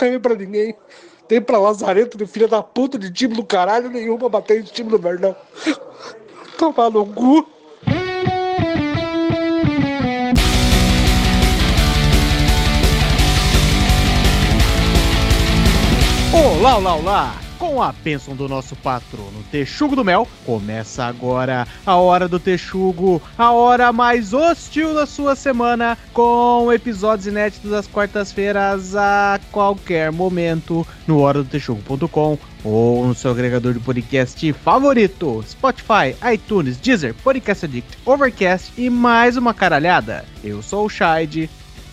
tem pra ninguém. Tem pra Lazareto de filha da puta de time do caralho nenhum pra bater esse time do Verdão. Tomar no cu. Olá, olá, olá! Com a bênção do nosso patrono Texugo do Mel, começa agora a Hora do Texugo, a hora mais hostil da sua semana, com episódios inéditos das quartas-feiras a qualquer momento no horadotexugo.com ou no seu agregador de podcast favorito, Spotify, iTunes, Deezer, Podcast Addict, Overcast e mais uma caralhada. Eu sou o Shide,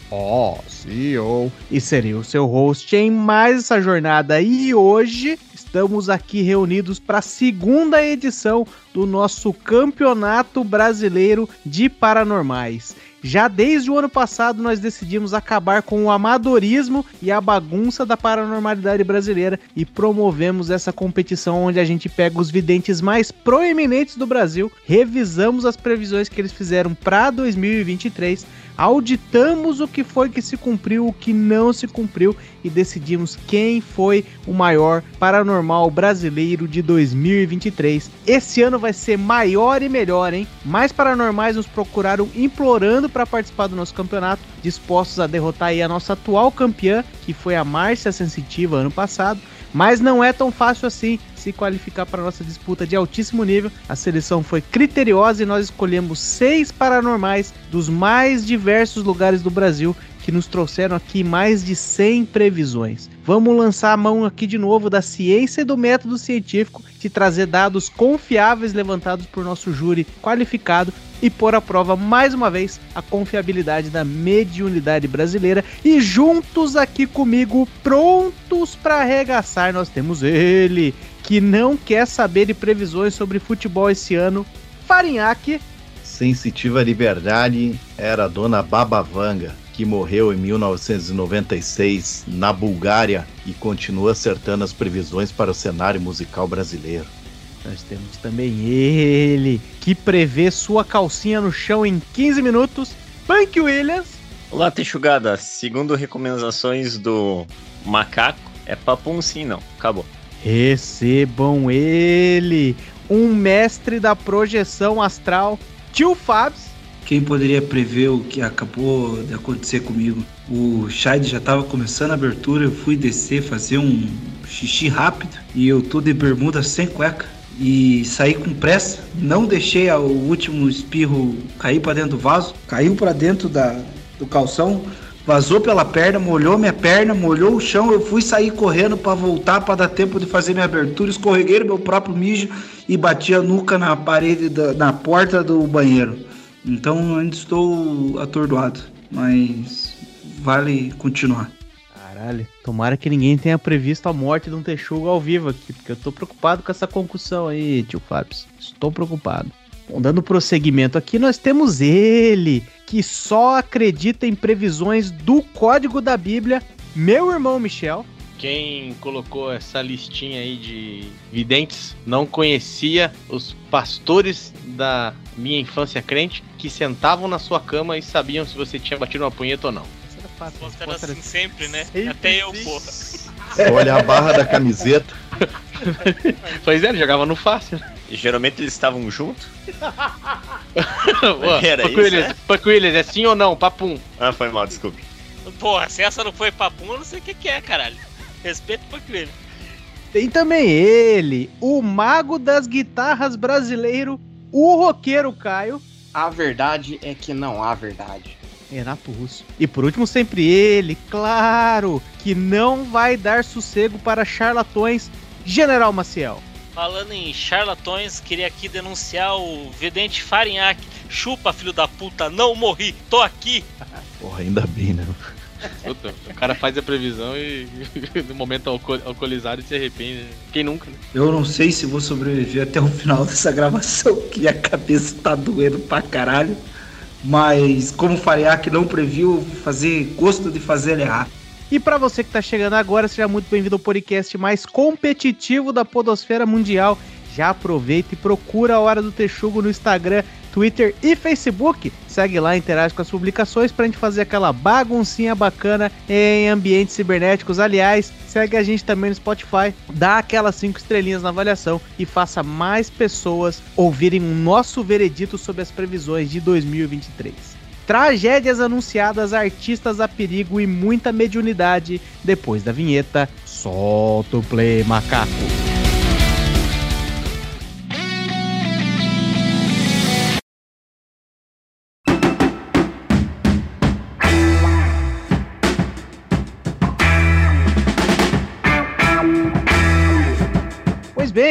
Oh, CEO. E serei o seu host em mais essa jornada. E hoje estamos aqui reunidos para a segunda edição do nosso Campeonato Brasileiro de Paranormais. Já desde o ano passado nós decidimos acabar com o amadorismo e a bagunça da paranormalidade brasileira e promovemos essa competição onde a gente pega os videntes mais proeminentes do Brasil, revisamos as previsões que eles fizeram para 2023 auditamos o que foi que se cumpriu, o que não se cumpriu e decidimos quem foi o maior paranormal brasileiro de 2023. Esse ano vai ser maior e melhor, hein? Mais paranormais nos procuraram implorando para participar do nosso campeonato, dispostos a derrotar a nossa atual campeã, que foi a Márcia Sensitiva ano passado. Mas não é tão fácil assim se qualificar para nossa disputa de altíssimo nível. A seleção foi criteriosa e nós escolhemos seis paranormais dos mais diversos lugares do Brasil que nos trouxeram aqui mais de 100 previsões. Vamos lançar a mão aqui de novo da ciência e do método científico de trazer dados confiáveis levantados por nosso júri qualificado e pôr à prova mais uma vez a confiabilidade da mediunidade brasileira. E juntos aqui comigo, prontos para arregaçar, nós temos ele, que não quer saber de previsões sobre futebol esse ano, Farinhaque. Sensitiva Liberdade era a dona Babavanga que morreu em 1996 na Bulgária e continua acertando as previsões para o cenário musical brasileiro. Nós temos também ele, que prevê sua calcinha no chão em 15 minutos, Punk Williams. Olá, Texugada. Segundo recomendações do Macaco, é papum sim, não. Acabou. Recebam ele, um mestre da projeção astral, Tio Fabs. Quem poderia prever o que acabou de acontecer comigo? O Shide já estava começando a abertura, eu fui descer, fazer um xixi rápido e eu tô de bermuda sem cueca e saí com pressa. Não deixei o último espirro cair para dentro do vaso, caiu para dentro da, do calção, vazou pela perna, molhou minha perna, molhou o chão. Eu fui sair correndo para voltar para dar tempo de fazer minha abertura. Escorreguei no meu próprio mijo e bati a nuca na parede, da, na porta do banheiro. Então ainda estou atordoado, mas vale continuar. Caralho, tomara que ninguém tenha previsto a morte de um texugo ao vivo aqui, porque eu tô preocupado com essa concussão aí, tio Fábio. Estou preocupado. Bom, dando prosseguimento aqui, nós temos ele, que só acredita em previsões do código da Bíblia, meu irmão Michel. Quem colocou essa listinha aí de videntes não conhecia os pastores da minha infância crente que sentavam na sua cama e sabiam se você tinha batido uma punheta ou não. Você era assim sempre, né? Sempre Até eu, porra. Olha a barra da camiseta. pois é, ele jogava no fácil. E geralmente eles estavam juntos. era Paco isso, Williams, é? Paco Williams, é sim ou não? Papum. Ah, foi mal, desculpe. Porra, se essa não foi papum, eu não sei o que, que é, caralho. Respeito o Williams. Tem também ele, o mago das guitarras brasileiro, o roqueiro Caio. A verdade é que não há verdade. Renato Russo. E por último, sempre ele, claro, que não vai dar sossego para charlatões, General Maciel. Falando em charlatões, queria aqui denunciar o vidente Farinhaque. Chupa, filho da puta, não morri, tô aqui. Porra, ainda bem, né? Puta, o cara faz a previsão e no momento alcoolizado se arrepende. Quem nunca, né? Eu não sei se vou sobreviver até o final dessa gravação, que a cabeça tá doendo pra caralho. Mas como o Fariac não previu, fazer gosto de fazer ele errar. E para você que está chegando agora, seja muito bem-vindo ao podcast mais competitivo da podosfera mundial. Já aproveita e procura a Hora do Texugo no Instagram Twitter e Facebook. Segue lá, interage com as publicações pra gente fazer aquela baguncinha bacana em ambientes cibernéticos. Aliás, segue a gente também no Spotify, dá aquelas cinco estrelinhas na avaliação e faça mais pessoas ouvirem o nosso veredito sobre as previsões de 2023. Tragédias anunciadas, artistas a perigo e muita mediunidade. Depois da vinheta, solta o play, macaco.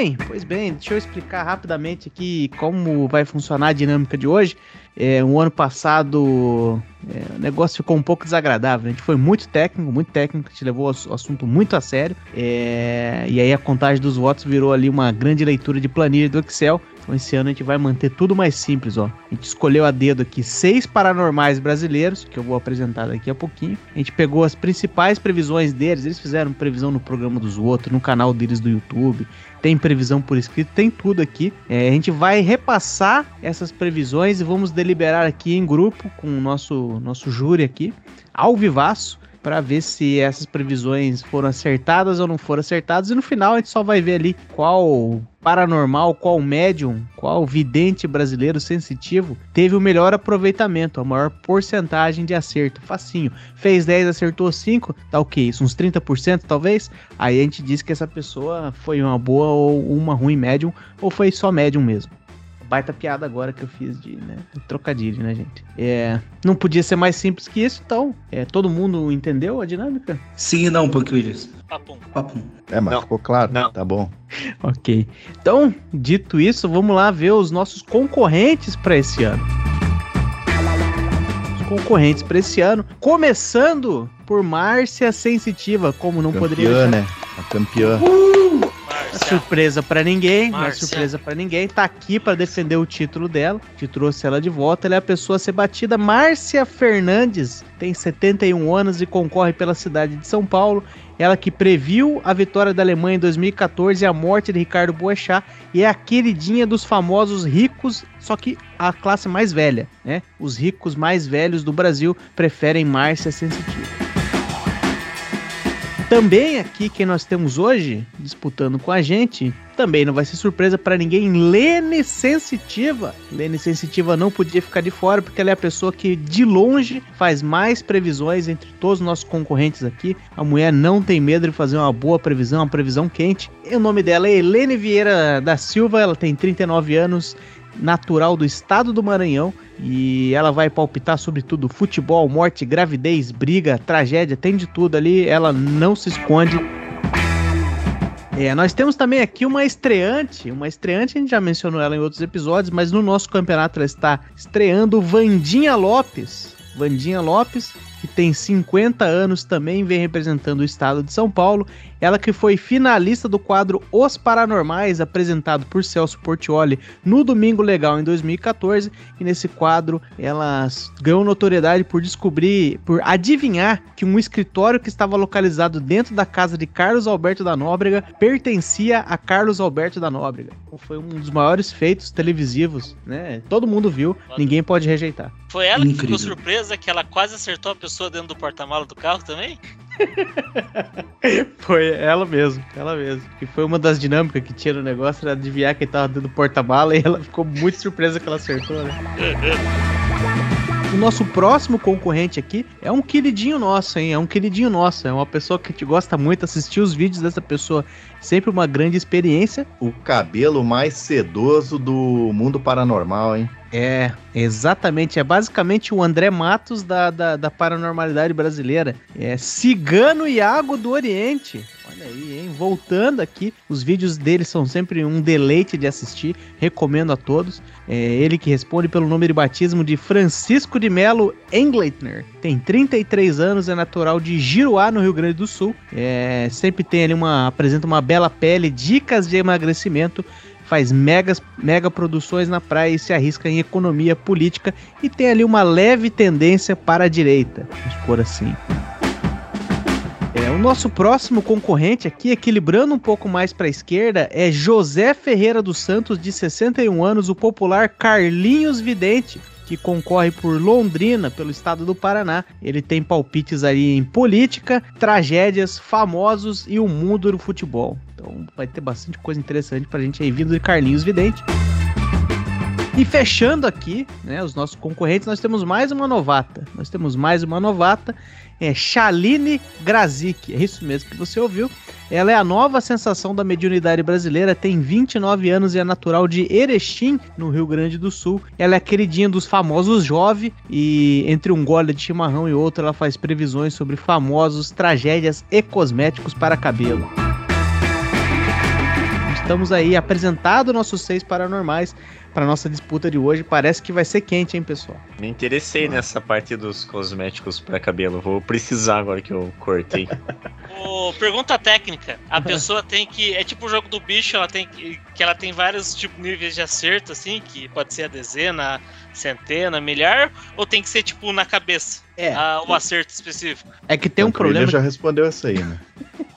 Bem, pois bem, deixa eu explicar rapidamente aqui como vai funcionar a dinâmica de hoje. É, um ano passado é, o negócio ficou um pouco desagradável. A gente foi muito técnico, muito técnico, a gente levou o assunto muito a sério. É, e aí a contagem dos votos virou ali uma grande leitura de planilha do Excel. Então esse ano a gente vai manter tudo mais simples, ó. A gente escolheu a dedo aqui seis paranormais brasileiros, que eu vou apresentar daqui a pouquinho. A gente pegou as principais previsões deles, eles fizeram previsão no programa dos outros, no canal deles do YouTube, tem previsão por escrito, tem tudo aqui. É, a gente vai repassar essas previsões e vamos deliberar aqui em grupo com o nosso, nosso júri aqui, ao vivaço, para ver se essas previsões foram acertadas ou não foram acertadas. E no final a gente só vai ver ali qual paranormal, qual médium, qual vidente brasileiro sensitivo teve o melhor aproveitamento, a maior porcentagem de acerto. Facinho. Fez 10, acertou 5, tá ok, isso uns 30% talvez. Aí a gente diz que essa pessoa foi uma boa ou uma ruim médium, ou foi só médium mesmo baita piada agora que eu fiz de né, trocadilho, né, gente? É, não podia ser mais simples que isso, então. É, todo mundo entendeu a dinâmica? Sim e não, Punk Williams. Papum. Papum. É, mas Não. ficou claro. Não. Tá bom. Ok. Então, dito isso, vamos lá ver os nossos concorrentes para esse ano. Os concorrentes para esse ano, começando por Márcia Sensitiva, como não poderia Campeã, deixar né? A campeã. Não Márcia. Surpresa pra ninguém, não é surpresa pra ninguém. Tá aqui pra defender o título dela, que trouxe ela de volta. Ela é a pessoa a ser batida. Márcia Fernandes tem 71 anos e concorre pela cidade de São Paulo. Ela que previu a vitória da Alemanha em 2014 e a morte de Ricardo Boechat e é a queridinha dos famosos ricos, só que a classe mais velha, né? Os ricos mais velhos do Brasil preferem Márcia Sensitiva. Também aqui quem nós temos hoje disputando com a gente, também não vai ser surpresa para ninguém, Lene Sensitiva. Lene Sensitiva não podia ficar de fora porque ela é a pessoa que de longe faz mais previsões entre todos os nossos concorrentes aqui. A mulher não tem medo de fazer uma boa previsão, uma previsão quente. E o nome dela é Helene Vieira da Silva, ela tem 39 anos, natural do estado do Maranhão e ela vai palpitar sobre tudo: futebol, morte, gravidez, briga, tragédia, tem de tudo ali. Ela não se esconde. É, nós temos também aqui uma estreante, uma estreante, a gente já mencionou ela em outros episódios, mas no nosso campeonato ela está estreando Vandinha Lopes. Vandinha Lopes, que tem 50 anos também, vem representando o estado de São Paulo. Ela que foi finalista do quadro Os Paranormais, apresentado por Celso Portioli no Domingo Legal em 2014. E nesse quadro ela ganhou notoriedade por descobrir, por adivinhar que um escritório que estava localizado dentro da casa de Carlos Alberto da Nóbrega pertencia a Carlos Alberto da Nóbrega. Foi um dos maiores feitos televisivos, né? Todo mundo viu, ninguém pode rejeitar. Foi ela que ficou Incrível. surpresa que ela quase acertou a pessoa dentro do porta-mala do carro também? Foi ela mesmo, ela mesmo. Que foi uma das dinâmicas que tinha no negócio, era adivinhar quem tava dentro do porta-mala e ela ficou muito surpresa que ela acertou, né? O nosso próximo concorrente aqui é um queridinho nosso, hein? É um queridinho nosso. É uma pessoa que a gente gosta muito, assistir os vídeos dessa pessoa. Sempre uma grande experiência. O cabelo mais sedoso do mundo paranormal, hein? É, exatamente. É basicamente o André Matos da, da, da paranormalidade brasileira. É Cigano Iago do Oriente. Olha aí, hein? Voltando aqui, os vídeos dele são sempre um deleite de assistir. Recomendo a todos. É ele que responde pelo nome de batismo de Francisco de Melo Engleitner. Tem 33 anos, é natural de Giruá, no Rio Grande do Sul. É, sempre tem ali uma. apresenta uma bela pele, dicas de emagrecimento faz megas, mega produções na praia e se arrisca em economia política e tem ali uma leve tendência para a direita, vamos por assim. É, O nosso próximo concorrente aqui, equilibrando um pouco mais para a esquerda, é José Ferreira dos Santos, de 61 anos, o popular Carlinhos Vidente, que concorre por Londrina, pelo estado do Paraná. Ele tem palpites aí em política, tragédias, famosos e o mundo do futebol. Então vai ter bastante coisa interessante pra gente aí vindo de Carlinhos Vidente. E fechando aqui, né, os nossos concorrentes, nós temos mais uma novata. Nós temos mais uma novata, é Shaline Grazik. É isso mesmo que você ouviu. Ela é a nova sensação da mediunidade brasileira, tem 29 anos e é natural de Erechim, no Rio Grande do Sul. Ela é queridinha dos famosos jovens e entre um gole de chimarrão e outro ela faz previsões sobre famosos, tragédias e cosméticos para cabelo. Estamos aí apresentado nossos seis paranormais para nossa disputa de hoje. Parece que vai ser quente, hein, pessoal? Me interessei nessa parte dos cosméticos para cabelo. Vou precisar agora que eu cortei. Ô, pergunta técnica. A pessoa tem que. É tipo o jogo do bicho, ela tem que. que ela tem vários tipo, níveis de acerto, assim, que pode ser a dezena, centena, milhar, ou tem que ser tipo na cabeça? É. a- o acerto específico. É que tem um Então, problema. já respondeu essa aí, né?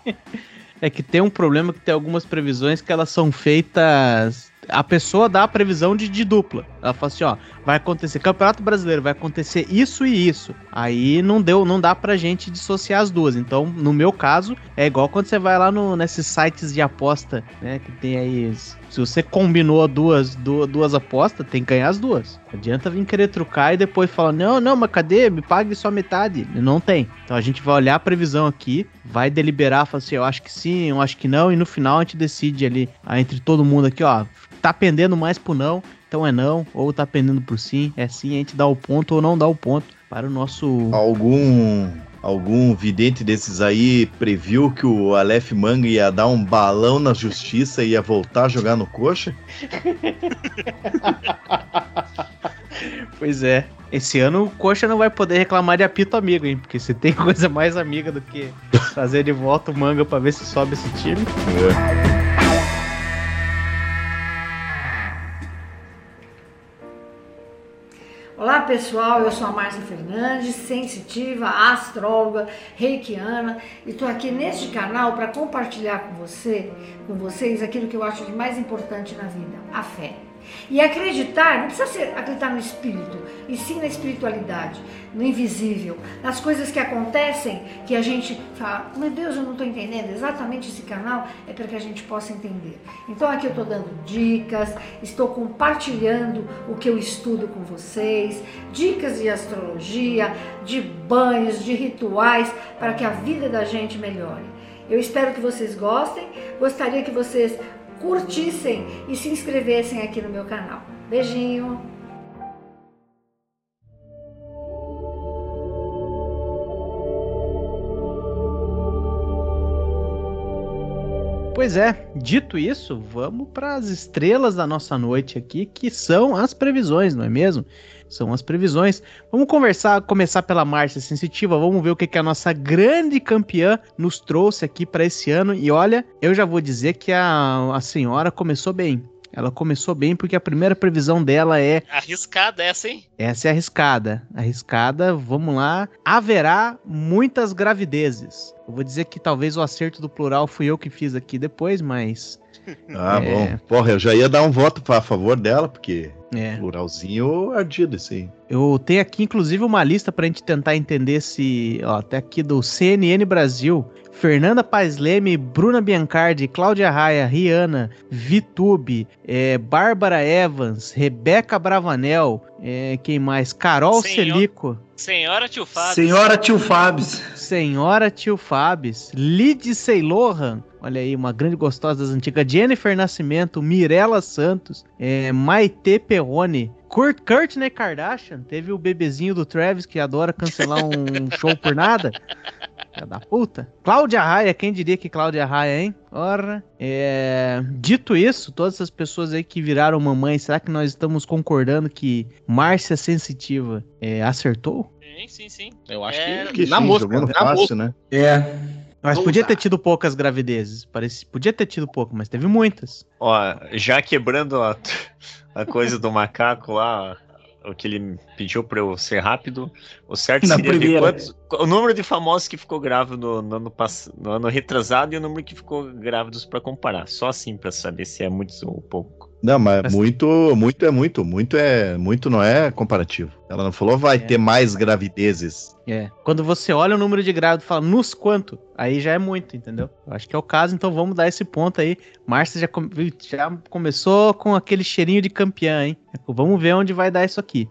É que tem um problema que tem algumas previsões que elas são feitas. A pessoa dá a previsão de, de dupla. Ela fala assim, ó, vai acontecer Campeonato Brasileiro, vai acontecer isso e isso. Aí não deu, não dá pra gente dissociar as duas. Então, no meu caso, é igual quando você vai lá no, nesses sites de aposta, né, que tem aí se você combinou duas, duas, duas apostas, tem que ganhar as duas. Adianta vir querer trucar e depois falar, não, não, mas cadê? Me pague só metade. Não tem. Então a gente vai olhar a previsão aqui, vai deliberar, falar assim, eu acho que sim, eu acho que não, e no final a gente decide ali, ah, entre todo mundo aqui, ó, tá pendendo mais pro não, então é não, ou tá pendendo por sim, é sim, a gente dá o ponto ou não dá o ponto para o nosso... Algum algum vidente desses aí previu que o Aleph Manga ia dar um balão na justiça e ia voltar a jogar no coxa? Pois é. Esse ano o Coxa não vai poder reclamar de apito amigo, hein? Porque você tem coisa mais amiga do que trazer de volta o manga pra ver se sobe esse time. Olá pessoal, eu sou a Márcia Fernandes, sensitiva, astróloga, reikiana, e estou aqui neste canal para compartilhar com você, com vocês, aquilo que eu acho de mais importante na vida, a fé. E acreditar, não precisa ser acreditar no espírito, e sim na espiritualidade, no invisível, nas coisas que acontecem que a gente fala, meu Deus, eu não estou entendendo. Exatamente esse canal é para que a gente possa entender. Então aqui eu estou dando dicas, estou compartilhando o que eu estudo com vocês, dicas de astrologia, de banhos, de rituais, para que a vida da gente melhore. Eu espero que vocês gostem, gostaria que vocês curtissem e se inscrevessem aqui no meu canal. Beijinho! Pois é, dito isso, vamos para as estrelas da nossa noite aqui, que são as previsões, não é mesmo? São as previsões. Vamos conversar, começar pela Márcia Sensitiva, vamos ver o que, que a nossa grande campeã nos trouxe aqui para esse ano. E olha, eu já vou dizer que a, a senhora começou bem. Ela começou bem porque a primeira previsão dela é Arriscada essa, hein? essa é arriscada. Arriscada, vamos lá. Haverá muitas gravidezes. Eu vou dizer que talvez o acerto do plural fui eu que fiz aqui depois, mas. Ah, É. bom. Porra, eu já ia dar um voto a favor dela, porque É. pluralzinho ardido esse aí. Eu tenho aqui, inclusive, uma lista pra gente tentar entender se. Ó, até aqui do CNN Brasil. Fernanda Paes Leme, Bruna Biancardi, Cláudia Raia, Rihanna, Vitube, é, Bárbara Evans, Rebeca Bravanel, é, quem mais? Carol Senhor- Celico. Senhora Tio Fábio. Senhora Tio Fábio. Senhora Tio Fabs, Lindsay Lohan, olha aí, uma grande gostosa das antigas, Jennifer Nascimento, Mirella Santos, é, Maite Perrone, Kurt, Courtney Kardashian, teve o bebezinho do Travis que adora cancelar um show por nada. Filha da puta. Cláudia Raia, quem diria que Cláudia Raia, hein? Ora. É... Dito isso, todas essas pessoas aí que viraram mamãe, será que nós estamos concordando que Márcia Sensitiva é, acertou? Sim, sim, sim. Eu acho É, que, Que na sim, mosca, na fácil, mosca. né? É. Mas Vamos podia lá. ter tido poucas gravidezes. Parece, podia ter tido pouco, mas teve muitas. Ó, já quebrando a, a coisa do macaco lá, o que ele pediu pra eu ser rápido. O certo Na seria primeira. quantos, o número de famosos que ficou grávido no, no ano no ano retrasado e o número que ficou grávidos pra comparar. Só assim pra saber se é muito ou pouco. Não, mas Mas- muito, muito é muito. Muito é muito não é comparativo. Ela não falou vai É. ter mais gravidezes. É. Quando você olha o número de grávidos e fala nos quanto, aí já é muito, entendeu? Eu acho que é o caso, então vamos dar esse ponto aí. Márcia já, come- já começou com aquele cheirinho de campeã, hein? Vamos ver onde vai dar isso aqui.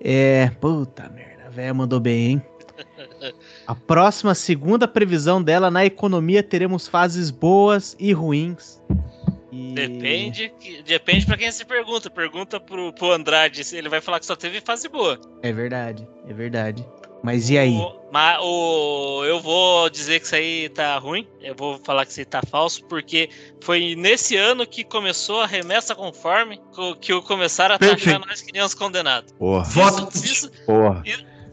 É. Puta merda, a véia mandou bem, hein? A próxima segunda previsão dela na economia teremos fases boas e ruins. Depende, que- depende pra quem se pergunta. Pergunta pro, pro Andrade se ele vai falar que só teve fase boa. É verdade, é verdade. Mas e aí? O, mas o, eu vou dizer que isso aí tá ruim. Eu vou falar que isso aí tá falso, porque foi nesse ano que começou a remessa conforme co- que o começaram a taxar nós que nem os condenados. Porra, Voto. Isso, isso- porra.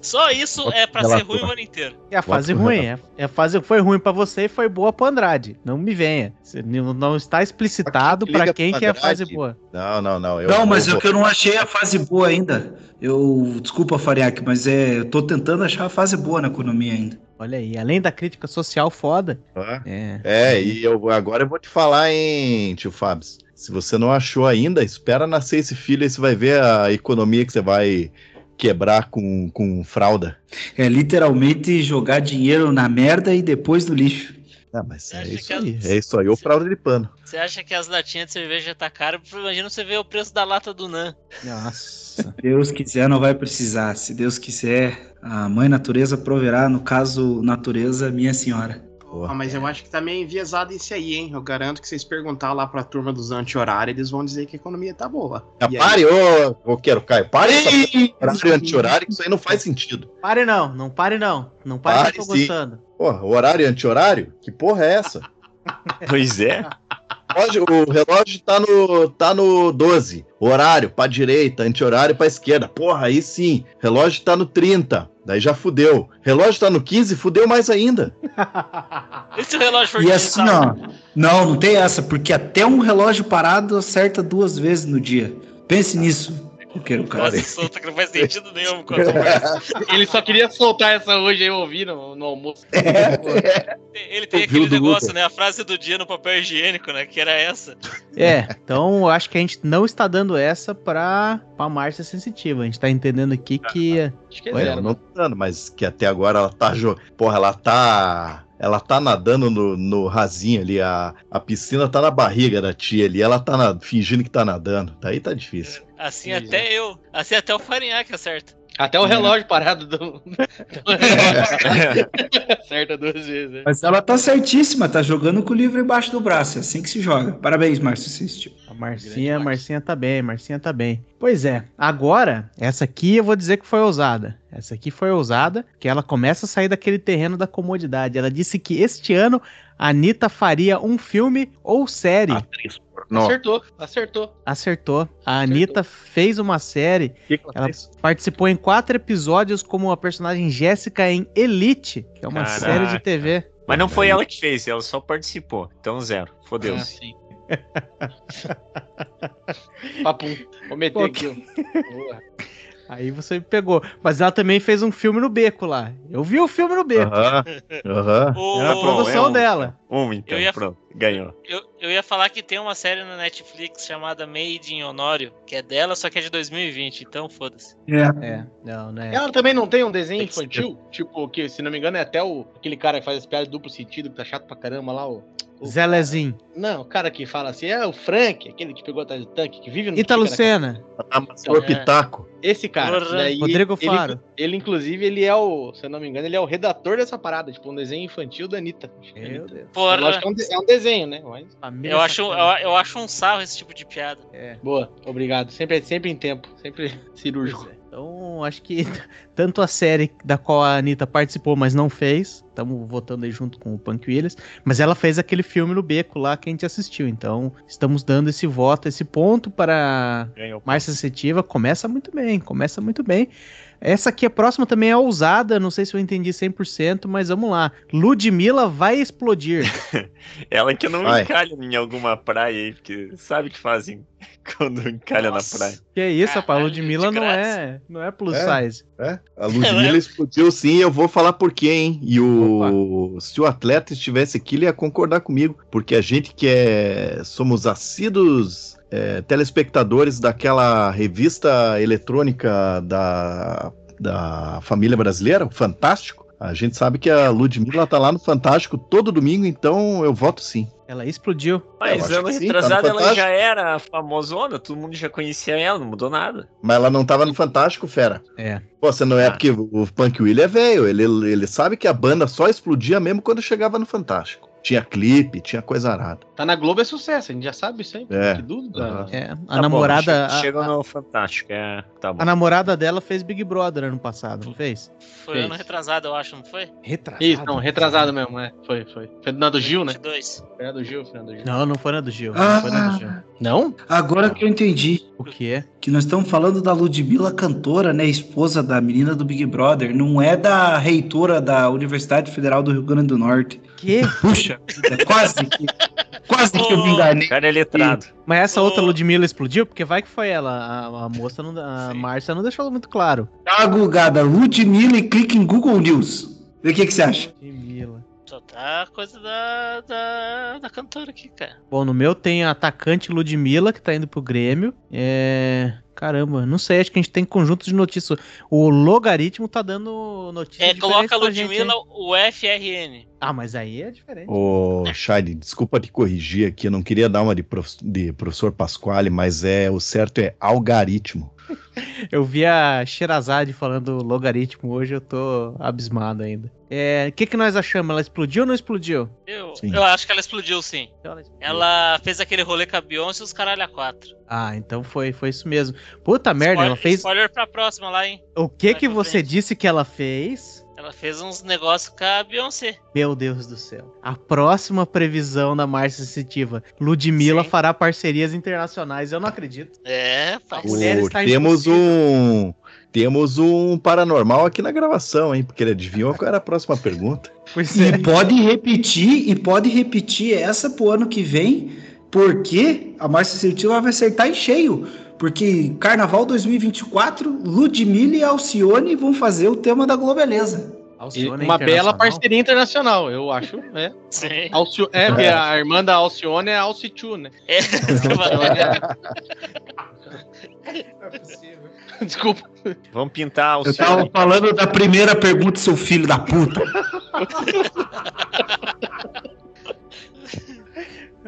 Só isso é pra ser ruim o ano inteiro. É a fase ruim. É, é a fase foi ruim pra você e foi boa pro Andrade. Não me venha. Não não está explicitado Liga pra pro quem que é a fase boa. Não, não, não. Eu, não, mas eu é que eu não achei a fase boa ainda. Eu, desculpa, Fariak, mas é, eu tô tentando achar a fase boa na economia ainda. Olha aí, além da crítica social foda. Ah, É. É, e eu agora eu vou te falar, hein, tio Fábio. Se você não achou ainda, espera nascer esse filho aí você vai ver a economia que você vai quebrar com, com fralda. É literalmente jogar dinheiro na merda e depois no lixo. Ah, mas é isso que aí. as- É isso aí, ou fralda de pano. Você acha que as latinhas de cerveja tá caro? Imagina você ver o preço da lata do Nan. Nossa. Se Deus quiser, não vai precisar. Se Deus quiser, a mãe natureza proverá. No caso, natureza, minha senhora. Ah, mas eu acho que tá meio enviesado isso aí, hein? Eu garanto que vocês perguntar lá pra turma dos anti-horários, eles vão dizer que a economia tá boa. Ah, E aí? pare, ô, quero Caio, pare essa horário anti-horário, que isso aí não faz sentido. Pare não, não pare não. Não pare, Pare que eu tô sim. gostando. Porra, horário anti-horário? Que porra é essa? Pois é. O relógio tá no, tá no 12. Horário pra direita, anti-horário pra esquerda. Porra, aí sim. Relógio tá no 30. Daí já fudeu. Relógio tá no 15, fudeu mais ainda. E se o relógio for E assim, digital? ó. Não, não tem essa, porque até um relógio parado acerta duas vezes no dia. Pense nisso. Eu quero, cara. Solta que não faz sentido nenhum. Ele só queria soltar essa hoje aí, eu ouvi no, no almoço. Ele tem aquele negócio, né? A frase do dia no papel higiênico, né? Que era essa. É, então eu acho que a gente não está dando essa pra, pra Márcia sensitiva. A gente tá entendendo aqui que. Acho que é zero. não tô dando, mas que até agora ela tá. jo- Porra, ela tá. Ela tá nadando no, no rasinho ali. A, a piscina tá na barriga da tia ali. Ela tá na- fingindo que tá nadando. Daí tá difícil. Assim até eu. Assim até o Farinhaque acerta. Até o relógio parado do. Acerta duas vezes. né? Mas ela tá certíssima, tá jogando com o livro embaixo do braço. É assim que se joga. Parabéns, Márcio Assistiu. A Marcinha, Grande. Marcinha tá bem, Marcinha tá bem. Pois é, agora, essa aqui eu vou dizer que foi ousada. Essa aqui foi ousada, que ela começa a sair daquele terreno da comodidade. Ela disse que este ano a Anitta faria um filme ou série. Atriz Acertou, acertou. Acertou. A Anitta fez uma série, Que que ela fez? participou em quatro episódios como a personagem Jéssica em Elite, que é uma Caraca. série de TV. Mas não foi ela que fez, ela só participou. Então zero. Ah, Fodeu-se. sim. Papum. Vou meter Pô, aqui. Aí você me pegou. Mas ela também fez um filme no beco lá. Eu vi o filme no beco. Aham. Aham. O- Era a produção é um- dela. Um, então, Eu ia- pronto. Ganhou. Eu, eu ia falar que tem uma série na Netflix chamada Made in Honório, que é dela, só que é de 2020, então foda-se. É. É, não, né? Ela também não tem um desenho infantil? Tipo, que se não me engano é até o aquele cara que faz as piadas duplo sentido, que tá chato pra caramba lá, o. o Zé Lezinho. Não, o cara que fala assim, é o Frank, aquele que pegou atrás do tanque, que vive no na Lucena. Amassou o pitaco. Esse cara. Daí Rodrigo ele, Faro. Ele, inclusive, ele é o, se eu não me engano, ele é o redator dessa parada, tipo, um desenho infantil da Anitta. Meu Deus. Porra, Lógico que é um, é um desenho, né? Mas, eu acho, eu, eu acho um sarro esse tipo de piada. É. boa, obrigado. Sempre, sempre em tempo, sempre cirúrgico. É. Então, acho que tanto a série da qual a Anitta participou, mas não fez, estamos votando aí junto com o Punk Williams, mas ela fez aquele filme no Beco lá que a gente assistiu. Então, estamos dando esse voto, esse ponto para mais sensitiva. Começa muito bem, começa muito bem. Essa aqui, a próxima também é ousada, não sei se eu entendi 100%, mas vamos lá. Ludmilla vai explodir. Ela que não Vai. encalha em alguma praia aí, porque sabe o que fazem quando encalha Nossa. na praia. Que é isso, rapaz, Caralho, Ludmilla não é, não é plus É. size. É, a Ludmilla explodiu sim, eu vou falar por quê, hein? E o se o atleta estivesse aqui, ele ia concordar comigo, porque a gente que é somos assíduos é, telespectadores daquela revista eletrônica da, da família brasileira, o Fantástico. A gente sabe que a Ludmilla tá lá no Fantástico todo domingo, então eu voto sim. Ela explodiu. Mas acho ano tá retrasado ela Fantástico. já era famosona, todo mundo já conhecia ela, não mudou nada. Mas ela não tava no Fantástico, fera. É. Pô, você não é Ah. porque o Punk Willie é velho, ele, ele sabe que a banda só explodia mesmo quando chegava no Fantástico. Tinha clipe, tinha coisa arada. Tá na Globo é sucesso, a gente já sabe isso aí. É. Que dúvida. É, a Tá bom, namorada. che- a- Chegou a, no Fantástico, é. Tá bom. a namorada dela fez Big Brother ano passado, não fez? Foi Fez. ano retrasado, eu acho, não foi? Retrasado. Isso, não, retrasado mesmo, é. Foi, foi. Fernando Gil, né? 22. Fernando Gil, Fernando Gil. Não, não foi na do Gil. Ah. Não foi na do Gil. Não? Agora que eu entendi. O quê? Que nós estamos falando da Ludmilla cantora, né? Esposa da menina do Big Brother. Não é da reitora da Universidade Federal do Rio Grande do Norte. Que? Puxa, quase que. Quase que eu me O enganei. cara é letrado. Mas essa outra Ô. Ludmilla explodiu? Porque vai que foi ela. A, a moça, não, a. Márcia não deixou muito claro. Dá uma gulgada, Ludmilla e clique em Google News. Vê o que, que você acha. Tá coisa da, da, da cantora aqui, cara. Bom, no meu tem a atacante Ludmilla, que tá indo pro Grêmio. É. Caramba, não sei, acho que a gente tem conjunto de notícias. O logaritmo tá dando notícias. É, coloca gente, Ludmilla, o FRN. Ah, mas aí é diferente. Ô, Shade, desculpa te corrigir aqui, eu não queria dar uma de, prof- de professor Pasquale, mas é o certo é algaritmo. Eu vi a Sherazade falando logaritmo hoje, eu tô abismado ainda. É, o que, que nós achamos? Ela explodiu ou não explodiu? Eu, eu acho que ela explodiu, sim. Ela fez aquele rolê com a Beyoncé e os caralho a quatro. Ah, então foi, foi isso mesmo. Puta merda, Spoiler- ela fez. Spoiler pra próxima lá, hein? O que que você frente. disse que ela fez? Ela fez uns negócios com a Beyoncé. Meu Deus do céu. A próxima previsão da Márcia Sensitiva. Ludmilla Sim. fará parcerias internacionais. Eu não acredito. É, Ô, está temos impossível. um temos um paranormal aqui na gravação, hein? Porque ele adivinhou qual era a próxima pergunta. Pois é. E pode repetir, e pode repetir essa pro ano que vem, porque a Márcia Sensitiva vai acertar em cheio. Porque Carnaval 2024, Ludmilla e Alcione vão fazer o tema da Globeleza. Alcione é uma bela parceria internacional, eu acho. É, Sim. Alcio... é porque a irmã da Alcione é Alcitu, né? É, que eu falei. Desculpa. Vamos pintar o Eu tava falando da primeira pergunta, seu filho da puta.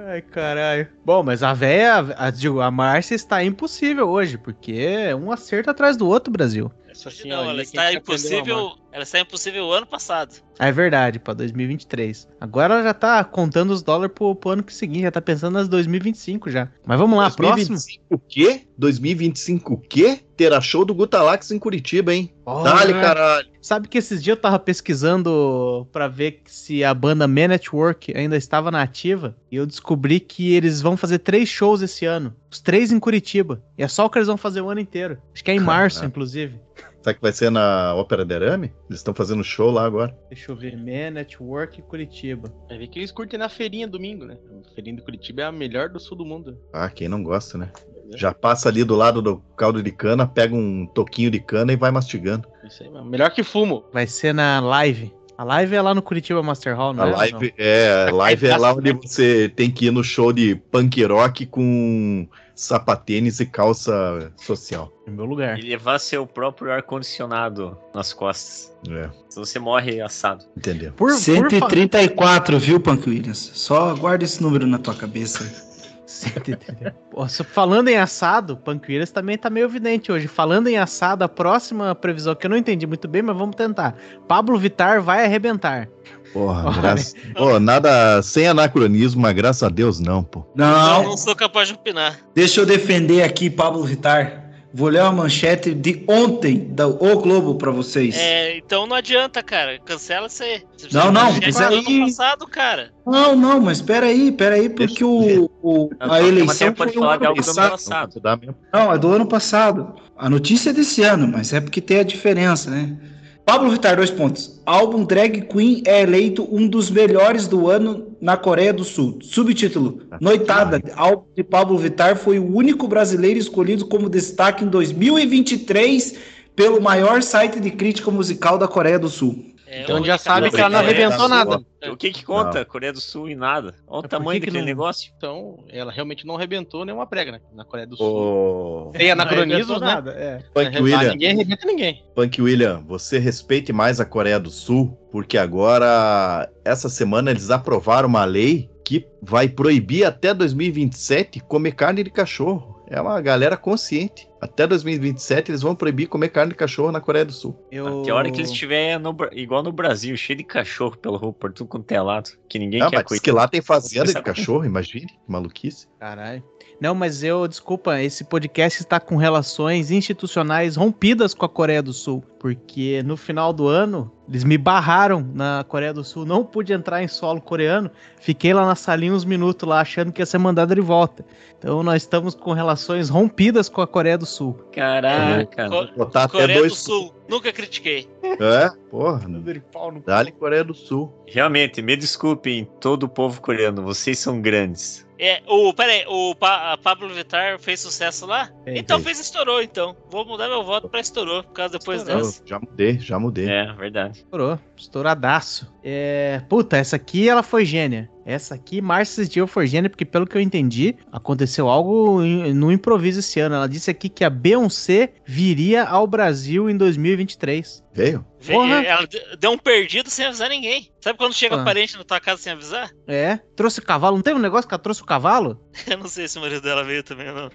Ai, caralho. Bom, mas a véia, a, digo, a Márcia está impossível hoje, porque um acerto atrás do outro, Brasil. Essa Não, senhorinha ela está impossível. Ela está impossível o ano passado. É verdade, pra 2023. Agora ela já tá contando os dólares pro, pro ano que seguinte, já tá pensando nas 2025 já. Mas vamos lá, próximo. 2025 o quê? 2025 o quê? Terá show do Gutalax em Curitiba, hein? Olha, Dale, caralho. Sabe que esses dias eu tava pesquisando pra ver se a banda Man Network ainda estava na ativa e eu descobri que eles vão fazer três shows esse ano. Os três em Curitiba. E é só o que eles vão fazer o ano inteiro. Acho que é em Caraca. março, inclusive. Será que vai ser na Ópera de Arame? Eles estão fazendo show lá agora. Deixa eu ver. Man Network Curitiba. Vai ver que eles curtem na feirinha domingo, né? A feirinha de Curitiba é a melhor do sul do mundo. Ah, quem não gosta, né? Já passa ali do lado do caldo de cana, pega um toquinho de cana e vai mastigando. Isso aí, mano. Melhor que fumo. Vai ser na live. A live é lá no Curitiba Master Hall, não A é? live é, a live é lá onde você tem que ir no show de punk rock com sapatênis e calça social. No meu lugar. E levar seu próprio ar-condicionado nas costas. É, Senão você morre assado. entendeu? Por, por fa- 134, viu, Punk Williams? Só guarda esse número na tua cabeça. 130. Pô, só falando em assado, Panqueiras também tá meio evidente hoje. Falando em assado, a próxima previsão que eu não entendi muito bem, mas vamos tentar. Pablo Vittar vai arrebentar. Porra, Olha. graças... Pô, nada sem anacronismo, mas graças a Deus não, pô. Eu Não, não sou capaz de opinar. deixa eu defender aqui Pablo Vittar. Vou ler uma manchete de ontem da O Globo pra vocês. É, então não adianta, cara. Cancela isso aí. Você Não, não, mas era aí- ano passado, cara. Não, não, mas peraí, peraí, porque o, o- a eleição foi o falar de ano algo do ano passado. passado. Não, é do ano passado. A notícia é desse ano, mas é porque tem a diferença, né? Pablo Vittar, dois pontos. Álbum Drag Queen é eleito um dos melhores do ano na Coreia do Sul. Subtítulo: Noitada. Álbum de Pablo Vittar foi o único brasileiro escolhido como destaque em 2023 pelo maior site de crítica musical da Coreia do Sul. É, Então já Ricardo- sabe que ela não arrebentou nada. O que que conta? Não. Coreia do Sul e nada. Olha o por tamanho que que daquele não- negócio. Então, ela realmente não arrebentou nenhuma prega né, na Coreia do Sul. Ô, Tem anacronismos, né? nada, é. Punk William, Ninguém arrebenta ninguém. Punk William, você respeite mais a Coreia do Sul, porque agora, essa semana, eles aprovaram uma lei que vai proibir até 2027 comer carne de cachorro. É uma galera consciente. Até 2027 eles vão proibir comer carne de cachorro na Coreia do Sul. Eu... Até a hora que eles estiverem igual no Brasil, cheio de cachorro pela rua, por tudo quanto é lado, que ninguém Não, quer mas cuidar. que lá tem fazenda de Sabe? cachorro, imagine, que maluquice. Caralho. Não, mas eu, desculpa, esse podcast está com relações institucionais rompidas com a Coreia do Sul, porque no final do ano eles me barraram na Coreia do Sul, não pude entrar em solo coreano, fiquei lá na salinha uns minutos lá achando que ia ser mandado de volta. Então nós estamos com relações rompidas com a Coreia do Sul. Caraca. Co- até Coreia dois. do Sul. Nunca critiquei. É, porra. Dá-lhe Coreia do Sul. Realmente, me desculpem, todo o povo coreano, vocês são grandes. É, o, peraí, o Pa- Pablo Vittar fez sucesso lá? Fez, então fez. fez estourou, então. Vou mudar meu voto pra estourou, por causa depois Estourou. dessa. Já mudei, já mudei. É, verdade. Estourou, estouradaço. É, puta, essa aqui ela foi gênia. Essa aqui, Márcia Sentiu foi gênia, porque pelo que eu entendi, aconteceu algo no improviso esse ano. Ela disse aqui que a Beyoncé viria ao Brasil em 2023. Veio? Porra. Ela de- deu um perdido sem avisar ninguém. Sabe quando chega Ah. parente na tua casa sem avisar? É, trouxe o cavalo. Não teve um negócio que ela trouxe o cavalo? Eu não sei se o marido dela veio também ou não.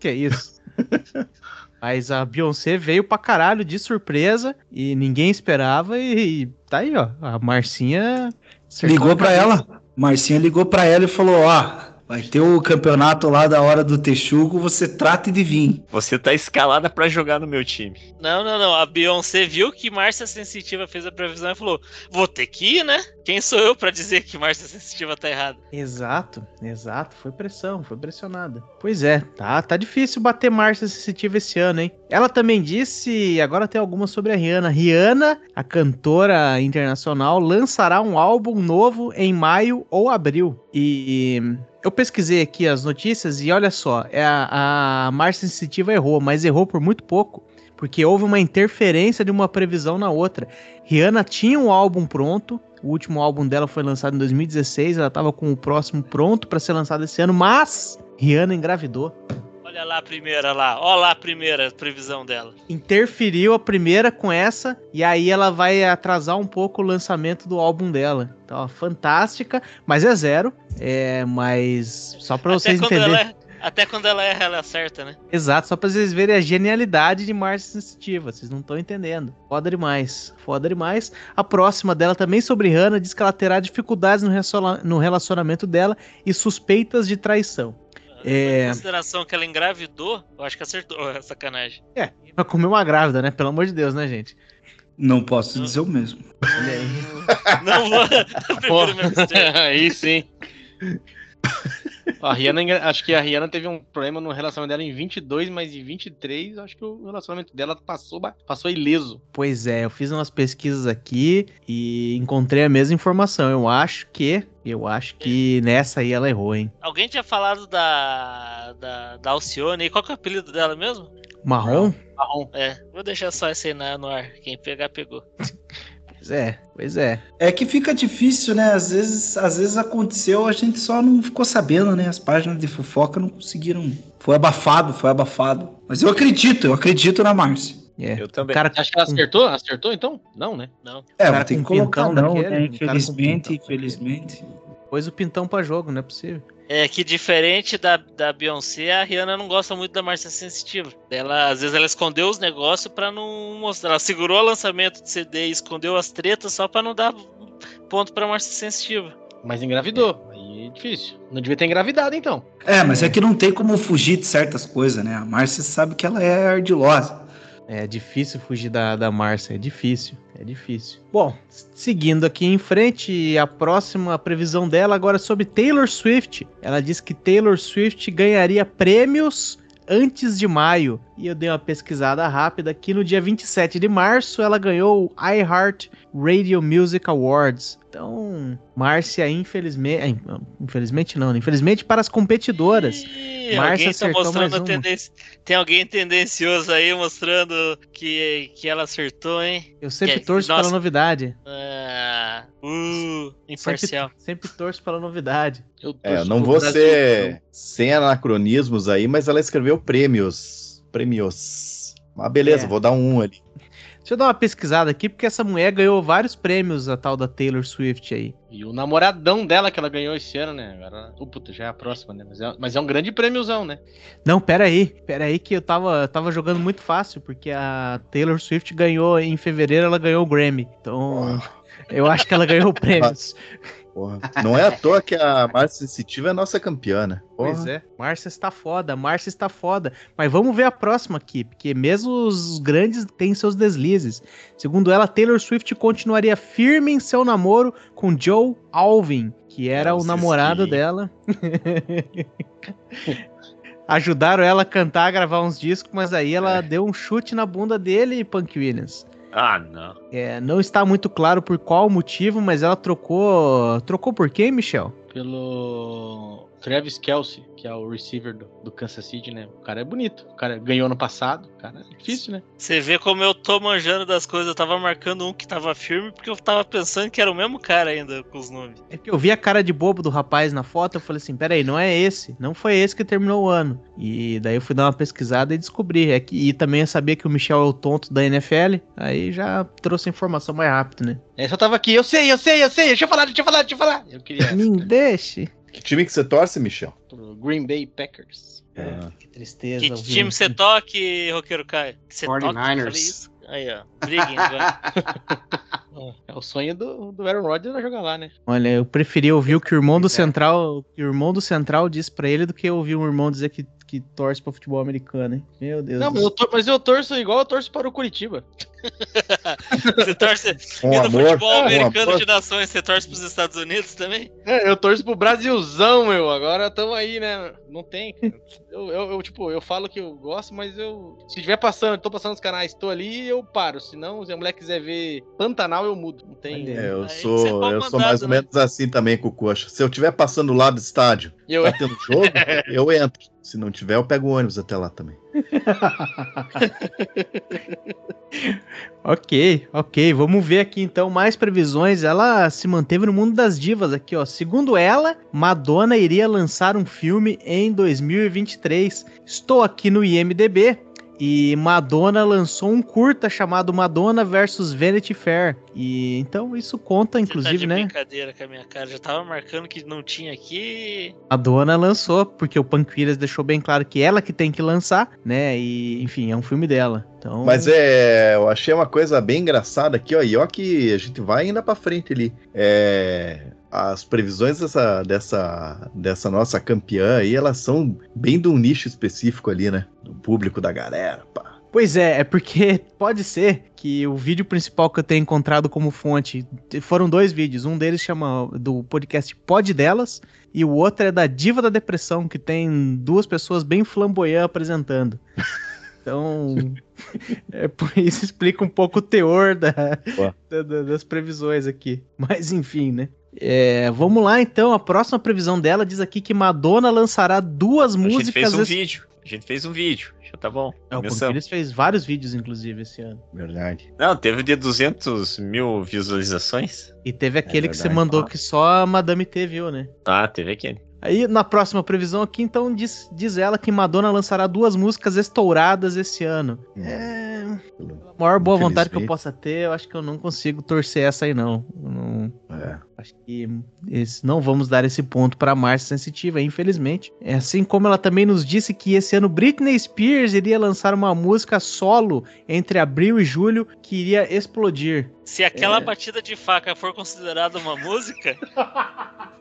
Que é isso? Mas a Beyoncé veio pra caralho de surpresa e ninguém esperava e, tá aí, ó. A Marcinha Ligou pra ela. Marcinha ligou pra ela e falou: Ó, vai ter o campeonato lá da hora do Texugo, você trate de vir. Você tá escalada pra jogar no meu time. Não, não, não. A Beyoncé viu que Márcia Sensitiva fez a previsão e falou: Vou ter que ir, né? Quem sou eu pra dizer que Márcia Sensitiva tá errada? Exato, exato. Foi pressão, foi pressionada. Pois é, tá, tá difícil bater Márcia Sensitiva esse ano, hein? Ela também disse, agora tem algumas sobre a Rihanna. Rihanna, a cantora internacional, lançará um álbum novo em maio ou abril. E eu pesquisei aqui as notícias e olha só, é a, a Márcia Sensitiva errou, mas errou por muito pouco. Porque houve uma interferência de uma previsão na outra. Rihanna tinha um álbum pronto, o último álbum dela foi lançado em 2016, ela tava com o próximo pronto para ser lançado esse ano, mas Rihanna engravidou. Olha lá a primeira lá. Olha lá a primeira previsão dela. Interferiu a primeira com essa e aí ela vai atrasar um pouco o lançamento do álbum dela. Então, ó, fantástica, mas é zero. É, mas só Até vocês entenderem. é- até quando ela erra, ela acerta, né? Exato, só pra vocês verem a genialidade de Márcia Sensitiva. Vocês não estão entendendo. Foda demais. Foda demais. A próxima dela também sobre Hannah diz que ela terá dificuldades no relacionamento dela e suspeitas de traição. É. Em consideração que ela engravidou, eu acho que acertou. É sacanagem. Pra comer uma grávida, né? Pelo amor de Deus, né, gente? Não posso dizer o mesmo. Olha aí. Não vou. Aí sim. A Rihanna, engra- acho que a Rihanna teve um problema no relacionamento dela em 22, mas em 23, acho que o relacionamento dela passou, passou ileso. Pois é, eu fiz umas pesquisas aqui e encontrei a mesma informação. Eu acho que. Eu acho que nessa aí ela errou, hein? Alguém tinha falado da, da, da Alcione aí. Qual que é o apelido dela mesmo? Marrom? Marrom. É, vou deixar só esse aí no ar. Quem pegar, pegou. Pois é, pois é. É que fica difícil, né? Às vezes, às vezes aconteceu, a gente só não ficou sabendo, né? As páginas de fofoca não conseguiram. Foi abafado, foi abafado. Mas eu acredito, eu acredito na Márcia. É. Eu O também. cara Acho que ela acertou? Acertou então? Não, né? Não. É, cara ter que colocar pintão não, daquele, né? Infelizmente, infelizmente. pôs o pintão pra jogo, não é possível. É que diferente da, da Beyoncé, a Rihanna não gosta muito da Márcia Sensitiva. Ela, às vezes ela escondeu os negócios pra não mostrar. Ela segurou o lançamento de CD e escondeu as tretas só pra não dar ponto pra Márcia Sensitiva. Mas engravidou. Aí Aí é difícil. Não devia ter engravidado, então. É, mas é que não tem como fugir de certas coisas, né? A Márcia sabe que ela é ardilosa. É difícil fugir da, da Márcia, é difícil, é difícil. Bom, seguindo aqui em frente, a próxima previsão dela agora é sobre Taylor Swift. Ela diz que Taylor Swift ganharia prêmios antes de maio. E eu dei uma pesquisada rápida aqui no dia 27 de março ela ganhou o iHeart Radio Music Awards. Então, Márcia, infelizmente. Infelizmente não, né? infelizmente para as competidoras. Ih, Márcia tá acertou mostrando tendência. Tem alguém tendencioso aí mostrando que, que ela acertou, hein? Eu sempre Que- torço nossa. pela novidade. Ah, uh, Sempre, imparcial. sempre torço pela novidade. Eu É, não vou Brasil, ser sem anacronismos aí, mas ela escreveu prêmios. Prêmios. Mas beleza, É. vou dar um ali. Deixa eu dar uma pesquisada aqui, porque essa mulher ganhou vários prêmios, a tal da Taylor Swift aí. E o namoradão dela que ela ganhou esse ano, né? Agora, oh, puta, já é a próxima, né? Mas é, mas é um grande prêmiozão, né? Não, pera aí, pera aí que eu tava, tava jogando muito fácil, porque a Taylor Swift ganhou, em fevereiro ela ganhou o Grammy. Então, eu acho que ela ganhou prêmios. Porra. Não é à toa que a Márcia Sensitiva é a nossa campeã, né? Porra. Pois é, Márcia está foda, Márcia está foda. Mas vamos ver a próxima aqui, porque mesmo os grandes têm seus deslizes. Segundo ela, Taylor Swift continuaria firme em seu namoro com Joe Alvin, que era o Nossa, namorado esse- dela. Ajudaram ela a cantar, gravar uns discos, mas aí ela É. deu um chute na bunda dele, Punk Williams. Ah, não. É, não está muito claro por qual motivo, mas ela trocou. Trocou por quem, Michel? Pelo Travis Kelsey, que é o receiver do, do Kansas City, né? O cara é bonito. O cara ganhou ano passado. O cara é difícil, né? Você vê como eu tô manjando das coisas. Eu tava marcando um que tava firme porque eu tava pensando que era o mesmo cara ainda com os nomes. É que eu vi a cara de bobo do rapaz na foto, eu falei assim, peraí, não é esse, não foi esse que terminou o ano. E daí eu fui dar uma pesquisada e descobri. É que, e também eu sabia que o Michel é o tonto da NFL, aí já trouxe a informação mais rápido, né? É, só tava aqui, eu sei, eu sei, eu sei, deixa eu falar, deixa eu falar, deixa eu falar. Eu queria Me deixe. Que time que você torce, Michel? Green Bay Packers. Ah, Que tristeza. Que time você toque, Roqueiro Caio? Que você toque? 49ers. Falei isso? Aí, ó. Briguem. É o sonho do, do Aaron Rodgers jogar lá, né? Olha, eu preferi ouvir o que o irmão do É. Central, que o irmão do Central disse pra ele do que ouvir um irmão dizer que, que torce pra futebol americano, hein? Meu Deus. Não, do mas eu, tor- mas eu torço igual eu torço para o Curitiba. Você torce. Com e no amor, futebol com americano amor. de nações, você torce pros Estados Unidos também? É, eu torço pro Brasilzão, meu. Agora tamo aí, né? Não tem. Eu, eu, eu, tipo, eu falo que eu gosto, mas eu. Se estiver passando, tô passando os canais, tô ali, eu paro. Se não, se a mulher quiser ver Pantanal, eu mudo. Não tem. É, eu Aí é sou, eu sou mandado, mais ou né? menos assim também com o Coxa. Se eu estiver passando lá do estádio, Eu, tá tendo jogo, eu entro. Se não tiver, eu pego o ônibus até lá também. Ok, ok. Vamos ver aqui então mais previsões. Ela se manteve no mundo das divas aqui, ó. Segundo ela, Madonna iria lançar um filme em 2023. Estou aqui no IMDb e Madonna lançou um curta chamado Madonna versus Vanity Fair. E então isso conta, Você tá inclusive, de né? brincadeira com a minha cara. Já tava marcando que não tinha aqui. Madonna lançou, porque o Panqueiras deixou bem claro que ela que tem que lançar, né? E enfim, é um filme dela. Então, Mas é, eu achei uma coisa bem engraçada aqui, ó. E ó que a gente vai ainda pra frente ali. É, as previsões dessa, dessa, dessa nossa campeã aí, elas são bem de um nicho específico ali, né? Do público da galera, pá. Pois é, é porque pode ser que o vídeo principal que eu tenho encontrado como fonte foram dois vídeos. Um deles chama do podcast Pod Delas e o outro é da Diva da Depressão, que tem duas pessoas bem flamboyant apresentando. Então, é por isso explica um pouco o teor da- da- das previsões aqui. Mas enfim, né? É, vamos lá então. A próxima previsão dela diz aqui que Madonna lançará duas A gente músicas. fez um esse- vídeo. A gente fez um vídeo. Já tá bom. É, o fez vários vídeos, inclusive, esse ano. Verdade. Não, teve de 200 mil visualizações. E teve aquele que você mandou que só a Madame T viu, né? Ah, teve aquele. Aí na próxima previsão aqui, então, diz, diz ela que Madonna lançará duas músicas estouradas esse ano. É. A maior boa vontade que eu possa ter, eu acho que eu não consigo torcer essa aí, não. Não É. acho que esse- não vamos dar esse ponto pra Márcia Sensitiva, infelizmente. É assim como ela também nos disse que esse ano Britney Spears iria lançar uma música solo entre abril e julho que iria explodir. Se aquela É. batida de faca for considerada uma música,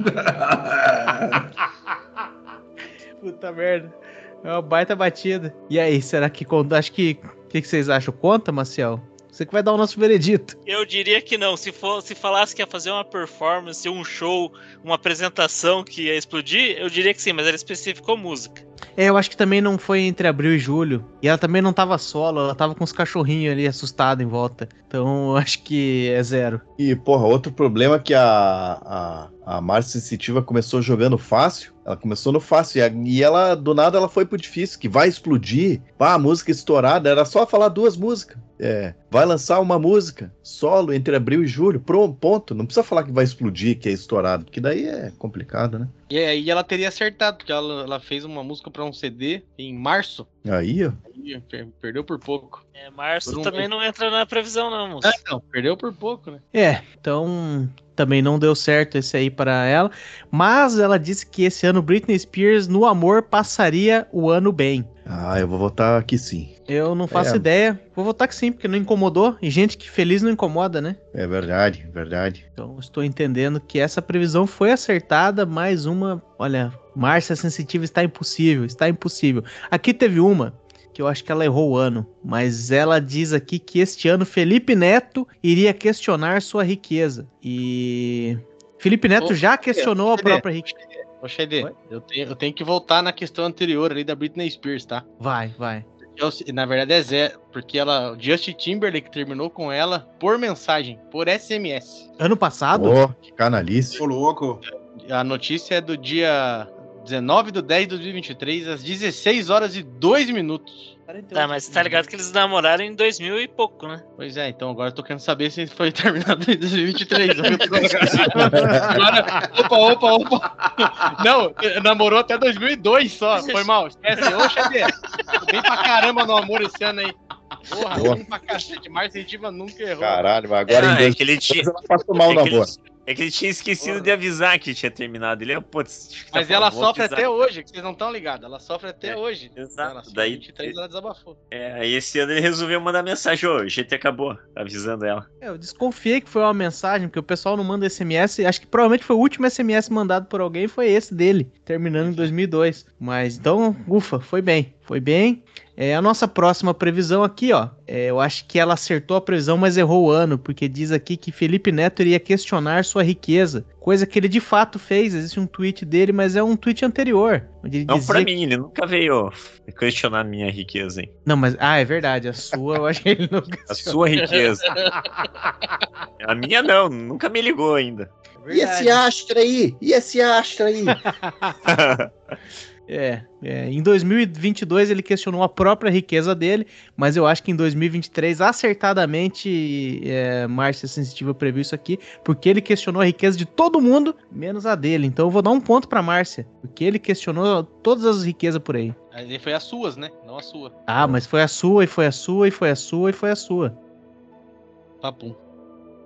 Puta merda. É uma baita batida. E aí, será que conta? Acho que. O que, que vocês acham? Conta, Maciel? Você que vai dar o nosso veredito. Eu diria que não. Se, for, se falasse que ia fazer uma performance, um show, uma apresentação que ia explodir, eu diria que sim, mas ela especificou música. É, eu acho que também não foi entre abril e julho. E ela também não tava solo, ela tava com os cachorrinhos ali assustados em volta. Então eu acho que é zero. E, porra, outro problema é que a, a, a Márcia Sensitiva começou jogando fácil. Ela começou no fácil e, a- e ela, do nada, ela foi pro difícil, que vai explodir. Pá, a música estourada, era só falar duas músicas. É, vai lançar uma música solo entre abril e julho, pronto, ponto. Não precisa falar que vai explodir, que é estourado, porque daí é complicado, né? E aí ela teria acertado, porque ela, ela fez uma música pra um CD em março. Aí, ó. Aí perdeu por pouco. É, março um também mês. não entra na previsão, não, moço. Ah, não, perdeu por pouco, né? É, então também não deu certo esse aí para ela. Mas ela disse que esse ano Britney Spears no amor passaria o ano bem. Ah, eu vou votar aqui sim. Eu não faço É. ideia. Vou votar que sim, porque não incomodou. E gente que feliz não incomoda, né? É verdade, verdade. Então estou entendendo que essa previsão foi acertada. Mais uma. Olha, Márcia Sensitiva está impossível. Está impossível. Aqui teve uma que eu acho que ela errou o ano. Mas ela diz aqui que este ano Felipe Neto iria questionar sua riqueza. E. Felipe Neto Ô, já questionou a própria riqueza. Ô, Xedê, Oi? eu tenho, eu tenho que voltar na questão anterior ali da Britney Spears, tá? Vai, vai. Eu- na verdade é zero, porque ela, o Justin Timberlake terminou com ela por mensagem, por SMS. Ano passado? Ô, que canalice. Ô, louco. A notícia é do dia 19 de 10 de 2023, às 16 horas e 2 minutos. Tá, mas tá ligado que eles namoraram em 2000 e pouco, né? Pois é, então agora eu tô querendo saber se foi terminado em 2023. agora, opa, opa, opa. Não, namorou até 2002 só. Foi mal. Esquece. Ô, Xavier. Bem pra caramba no amor esse ano aí. Porra, Boa. bem pra cacete. Marcia Sensitiva nunca errou. Caralho, mas agora Ah, em é dois que ele tinha- ela passou mal é ele- boa. É que ele tinha esquecido de avisar que tinha terminado. Ele é, putz, tá Mas falando, ela sofre avisar. até hoje, que vocês não estão ligados. Ela sofre até É, hoje. exato. Ela, Daí- 23 ela desabafou. É, aí esse ano ele resolveu mandar mensagem, ô, o GT acabou, avisando ela. É, eu desconfiei que foi uma mensagem, porque o pessoal não manda SMS. Acho que provavelmente foi o último SMS mandado por alguém, foi esse dele, terminando em 2002. Mas então, ufa, foi bem, foi bem. É, a nossa próxima previsão aqui, ó. é, eu acho que ela acertou a previsão, mas errou o ano, porque diz aqui que Felipe Neto iria questionar sua riqueza. Coisa que ele de fato fez. Existe um tweet dele, mas é um tweet anterior. Onde ele Não pra que- mim, ele nunca veio questionar minha riqueza, hein? Não, mas. Ah, é verdade. A sua eu acho que ele não A sua riqueza. A minha não, nunca me ligou ainda. E esse Astra aí? E esse Astra aí? É, é, em 2022 ele questionou a própria riqueza dele, mas eu acho que em 2023, acertadamente, é, Márcia Sensitiva previu isso aqui, porque ele questionou a riqueza de todo mundo, menos a dele. Então eu vou dar um ponto pra Márcia, porque ele questionou todas as riquezas por aí. Aí foi as suas, né? Não a sua. Ah, mas foi a sua, e foi a sua, e foi a sua, e foi a sua. Papum.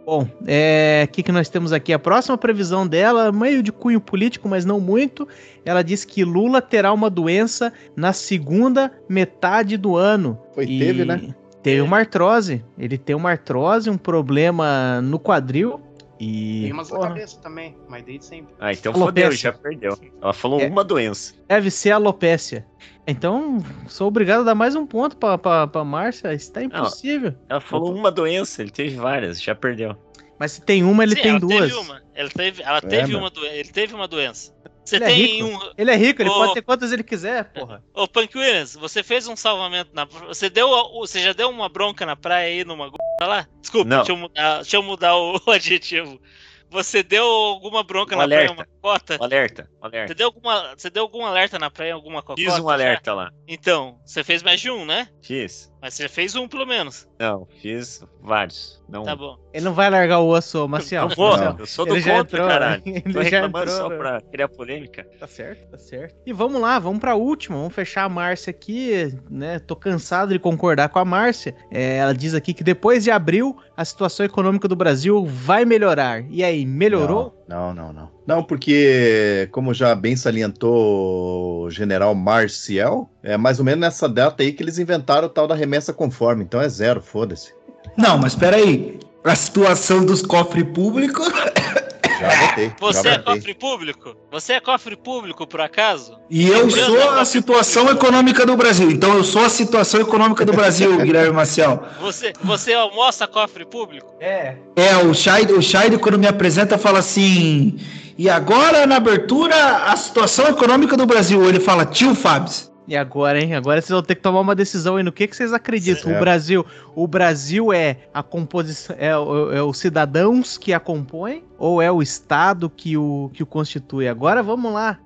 Bom, é, o que, que nós temos aqui? A próxima previsão dela, meio de cunho político, mas não muito. Ela diz que Lula terá uma doença na segunda metade do ano. Foi, E teve, né? Teve uma artrose. Ele tem uma artrose, um problema no quadril. E. Tem umas na porra, cabeça também, mas desde sempre. Ah, então Alopecia. fodeu, já perdeu. Ela falou É. uma doença. deve ser alopécia. Então, sou obrigado a dar mais um ponto pra, pra, pra Márcia. Isso tá impossível. Ela falou uma doença, ele teve várias, já perdeu. Mas se tem uma, ele Sim, tem ela duas. Teve uma. Ela teve, ela teve mano. uma doença. Ele teve uma doença. Você Ele é tem rico. um. Ele é rico, ele Ô. pode ter quantas ele quiser, porra. Ô, Punk Williams, você fez um salvamento na. Você deu. Você já deu uma bronca na praia aí numa g... lá? Desculpa, Não. deixa eu, mudar, deixa eu mudar o, o adjetivo. Você deu alguma bronca Um na praia, alerta. uma cota? Um alerta, um Você alerta. deu, alguma, você deu algum alerta na praia, alguma cocota? Fiz um já? alerta lá. Então, você fez mais de um, né? Fiz. Mas você já fez um, pelo menos. Não, fiz vários. Não, Tá bom. Ele não vai largar o osso, Marcial. não vou, Não. eu sou do Ele contra, entrou, caralho. Tô Ele já reclamando entrou, só né? pra criar polêmica. Tá certo, tá certo. E vamos lá, vamos pra última. Vamos fechar a Márcia aqui, né? Tô cansado de concordar com a Márcia. É, ela diz aqui que depois de abril, a situação econômica do Brasil vai melhorar. E aí, melhorou? Não, não, não. Não, porque, como já bem salientou o general Marcial, é mais ou menos nessa data aí que eles inventaram o tal da remessa conforme. Então é zero, foda-se. Não, mas peraí. A situação dos cofres públicos. Já botei. Você já é botei. cofre público? Você é cofre público, por acaso? E eu Lembrando, sou a situação público. econômica do Brasil. Então eu sou a situação econômica do Brasil, Guilherme Marcial. Você, você almoça cofre público? É. É, o Shaid, o Shaid, quando me apresenta, fala assim. E agora, na abertura, a situação econômica do Brasil. Ele fala, tio Fábio. E agora, hein? Agora vocês vão ter que tomar uma decisão aí no que, que vocês acreditam. Certo. O Brasil, o Brasil é a composição, é, o- é os cidadãos que a compõem ou é o Estado que o, que o constitui? Agora vamos lá.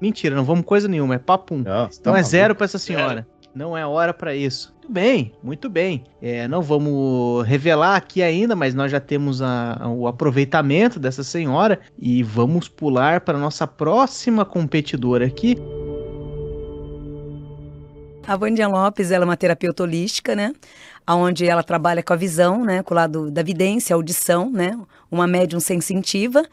Mentira, não vamos coisa nenhuma, é papum. Não, você tá Então é maluco. zero pra essa senhora. Não é hora pra isso. Muito bem, muito bem. É, não vamos revelar aqui ainda, mas nós já temos a- o aproveitamento dessa senhora e vamos pular para nossa próxima competidora aqui. A Vandinha Lopes ela é uma terapeuta holística, né? Onde ela trabalha com a visão, né? Com o lado da vidência, audição, né? Uma médium sensitiva.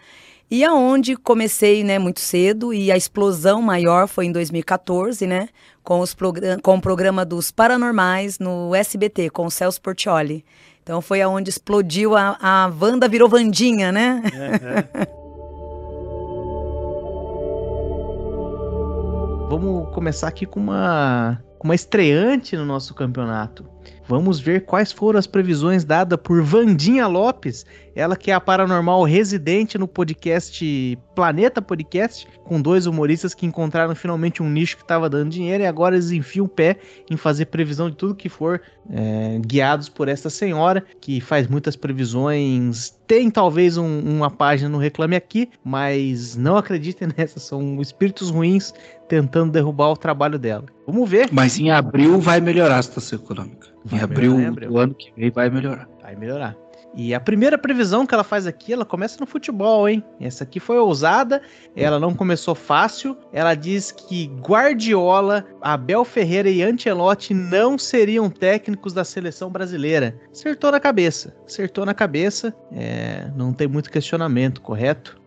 E aonde comecei, né, muito cedo e a explosão maior foi em 2014, né, com, os com o programa dos Paranormais no SBT, com o Celso Portioli. Então foi aonde explodiu a, a Wanda virou Vandinha, né? Vamos começar aqui com uma, com uma estreante no nosso campeonato. Vamos ver quais foram as previsões dadas por Vandinha Lopes, ela que é a paranormal residente no podcast Planeta Podcast, com dois humoristas que encontraram finalmente um nicho que estava dando dinheiro e agora eles enfiam o pé em fazer previsão de tudo que for, é, guiados por esta senhora, que faz muitas previsões. Tem talvez um- uma página no Reclame Aqui, mas não acreditem nessa, são espíritos ruins tentando derrubar o trabalho dela. Vamos ver. Mas em abril vai melhorar a situação econômica. Vai em abril, melhorar em abril. do ano que vem, vai melhorar. Vai melhorar. E a primeira previsão que ela faz aqui, ela começa no futebol, hein? Essa aqui foi ousada, ela não começou fácil. Ela diz que Guardiola, Abel Ferreira e Ancelotti não seriam técnicos da seleção brasileira. Acertou na cabeça, acertou na cabeça. É, não tem muito questionamento, correto?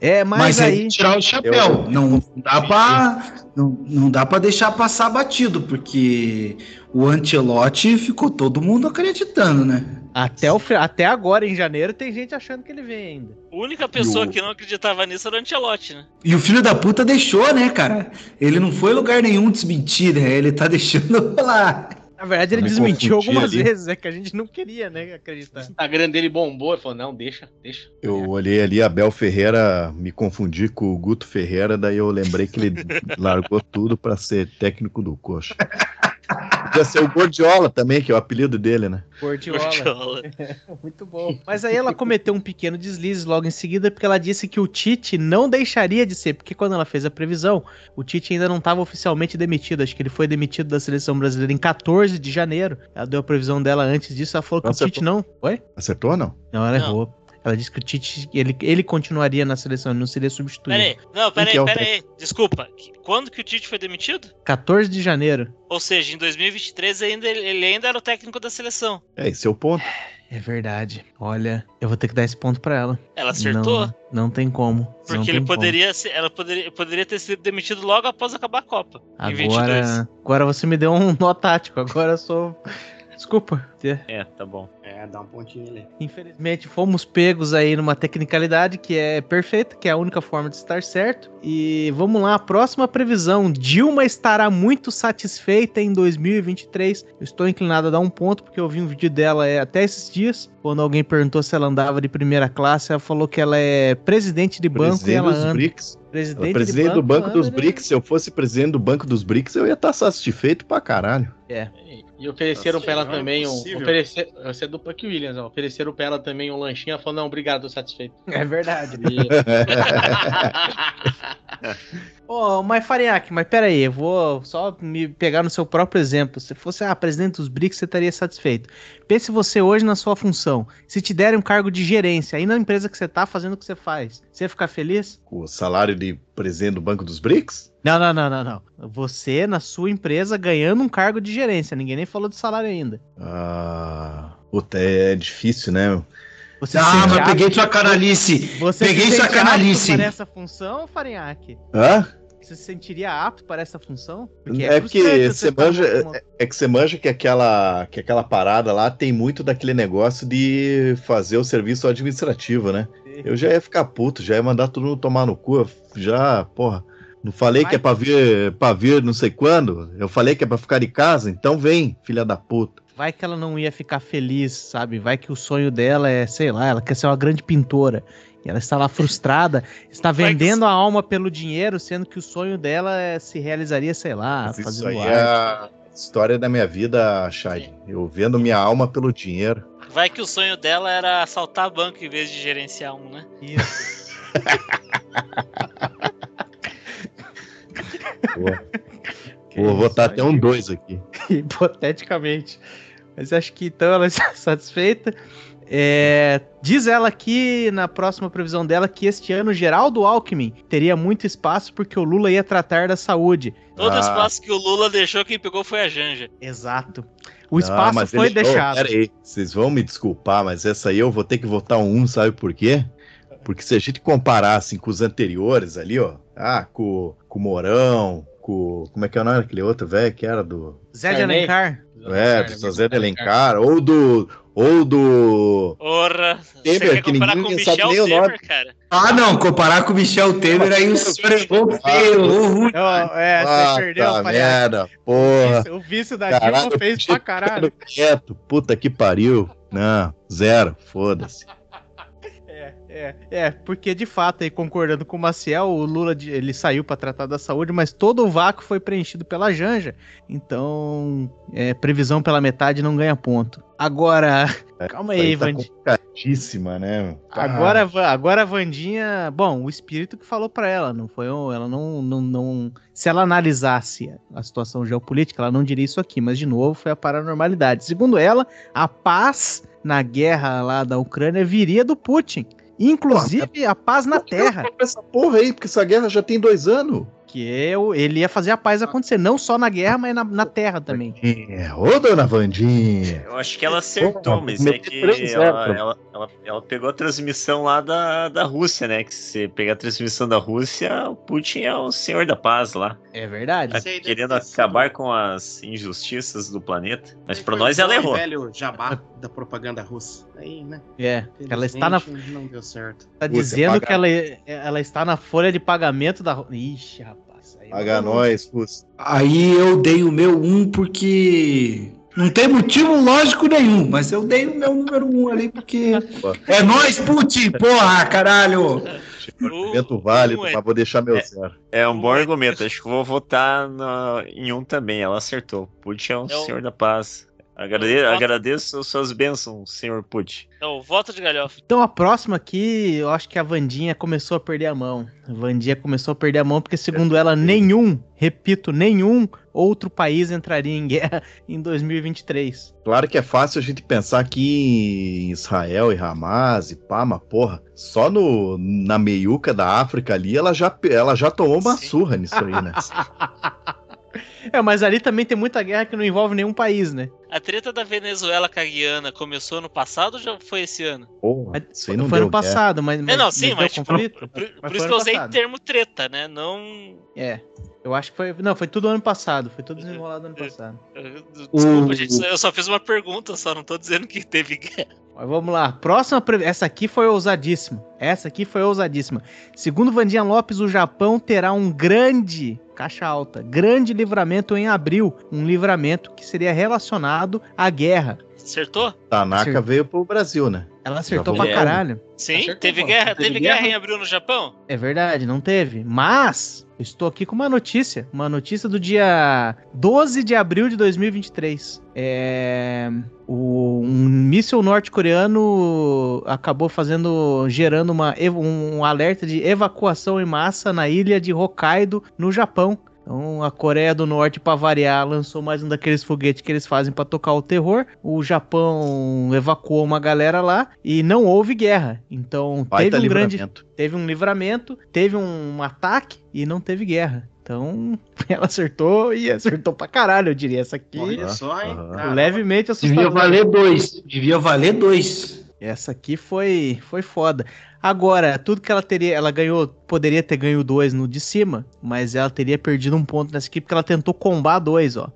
É, mas, Mas, aí aí... tirar o chapéu. Eu- Não dá pra, não, não dá pra deixar passar batido, porque o Antelote ficou todo mundo acreditando, né? Até, o, até agora, em janeiro, tem gente achando que ele vem ainda. A única pessoa o- que não acreditava nisso era o Antelote, né? E o filho da puta deixou, né, cara? Ele não foi em lugar nenhum desmentir, né? Ele tá deixando lá. Na verdade, ele Me desmentiu algumas ali. vezes, é que a gente não queria, né, acreditar. O Instagram dele bombou. Ele falou: não, deixa, deixa. Eu olhei ali, Abel Ferreira, me confundi com o Guto Ferreira, daí eu lembrei que ele largou tudo pra ser técnico do Coxa. Podia ser o Gordiola também, que é o apelido dele, né? Gordiola. Gordiola. Muito bom. Mas aí ela cometeu um pequeno deslize logo em seguida, porque ela disse que o Tite não deixaria de ser, porque quando ela fez a previsão, o Tite ainda não estava oficialmente demitido. Acho que ele foi demitido da seleção brasileira em 14 de janeiro. Ela deu a previsão dela antes disso, ela falou que Nossa, o Tite não. Oi? Acertou ou não? Não, ela Não. errou. Ela disse que o Tite, ele, ele continuaria na seleção, ele não seria substituído. Pera aí, não, pera Quem que é aí, o pera aí. Desculpa, quando que o Tite foi demitido? 14 de janeiro. Ou seja, em 2023 ainda, ele ainda era o técnico da seleção. É, esse é o ponto. É verdade. Olha, eu vou ter que dar esse ponto pra ela. Ela acertou? Não, não tem como. não Porque tem ele como. poderia ser, ela poderia, poderia ter sido demitido logo após acabar a Copa. em 22. Agora, agora você me deu um nó tático. Agora eu sou. Desculpa. É, tá bom. É, dá um pontinho ali. Infelizmente, fomos pegos aí numa tecnicalidade que é perfeita, que é a única forma de estar certo. E vamos lá, a próxima previsão. Dilma estará muito satisfeita em 2023. Eu estou inclinado a dar um ponto, porque eu vi um vídeo dela é, até esses dias. Quando alguém perguntou se ela andava de primeira classe, ela falou que ela é presidente de banco e Presidente ela dos anda. BRICS. Presidente, Ela é presidente do Banco dos BRICS. Se eu fosse presidente do Banco dos BRICS, eu ia estar satisfeito pra caralho. E ofereceram Nossa, pra ela não é também um. Oferecer, você é do Puck Williams, ó, ofereceram pra ela também um lanchinho. Ela falou: não, obrigado, tô satisfeito. É verdade. E- Ô, mas Farinhaque, mas pera aí, eu vou só me pegar no seu próprio exemplo. Se fosse ah, presidente dos BRICS, você estaria satisfeito. Pense você hoje na sua função. Se te derem um cargo de gerência aí na empresa que você tá fazendo o que você faz, você ia ficar feliz? O salário de presidente do Banco dos BRICS? Não, não, não, não, não. Você na sua empresa ganhando um cargo de gerência. Ninguém nem falou de salário ainda. Ah, puta, é difícil, né? Você Ah, mas peguei sua canalice. Você peguei se sua canalice. para essa função, Farinhaque? Hã? Você se sentiria apto para essa função? É porque frustrante você manja, numa- é que você manja que aquela, que aquela parada lá tem muito daquele negócio de fazer o serviço administrativo, né? Eu já ia ficar puto, já ia mandar todo mundo tomar no cu. Já, porra. Não falei que é pra vir, pra vir não sei quando? Eu falei que é pra ficar em casa? Então vem, filha da puta. Vai que ela não ia ficar feliz, sabe? Vai que o sonho dela é, sei lá, ela quer ser uma grande pintora. E ela está lá frustrada, está vendendo a alma pelo dinheiro, sendo que o sonho dela é- se realizaria, sei lá, Mas isso fazendo aí arte. é a história da minha vida, Chay. Eu vendo minha alma pelo dinheiro. Vai que o sonho dela era assaltar banco em vez de gerenciar um, né? Isso. Vou botar até um dois aqui. hipoteticamente. Mas acho que então ela está satisfeita. É, diz ela aqui na próxima previsão dela que este ano Geraldo Alckmin teria muito espaço porque o Lula ia tratar da saúde. Todo Ah. espaço que o Lula deixou, quem pegou foi a Janja. Exato. O espaço mas foi ele- Ô, deixado. pera aí, vocês vão me desculpar, mas essa aí eu vou ter que votar um 1, sabe por quê? Porque se a gente comparar assim, com os anteriores ali, ó, ah, com, com o Mourão, com. Como é que é o nome daquele outro velho que era do. Zé de. Alencar. É, do José de Alencar, ou do. Ou do. Ora, você Temer, quer que comparar ninguém com o sabe Michel nem o nome. Temer, cara? Ah, não, comparar com o Michel Temer, aí o senhor errou feio, errou ruim. Ó, é, ah, você perdeu, tá palhaço. merda, porra. O vício da Caralho, Dilma fez pra caralho. Quieto, puta que pariu. Não, zero, foda-se. É, é, é, porque de fato, aí concordando com o Maciel, o Lula ele saiu pra tratar da saúde, mas todo o vácuo foi preenchido pela Janja. Então, é, previsão pela metade não ganha ponto. Agora, calma aí, tá Vandinha. complicadíssima, né? Ah, Agora, agora a Vandinha, bom, o espírito que falou pra ela, não foi, ela não, não, não, se ela analisasse a situação geopolítica, ela não diria isso aqui, mas de novo foi a paranormalidade. Segundo ela, a paz na guerra lá da Ucrânia viria do Putin, inclusive a paz na terra, essa porra aí, porque essa guerra já tem dois anos. que é o- ele ia fazer a paz acontecer, não só na guerra, mas na, na terra também. É, ô dona Vandinha. Eu acho que ela acertou, mas é que ela, ela, ela, ela pegou a transmissão lá da, da Rússia, né? Que se pegar a transmissão da Rússia, o Putin é o senhor da paz lá. É verdade. Isso aí deve Querendo acabar com as injustiças do planeta. Mas foi nós ela errou. velho jabá da propaganda russa. Aí, né? É, ela está na, Não deu certo. tá Rússia, dizendo paga- que ela, ela está na folha de pagamento da. Ixi, rapaz. aí Paga nós, Rússia. Aí eu dei o meu um porque não tem motivo lógico nenhum, mas eu dei o meu número um ali porque é nós, Putin, porra, caralho. Argumento válido, um é- mas vou deixar meu É. zero. É um bom argumento. Acho que vou votar no- em um também. Ela acertou. Putin é o É o- senhor da paz. Agrade- voto- agradeço suas bênçãos, senhor Putin. Então, voto de galhofa. Então a próxima aqui, eu acho que a Vandinha começou a perder a mão. A Vandinha começou a perder a mão porque, segundo ela, nenhum, repito, nenhum outro país entraria em guerra em 2023. Claro que é fácil a gente pensar que em Israel e Hamas e pá, mas porra, só no, na meiuca da África ali, ela já, ela já tomou uma Sim. surra nisso aí, né? É, mas ali também tem muita guerra que não envolve nenhum país, né? A treta da Venezuela com a Guiana começou no passado ou já foi esse ano? Porra, Mas isso aí não foi ano passado, mas, É, não, mas sim, mas tipo, conflito? por, por Mas isso foi que eu ano usei passado. termo treta, né? Não. É. Eu acho que foi. Não, foi tudo ano passado. Foi tudo desenrolado ano passado. Desculpa, O- gente, eu só fiz uma pergunta, só não tô dizendo que teve guerra. Mas vamos lá. Próxima. pre- Essa aqui foi ousadíssima. Essa aqui foi ousadíssima. Segundo Vandinha Lopes, o Japão terá um grande. Caixa alta, grande livramento em abril. Um livramento que seria relacionado à guerra. Acertou? Tanaka Sim. veio pro Brasil, né? Ela acertou pra caralho. Sim, Acertou, teve pô. guerra, Teve teve guerra guerra? em abril no Japão? É verdade, não teve. Mas eu estou aqui com uma notícia. Uma notícia do dia 12 de abril de 2023. É. O, um míssil norte-coreano acabou fazendo. gerando uma, um alerta de evacuação em massa na ilha de Hokkaido, no Japão. Então, a Coreia do Norte, para variar, lançou mais um daqueles foguetes que eles fazem para tocar o terror. O Japão evacuou uma galera lá e não houve guerra. Então, Baita teve um grande livramento. teve um livramento, teve um ataque e não teve guerra. Então, ela acertou e acertou pra caralho, eu diria. Essa aqui, Olha só, hein? Caramba. levemente Devia assustadora. valer dois. Devia valer dois. Essa aqui foi, foi foda. Agora, tudo que ela teria, ela ganhou, poderia ter ganho dois no de cima, mas ela teria perdido um ponto nessa equipe porque ela tentou combar dois, ó.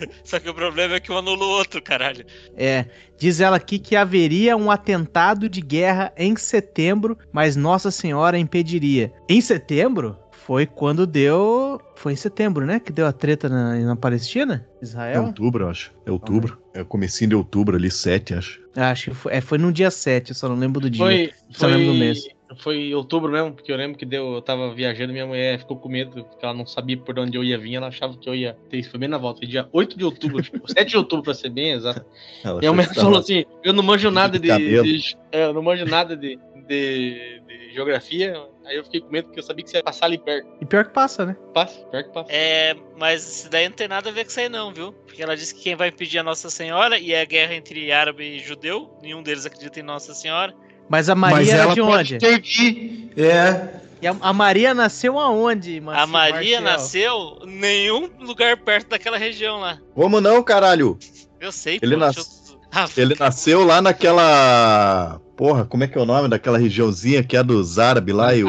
Só que o problema é que um anula o outro, caralho. É, diz ela aqui que haveria um atentado de guerra em setembro, mas Nossa Senhora impediria. Em setembro? Foi quando deu. Foi em setembro, né? Que deu a treta na, na Palestina? É Israel? outubro, eu acho. É outubro. É comecinho de outubro ali, 7, acho. Acho que foi, é, foi no dia 7, eu só não lembro do dia. Foi, Só lembro do foi, mês. foi em outubro mesmo, porque eu lembro que deu, eu tava viajando, minha mulher ficou com medo, porque ela não sabia por onde eu ia vir, ela achava que eu ia ter isso. Foi bem na volta, foi dia 8 de outubro, tipo, 7 de outubro pra ser bem exato. Ela E mulher falou assim: eu não manjo nada de. cabelo. de- é, eu não manjo nada de, de, de geografia. Aí eu fiquei com medo porque eu sabia que você ia passar ali perto. E pior que passa, né? Passa, pior que passa. É, mas isso daí não tem nada a ver com isso aí não, viu? Porque ela disse que quem vai impedir a Nossa Senhora e é a guerra entre árabe e judeu, nenhum deles acredita em Nossa Senhora. Mas a Mas Maria era ela de pode onde? É. E a, a Maria nasceu aonde, Marci- a Maria nasceu em nenhum lugar perto daquela região lá. Como não, caralho? Eu sei, Ele pô, nas- deixa eu- Ah, Ele nasceu lá naquela. Porra, como é que é o nome daquela regiãozinha que é dos árabes lá e o.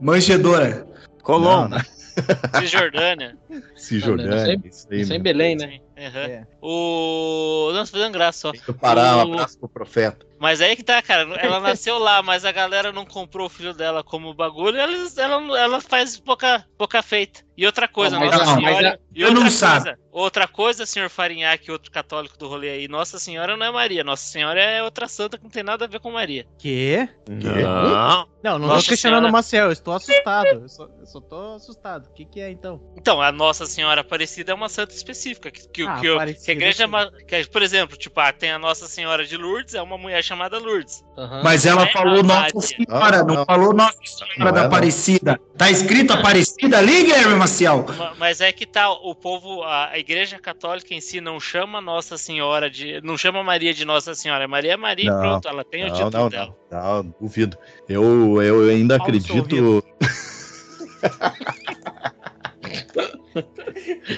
Manjedora. Colom. Cisjordânia. Cisjordânia. Isso é em. Belém, né? Aham. É. O. Não, fazendo graça só. Do Pará, um O- abraço pro profeta. Mas aí que tá, cara. Ela nasceu lá, mas a galera não comprou o filho dela como bagulho. Ela, ela, ela faz pouca, pouca feita. E outra coisa, Não, mas Nossa não, mas Senhora. e eu outra não coisa, sabe. outra coisa, senhor Farinhaque, outro católico do rolê aí. Nossa Senhora não é Maria. Nossa Senhora é outra santa que não tem nada a ver com Maria. Quê? Não. Não, não Nossa tô questionando Senhora. o Maciel, eu estou assustado. Eu só, eu só tô assustado. O que, que é então? Então, a Nossa Senhora Aparecida é uma santa específica. Que, que, Ah, que, que a igreja. que, por exemplo, tipo, ah, tem a Nossa Senhora de Lourdes, é uma mulher chamada Lourdes. Aham. Mas ela É falou Nossa. Senhora, Não, não, não. falou Nossa Senhora Não é, da não. Aparecida. Tá escrito Aparecida ali, Guilherme Maciel? Ma- Mas é que tá, o povo, a, a igreja católica em si não chama Nossa Senhora de. Não chama Maria de Nossa Senhora. Maria é Maria Não, e pronto, ela tem o título não, dela. não, não, duvido. Eu, eu ainda acredito.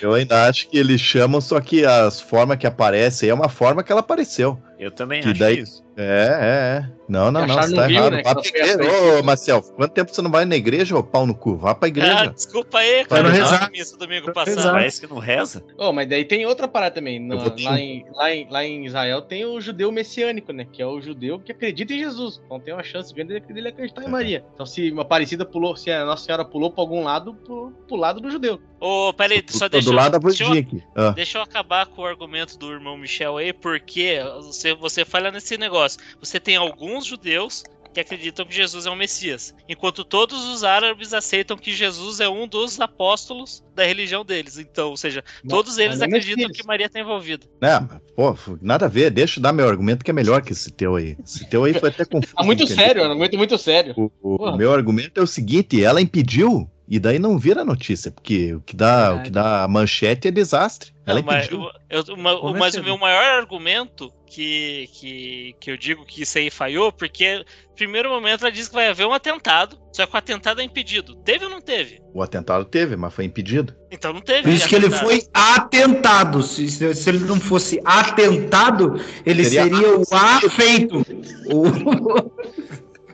eu ainda acho que eles chamam, só que as formas que aparecem é uma forma que ela apareceu. Eu também Que acho daí- isso. É, é, é. Não, não, não, você no tá Rio, errado. né, Vá pra igreja. Ô, Marcel, quanto tempo você não vai na igreja, ô pau no cu? Vá pra Ah, igreja. desculpa aí, Vai cara. no eu não rezar. vi isso domingo Vai passado. rezar. Parece que não reza. Oh, mas daí tem outra parada também. Te- lá, em, lá, em, lá em Israel tem o judeu messiânico, né? Que é o judeu que acredita em Jesus. Então tem uma chance grande dele- acreditar em Maria. Então se uma parecida pulou, se a Nossa Senhora pulou pra algum lado, pro, pro lado do judeu. Ô, peraí, só Tô deixa, do lado da deixa, eu, aqui. Ah, deixa eu acabar com o argumento do irmão Michel aí, porque você, você falha nesse negócio. Você tem alguns judeus que acreditam que Jesus é o Messias, enquanto todos os árabes aceitam que Jesus é um dos apóstolos da religião deles. Então, ou seja, todos eles é acreditam Messias. que Maria está envolvida. né, mas, pô, nada a ver. Deixa eu dar meu argumento que é melhor que esse teu aí. Esse teu aí foi até confuso. Tá muito entendeu? sério, é muito, muito sério. O, o meu argumento é o seguinte: ela impediu e daí não vira notícia, porque o que dá, o que dá a manchete é desastre. Ela Não, mas, eu- eu- uma- é mas o é? meu maior argumento que, que, que eu digo que isso aí falhou, porque no primeiro momento ela diz que vai haver um atentado, só que o atentado é impedido. Teve ou não teve? O atentado teve, mas foi impedido. Então não teve. Por isso que ele atentado. foi atentado. Se, se- se ele não fosse atentado, ele Seria seria, o afeito. O-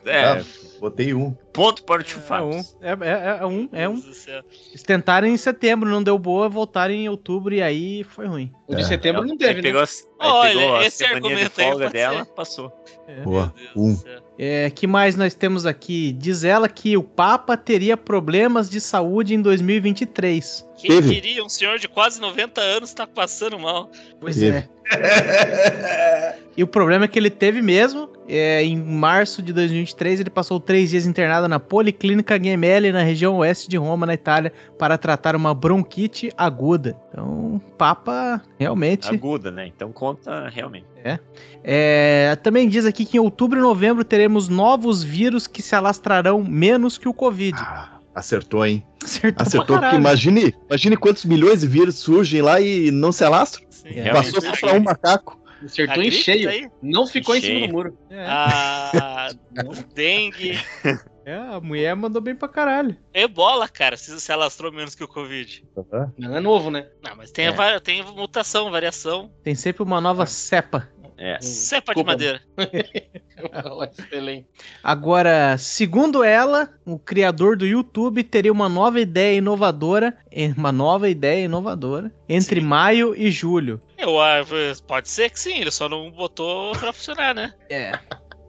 É, Ah, botei um. ponto para o tio É um. Fábio. É, é- é um. É um. Eles tentaram em setembro, não deu boa, voltaram em outubro e aí foi ruim. O de É. setembro não Aí teve, né? pegou, aí Olha, pegou a esse de argumento aí folga pode dela, ser. passou. Boa. Meu Deus Um. do céu. É, que mais nós temos aqui? Diz ela que o Papa teria problemas de saúde em 2023. Quem Teve. diria um senhor de quase 90 anos tá passando mal? Pois Teve. é. E o problema é que ele teve mesmo. É, em março de 2023, ele passou três dias internado na Policlínica Gemelli, na região oeste de Roma, na Itália, para tratar uma bronquite aguda. Então, Papa realmente. Aguda, né? Então conta realmente. É, também diz aqui que em outubro e novembro teremos novos vírus que se alastrarão menos que o Covid. Ah, acertou, hein? Acertou, Acertou, porque imagine, imagine quantos milhões de vírus surgem lá e não se alastram. Sim, É, Passou só pra um macaco. Acertou A em cheio. aí? Não ficou em cima Cheio. do muro. É, A dengue, é, a mulher mandou bem pra caralho. ebola, cara, se, se alastrou menos que o Covid. Não é novo, né? Não, mas tem, É. a tem mutação, variação. Tem sempre uma nova cepa. É. Cepa de madeira. Excelente. Agora, segundo ela, o criador do YouTube teria uma nova ideia inovadora, eh, uma nova ideia inovadora, entre Sim. maio e julho. Eu, ah, pode ser que sim, ele só não botou pra funcionar, né? É.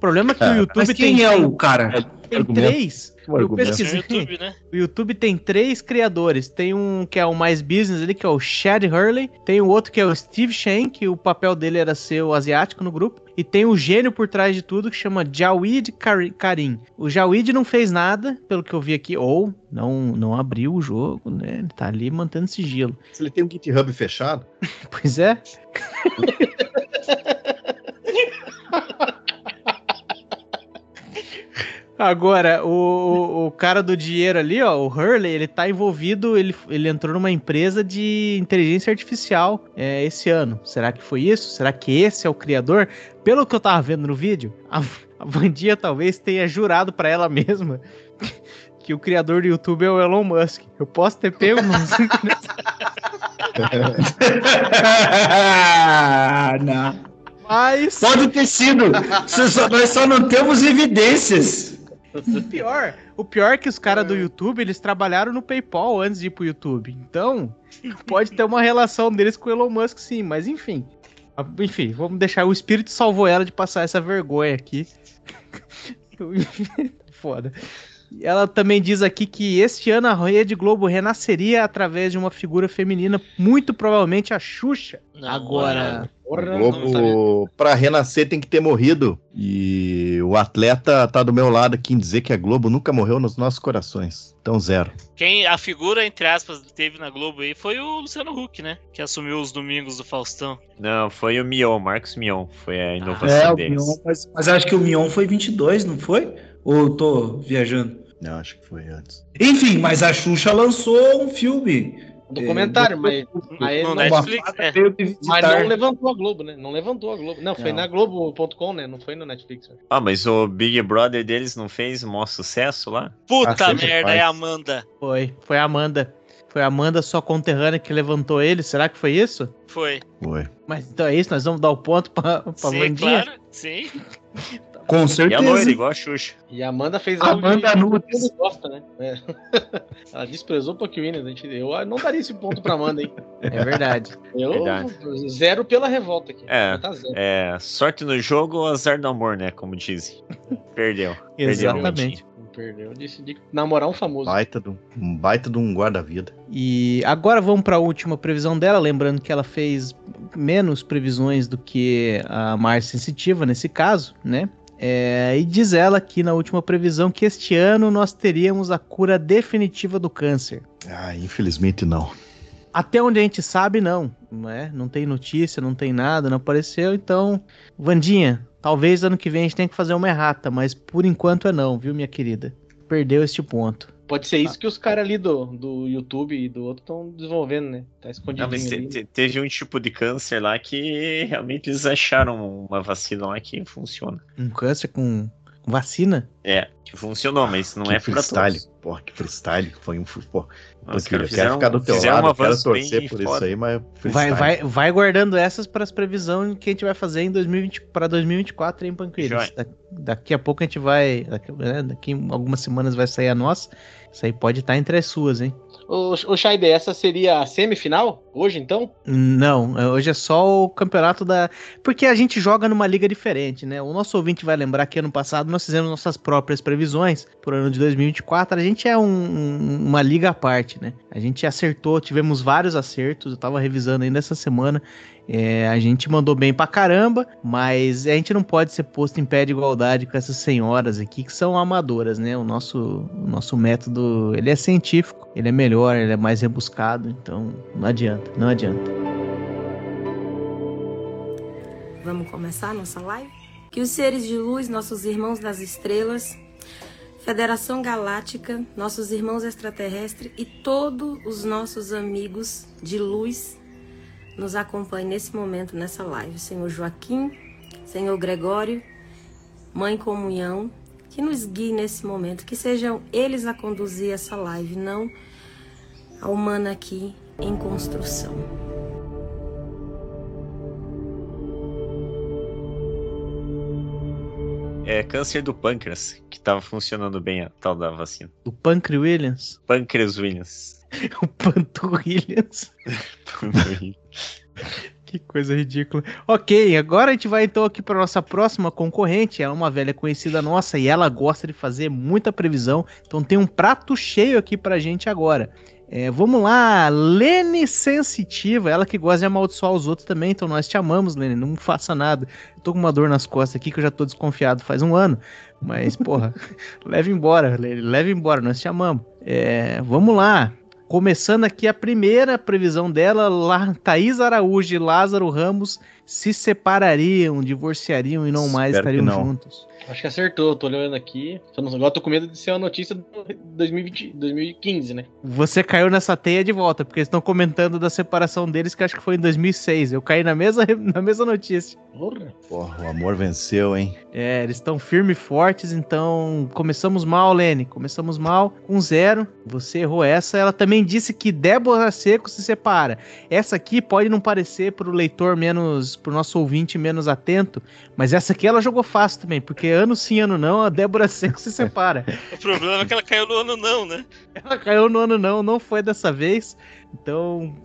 O problema é que o É, YouTube Mas quem tem, é o cara? tem argumento? três. Um Eu pesquisei. YouTube, né? O YouTube tem três criadores. Tem um que é o mais business ali, que é o Chad Hurley. Tem o outro que é o Steve Shen, que o papel dele era ser o asiático no grupo. E tem o gênio por trás de tudo, que chama Jawid Kar- Karim. O Jawid não fez nada, pelo que eu vi aqui, ou não, não abriu o jogo, né? Ele tá ali mantendo sigilo. Se ele tem um GitHub fechado, Pois é. Agora, o, o, cara do dinheiro ali, ó, o Hurley, ele tá envolvido, ele, ele entrou numa empresa de inteligência artificial é, esse ano. Será que foi isso? Será que esse é o criador? Pelo que eu tava vendo no vídeo, a, a Vandia talvez tenha jurado pra ela mesma que o criador do YouTube é o Elon Musk. Eu posso ter pego nos não. mas... Pode ter sido. Só- nós só não temos evidências. O pior, o pior é que os caras do YouTube, eles trabalharam no PayPal antes de ir pro YouTube. Então, pode ter uma relação deles com o Elon Musk, sim, mas enfim. Enfim, vamos deixar. O espírito salvou ela de passar essa vergonha aqui. Foda. E Ela também diz aqui que este ano a Rede Globo renasceria através de uma figura feminina, muito provavelmente a Xuxa. Não, Agora, o Porra, Globo, pra renascer, tem que ter morrido. E o atleta tá do meu lado aqui em dizer que a Globo nunca morreu nos nossos corações. Então, zero. Quem a figura, entre aspas, teve na Globo aí foi o Luciano Huck, né? Que assumiu os domingos do Faustão. Não, foi o Mion, Marcos Mion. Foi a É, inovação o deles. Mion, mas, mas acho que o Mion foi 22, não foi? Ou eu tô viajando? Não, acho que foi antes. Enfim, mas a Xuxa lançou um filme. Um documentário, mas, mas, no não, Netflix, é. Mas não levantou a Globo, né? Não levantou a Globo. Não, foi Não. na Globo.com, né? Não foi no Netflix. né? Ah, mas o Big Brother deles não fez o maior sucesso lá? Puta Ah, merda, faz. é a Amanda. foi. Foi a Amanda. Foi a Amanda, sua conterrânea, que levantou ele. Será que foi isso? Foi. Foi. Mas então é isso, nós vamos dar o ponto pra, pra Sim, Vandinha. claro. Sim. Com E a certeza. loira, igual a Xuxa. E a Amanda fez Amanda que Nunes. gosta, né? É. Ela desprezou o Pokémon, gente. Eu não daria esse ponto pra Amanda, hein? É verdade. Eu Verdade. zero pela revolta aqui. É. Tá. É, sorte no jogo ou azar do amor, né? Como dizem. Perdeu. Perdeu, Exatamente. Perdeu. Decidi namorar um famoso. Baita do, um baita de um guarda-vida. E agora vamos para a última previsão dela, lembrando que ela fez menos previsões do que a mais sensitiva nesse caso, né? É, e diz ela aqui na última previsão que este ano nós teríamos a cura definitiva do câncer. Ah, infelizmente não. Até onde a gente sabe, não. Não, é? não tem notícia, não tem nada, não apareceu. Então, Vandinha, talvez ano que vem a gente tenha que fazer uma errata, mas por enquanto é não, viu, minha querida? Perdeu este ponto. Pode ser isso que os caras ali do, do YouTube e do outro estão desenvolvendo, né? Tá te- teve um tipo de câncer lá que realmente eles acharam uma vacina lá que funciona. Um câncer com vacina? É, que funcionou, mas não que é pra freestyle. todos. Porra, que freestyle. Foi um. Pô, Os Porque eu quero ficar do teu lado, eu quero torcer por foda. isso aí, mas. Vai, freestyle. vai, vai guardando essas para as previsões que a gente vai fazer em 2020 para 2024 em. Joia. Da- daqui a pouco a gente vai, daqui, né, daqui algumas semanas vai sair a nossa. Isso aí pode estar entre as suas, hein? Ô Shaide, essa seria a semifinal? Hoje, então? Não, é- hoje é só o campeonato da. Porque a gente joga numa liga diferente, né? O nosso ouvinte vai lembrar que ano passado nós fizemos nossas próprias previsões pro ano de 2024. A gente é um- um- uma liga à parte, né? A gente acertou, tivemos vários acertos. Eu tava revisando ainda essa semana. É, a gente mandou bem pra caramba, mas a gente não pode ser posto em pé de igualdade com essas senhoras aqui que são amadoras, né? O nosso, o nosso método, ele é científico, ele é melhor, ele é mais rebuscado, então não adianta, não adianta. Vamos começar nossa live? Que os seres de luz, nossos irmãos das estrelas, Federação Galáctica, nossos irmãos extraterrestres e todos os nossos amigos de luz nos acompanhem nesse momento, nessa live. Senhor Joaquim, Senhor Gregório, Mãe Comunhão, que nos guie nesse momento, que sejam eles a conduzir essa live, não a humana aqui em construção. É câncer do pâncreas, que tava funcionando bem a tal da vacina. O Pancre Williams. Pâncreas Williams. o Panto Williams. Que coisa ridícula. Ok, agora a gente vai então aqui para nossa próxima concorrente. Ela é uma velha conhecida nossa e ela gosta de fazer muita previsão. Então tem um prato cheio aqui pra gente agora. É, vamos lá, Lene Sensitiva, ela que gosta de amaldiçoar os outros também, então nós te amamos, Lene, não faça nada. Tô com uma dor nas costas aqui que eu já tô desconfiado faz um ano, mas porra, leve embora, Lene, leve embora, nós te amamos. É, vamos lá, Começando aqui a primeira previsão dela, lá, Thaís Araújo e Lázaro Ramos se separariam, divorciariam e não mais Espero que estariam não. juntos. Acho que acertou, tô olhando aqui. Agora tô com medo de ser uma notícia de 2020, 2015, né? Você caiu nessa teia de volta, porque eles estão comentando da separação deles, que acho que foi em 2006. Eu caí na mesma, na mesma notícia. Porra. Porra, o amor venceu, hein? É, eles estão firmes e fortes, então começamos mal, Lene. Começamos mal com zero. Você errou essa. Ela também disse que Débora Seco se separa. Essa aqui pode não parecer pro leitor menos, pro nosso ouvinte menos atento, mas essa aqui ela jogou fácil também, porque ano sim, ano não, a Débora Seco se separa. O problema é que ela caiu no ano não, né? Ela caiu no ano não, não foi dessa vez. Então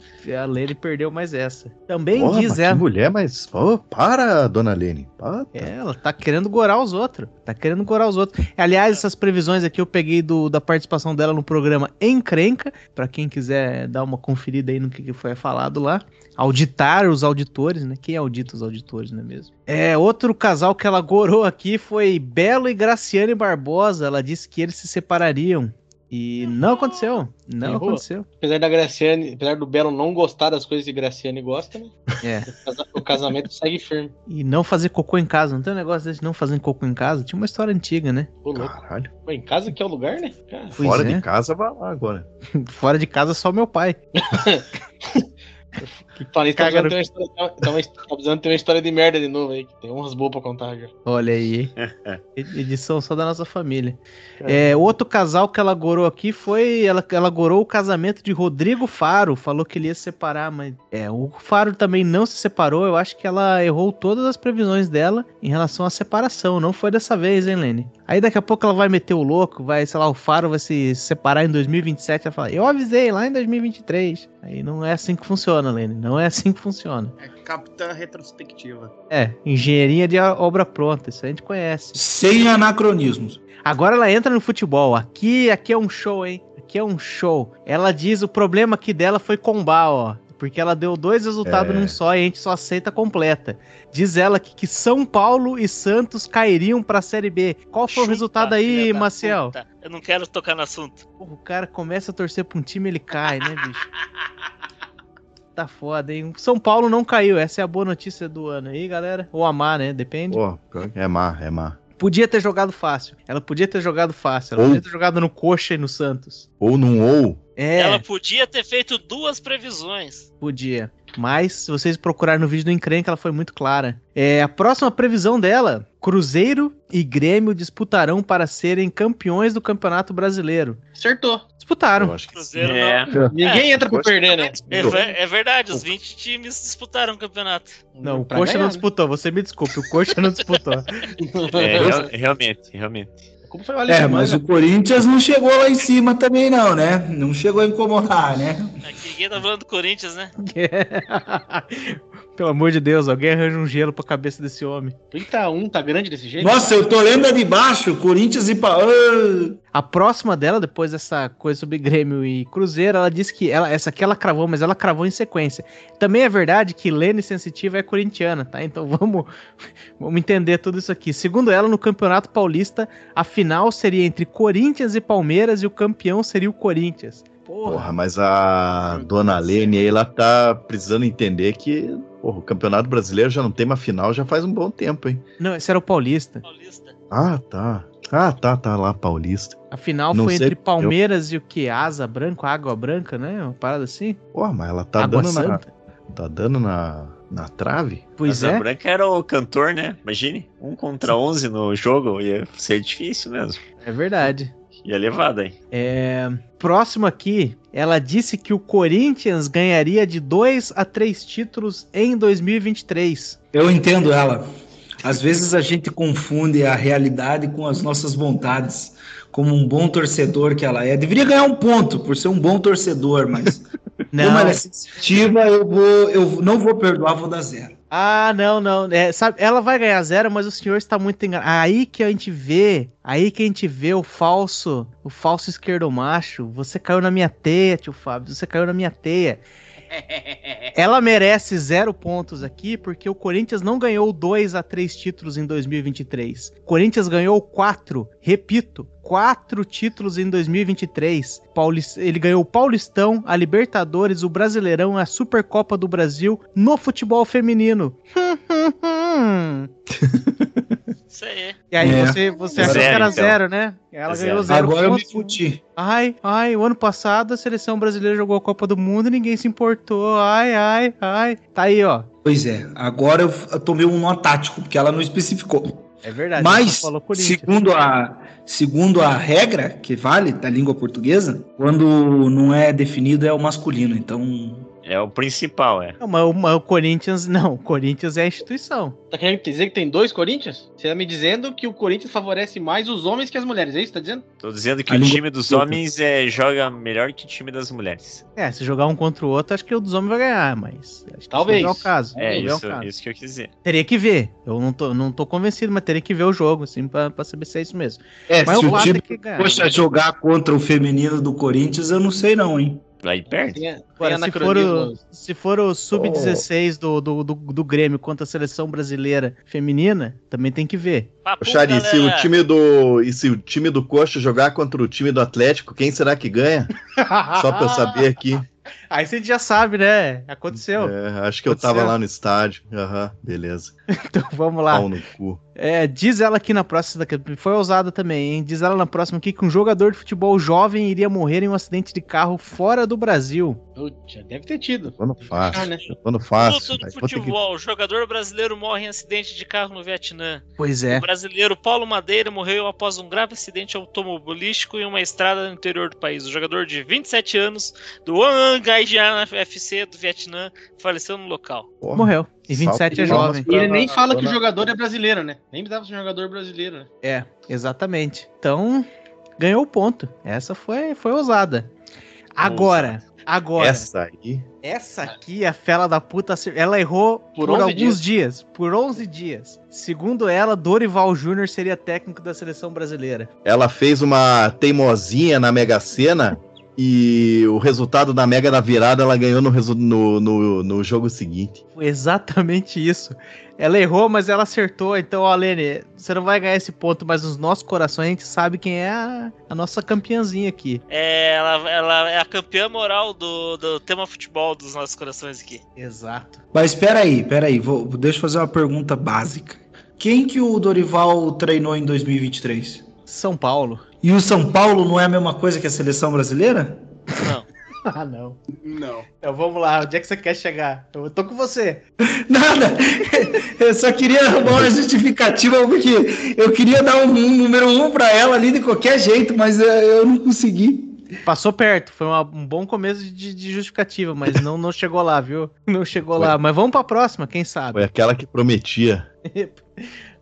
a Lene perdeu mais essa. Também Porra, diz ela. mulher, mas. Ô, para, dona Lene. Para. É, ela tá querendo gorar os outros. Tá querendo gorar os outros. Aliás, essas previsões aqui eu peguei do, da participação dela no programa Encrenca. Pra quem quiser dar uma conferida aí no que, que foi falado lá. Auditar os auditores, né? Quem audita os auditores, não é mesmo? É, outro casal que ela gorou aqui foi Belo e Graciane Barbosa. Ela disse que eles se separariam. E não aconteceu. Não Errou. aconteceu. Apesar da Graciane, apesar do Belo não gostar das coisas que Graciane gosta, né? É. O casa- O casamento segue firme. E não fazer cocô em casa. Não tem um negócio desse de não fazer cocô em casa? Tinha uma história antiga, né? Ô, louco. Caralho. Pô, em casa que é o lugar, né? Fora é. de casa, vai lá agora. Fora de casa, só meu pai. que falei, tá Cagaram. precisando, ter uma história, tá, uma- tá precisando ter uma história de merda de novo aí. que Tem umas boas pra contar já. Olha aí, hein? Edição só da nossa família. É, outro casal que ela gorou aqui foi. Ela, ela gorou o casamento de Rodrigo Faro. Falou que ele ia se separar, mas. É, o Faro também não se separou. Eu acho que ela errou todas as previsões dela em relação à separação. Não foi dessa vez, hein, Lene? Aí daqui a pouco ela vai meter o louco, vai, sei lá, o Faro vai se separar em 2027. Ela fala, eu avisei lá em 2023. Aí não é assim que funciona, Lene. Não é assim que funciona. É capitã retrospectiva. É, engenharia de obra pronta. Isso a gente conhece. Sem anacronismos. Agora ela entra no futebol. Aqui, aqui é um show, hein? Aqui é um show. Ela diz o problema aqui dela foi combar, ó. Porque ela deu dois resultados É. num só e a gente só aceita completa. Diz ela que, que São Paulo e Santos cairiam pra Série B. Qual foi o Chupa, resultado aí, Maciel? puta. Eu não quero tocar no assunto. Porra, o cara começa a torcer pra um time ele cai, né, bicho? Tá foda, hein? São Paulo não caiu. Essa é a boa notícia do ano aí, galera. Ou a má, né? Depende. Pô, é má, é má. Podia ter jogado fácil. Ela podia ter jogado fácil. Ela Ou- podia ter jogado no Coxa e no Santos. Ou num ou. É, Ela podia ter feito duas previsões. podia. Mas, se vocês procurarem no vídeo do Encrenca, ela foi muito clara. É, a próxima previsão dela: Cruzeiro e Grêmio disputarão para serem campeões do Campeonato Brasileiro. Acertou. Disputaram. Eu acho que Cruzeiro É. não. Ninguém entra pra Coxa- perder, né? É, é verdade, os 20 times disputaram o campeonato. Não, o Pra Coxa ganhar, não né? disputou. Você me desculpe, o Coxa não disputou. É, real- realmente, realmente. Como foi o É, mas o Corinthians não chegou lá em cima também, não, né? Não chegou a incomodar, né? Aqui ninguém tá falando do Corinthians, né? Pelo amor de Deus, alguém arranja um gelo pra cabeça desse homem. 31 tá grande desse jeito? Nossa, eu tô lendo a de baixo, Corinthians e pa... Ah! A próxima dela, depois dessa coisa sobre Grêmio e Cruzeiro, ela disse que ela, essa aqui ela cravou, mas ela cravou em sequência. Também é verdade que Lene Sensitiva é corintiana, tá? Então vamos, vamos entender tudo isso aqui. Segundo ela, no Campeonato Paulista, a final seria entre Corinthians e Palmeiras e o campeão seria o Corinthians. Porra. Porra, mas a dona Lene aí, ela tá precisando entender que porra, o Campeonato Brasileiro já não tem uma final já faz um bom tempo, hein? Não, esse era o Paulista. Paulista. Ah, tá. Ah, tá, tá lá, Paulista. A final Não foi sei, entre Palmeiras e o que? Asa branco, água branca, né? Uma parada assim. Porra, mas ela tá água dando na, santa. tá dando na, na trave? Pois Asa é. Branca era o cantor, né? Imagine. Um contra 11 no jogo ia ser difícil mesmo. É verdade. Ia levada aí. É, próximo aqui, ela disse que o Corinthians ganharia de 2 a 3 títulos em 2023. Eu entendo ela. Às vezes a gente confunde a realidade com as nossas vontades, como um bom torcedor que ela é. Deveria ganhar um ponto por ser um bom torcedor, mas Não. como ela é sensitiva, eu, vou, eu não vou perdoar, vou dar zero. Ah, não, não. É, sabe, ela vai ganhar zero, mas o senhor está muito enganado. Aí que a gente vê, aí que a gente vê o falso, o falso esquerdo macho. Você caiu na minha teia, tio Fábio. Você caiu na minha teia. Ela merece zero pontos aqui porque o Corinthians não ganhou dois a três títulos em 2023. O Corinthians ganhou quatro, repito, quatro títulos em 2023. Paulis- Ele ganhou o Paulistão, a Libertadores, o Brasileirão, a Supercopa do Brasil no futebol feminino. Isso aí. E aí É. você, você achou que era então. zero, né? Ela Zero. ganhou zero Agora eu me pontos. fudi. Ai, ai, o ano passado a seleção brasileira jogou a Copa do Mundo e ninguém se importou. Ai, ai, ai. Tá aí, ó. Pois é, agora eu, tomei um nó tático, porque ela não especificou. É verdade. Mas, segundo a, segundo a regra que vale da língua portuguesa, quando não é definido é o masculino. Então, É o principal, é. Não, mas, o- mas o Corinthians, não. O Corinthians é a instituição. Tá querendo dizer que tem dois Corinthians? Você tá me dizendo que o Corinthians favorece mais os homens que as mulheres, é isso que tá dizendo? Tô dizendo que A o língua time dos homens é, joga melhor que o time das mulheres. É, se jogar um contra o outro, acho que o dos homens vai ganhar, mas. Acho que Talvez. não é o caso. É, isso, o caso. isso que eu quis dizer. Teria que ver. Eu não tô, não tô convencido, mas teria que ver o jogo, assim, pra, pra saber se é isso mesmo. é, Mas se o time é que ganhar. fosse jogar contra o feminino do Corinthians, eu não sei não, hein? Aí perde. Tem, Agora, se for, o, se for o sub-16 do, do, do, do Grêmio contra a seleção brasileira feminina, também tem que ver. Papo, Xari, se o time do. E se o time do Coxa jogar contra o time do Atlético, quem será que ganha? Só pra eu saber aqui. Aí você já sabe, né? Aconteceu. É, acho que eu Aconteceu. tava lá no estádio. Aham, beleza. Então vamos lá. Pau no cu. É, diz ela aqui na próxima, foi ousada também, hein? Diz ela na próxima aqui que um jogador de futebol jovem iria morrer em um acidente de carro fora do Brasil. Deve ter tido. Quando fácil. Ah, né? Quando fácil. Luto do que- futebol. O jogador brasileiro morre em acidente de carro no Vietnã. Pois é. O brasileiro Paulo Madeira morreu após um grave acidente automobilístico em uma estrada no interior do país. O jogador de 27 anos do Angaijian FC do Vietnã faleceu no local. Porra, Morreu. E 27 é jovem. E ele nem fala que o jogador é brasileiro, né? Nem precisava ser um jogador brasileiro, né? É, exatamente. Então, ganhou o ponto. Essa foi, foi ousada. Agora, agora, essa, Essa aí. aqui, a fela da puta, ela errou por, Por 11 alguns dias. Por 11 dias. Segundo ela, Dorival Júnior seria técnico da seleção brasileira. Ela fez uma teimosinha na Mega Sena e o resultado da Mega da virada ela ganhou no, no, no, no jogo seguinte. Foi exatamente isso. Ela errou, mas ela acertou. Então, ó, Lene, você não vai ganhar esse ponto, mas nos nossos corações a gente sabe quem é a, a nossa campeãzinha aqui. É, ela, ela é a campeã moral do, do tema futebol dos nossos corações aqui. Exato. Mas espera aí, espera aí, vou, deixa eu fazer uma pergunta básica. Quem que o Dorival treinou em 2023? São Paulo. E o São Paulo não é a mesma coisa que a seleção brasileira? Não. Ah, não. Não. Então vamos lá, onde é que você quer chegar? Eu tô com você. Nada! Eu só queria arrumar uma justificativa porque eu queria dar um, um número um pra ela ali de qualquer jeito, mas eu não consegui. Passou perto, foi uma- um bom começo de, de justificativa, mas não, não chegou lá, viu? Não chegou Foi. lá. Mas vamos pra próxima, quem sabe? Foi aquela que prometia.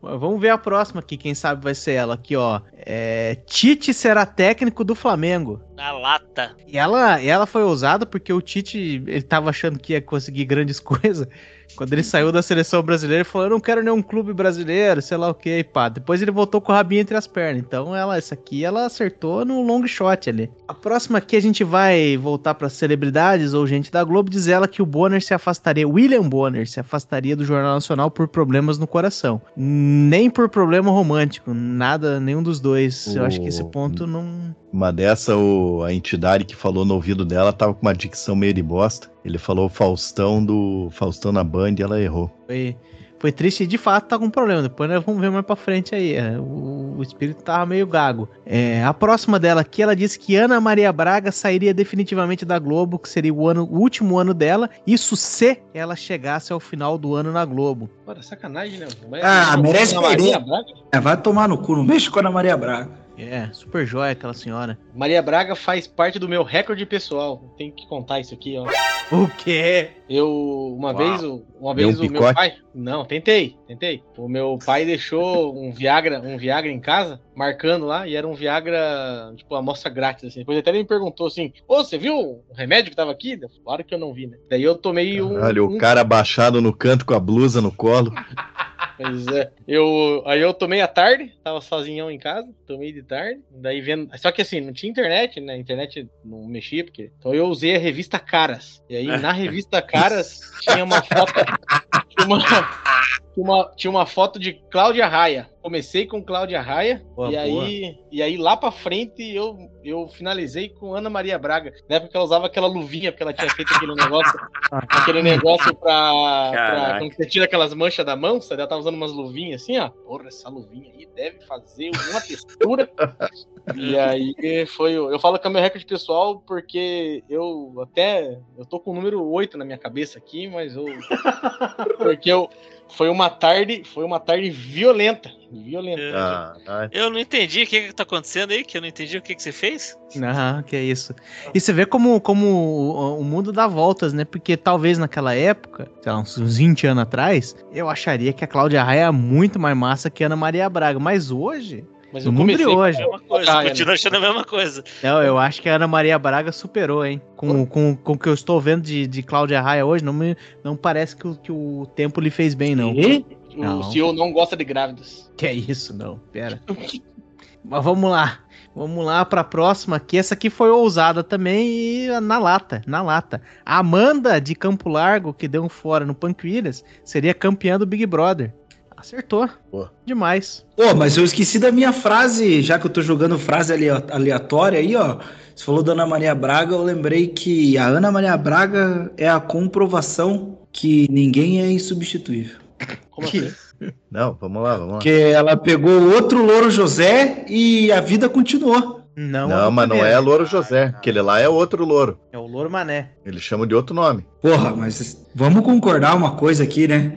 Vamos ver a próxima aqui, quem sabe vai ser ela. Aqui, ó. É, Tite será técnico do Flamengo. Na lata. E ela, ela foi ousada porque o Tite, ele tava achando que ia conseguir grandes coisas. Quando ele saiu da seleção brasileira, ele falou: Eu não quero nenhum clube brasileiro, sei lá o que, pá. Depois ele voltou com o rabinho entre as pernas. Então, ela, essa aqui, ela acertou no long shot ali. A próxima aqui a gente vai voltar para celebridades ou gente da Globo. Diz ela que o Bonner se afastaria, William Bonner se afastaria do Jornal Nacional por problemas no coração. Nem por problema romântico, nada, nenhum dos dois. Eu acho que esse O- ponto não. Uma dessa, o, a entidade que falou no ouvido dela tava com uma dicção meio de bosta. Ele falou Faustão do Faustão na Band e ela errou. Foi, foi triste e de fato tá com problema. Depois nós vamos ver mais pra frente aí. é, O, o espírito tava meio gago. É, a próxima dela aqui, ela disse que Ana Maria Braga sairia definitivamente da Globo, que seria o, ano, o último ano dela. Isso se ela chegasse ao final do ano na Globo. Bora, sacanagem, né? Vai- Ah, merece Ana Maria perder. Braga? É, vai tomar no cu, não mexe com a Ana Maria Braga. É, super joia aquela senhora. Maria Braga faz parte do meu recorde pessoal. Tem que contar isso aqui, ó. O quê? Eu, uma Uau. vez, o- uma Deu vez um o meu pai. Não, tentei, tentei. O meu pai deixou um Viagra, um Viagra em casa, marcando lá, e era um Viagra, tipo, amostra grátis, assim. Depois até ele me perguntou assim: Ô, você viu o remédio que tava aqui? Claro que eu não vi, né? Daí eu tomei um. Olha, um o cara abaixado no canto com a blusa no colo. Pois é. Eu, aí eu tomei à tarde, tava sozinhão em casa, tomei de tarde, daí vendo. Só que assim, não tinha internet, né? Internet não mexia, porque. Então eu usei a revista Caras. E aí na revista Caras tinha uma foto. Uma, uma, tinha uma foto de Cláudia Raia. Comecei com Cláudia Raia, Boa, e, aí, e aí lá pra frente eu, eu finalizei com Ana Maria Braga. Na época ela usava aquela luvinha, porque ela tinha feito aquele negócio, aquele negócio pra, pra quando você tira aquelas manchas da mão, sabe? ela tava usando umas luvinhas assim, ó. Porra, essa luvinha aí deve fazer alguma textura. e aí foi. Eu falo que é o meu recorde pessoal porque eu até. Eu tô com o número 8 na minha cabeça aqui, mas eu. Porque eu. Foi uma tarde. Foi uma tarde violenta. Violenta. Ah, ah, Eu não entendi o que, que tá acontecendo aí, que eu não entendi o que, que você fez. Aham, que é isso. E você vê como, como o, o mundo dá voltas, né? Porque talvez naquela época, sei lá, uns uns 20 anos atrás, eu acharia que a Cláudia Raia é muito mais massa que a Ana Maria Braga. Mas hoje, Mas eu comecei. hoje, Mesma coisa, Ah, continuo achando a mesma coisa. eu, eu acho que a Ana Maria Braga superou, hein? Com, com, com o que eu estou vendo de, de Cláudia Raia hoje, não, me, não parece que o, que o tempo lhe fez bem, não. E o Não. CEO não gosta de grávidas. Que é isso, não. Pera. Mas vamos lá. Vamos lá pra próxima, que essa aqui foi ousada também e na lata, na lata. A Amanda de Campo Largo, que deu um fora no Panquilhas, seria campeã do Big Brother. Acertou. Pô. Demais. Pô, mas eu esqueci da minha frase, já que eu tô jogando frase alea- aleatória aí, ó. Você falou da Ana Maria Braga, eu lembrei que a Ana Maria Braga é a comprovação que ninguém é insubstituível. Como assim? Não, vamos lá, vamos lá. Porque ela pegou outro Louro José e a vida continuou. Não, Não, a mas não é. Louro José. Aquele lá é outro louro. É o Louro Mané. Ele chama de outro nome. Porra, mas vamos concordar uma coisa aqui, né?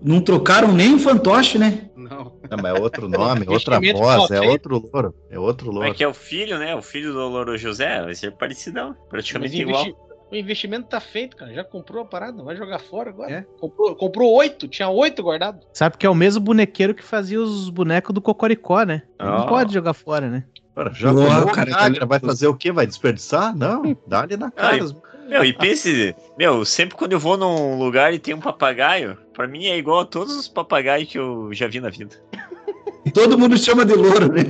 Não trocaram nem o fantoche, né? Não. Não, mas é outro nome, outra voz, é outro louro. É outro louro. é que é o filho, né? O filho do Louro José vai ser parecidão. Mas Praticamente igual. investi- O investimento tá feito, cara. Já comprou a parada, vai jogar fora agora. É. Comprou, comprou oito, tinha oito guardado. Sabe que é o mesmo bonequeiro que fazia os bonecos do Cocoricó, né? Ele Não pode jogar fora, né? Ora, já Porra, tomou cara, tá vai fazer o quê? Vai desperdiçar? Não, dá-lhe na cara. Meu, e pense, meu, sempre quando eu vou num lugar e tem um papagaio, pra mim é igual a todos os papagaios que eu já vi na vida. Todo mundo chama de louro, né?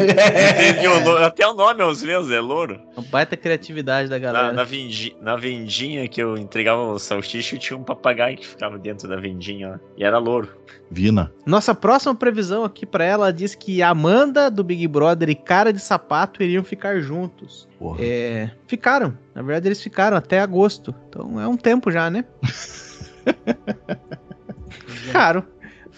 Lo- até o nome é os meus, é louro. Uma baita criatividade da Na, galera. na, vendi- na vendinha que eu entregava o salsicha, tinha um papagaio que ficava dentro da vendinha lá. E era louro. Vina. Nossa próxima previsão aqui pra ela diz que Amanda do Big Brother e Cara de Sapato iriam ficar juntos. Porra. É, ficaram. Na verdade, eles ficaram até agosto. Então é um tempo já, né? ficaram.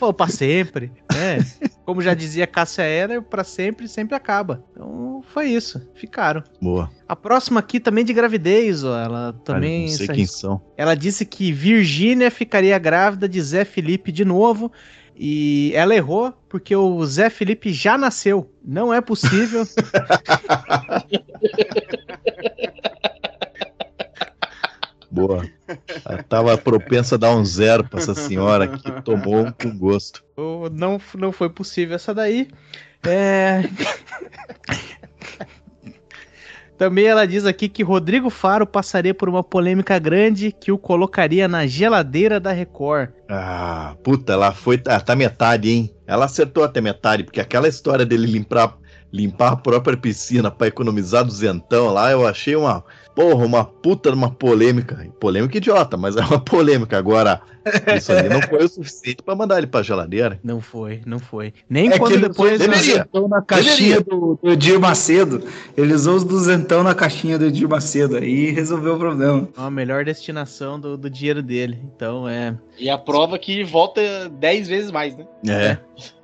Falou pra sempre, né? Como já dizia Cássia Era, pra sempre, sempre acaba. Então foi isso. Ficaram. Boa. A próxima aqui também de gravidez, ó. Ela também. não sei se quem são. ela disse que Virgínia ficaria grávida de Zé Felipe de novo. E ela errou porque o Zé Felipe já nasceu. Não é possível. Boa. Tava propensa a dar um zero pra essa senhora que tomou um com gosto. Não, não foi possível essa daí. É... Também ela diz aqui que Rodrigo Faro passaria por uma polêmica grande que o colocaria na geladeira da Record. Ah, puta, ela foi. Ah, tá metade, hein? Ela acertou até metade, porque aquela história dele limpar, limpar a própria piscina pra economizar duzentão lá, eu achei uma. Porra, uma puta uma polêmica. Polêmica idiota, mas é uma polêmica. Agora, isso aí não foi o suficiente pra mandar ele pra geladeira. Não foi, não foi. Nem É quando ele depois. usou os deveria. duzentão na caixinha do, do Edir Macedo. Ele usou os duzentão na caixinha do Edir Macedo. Aí resolveu o problema. A melhor destinação do, do dinheiro dele. Então é. E a prova que volta 10 vezes mais, né? É. Que-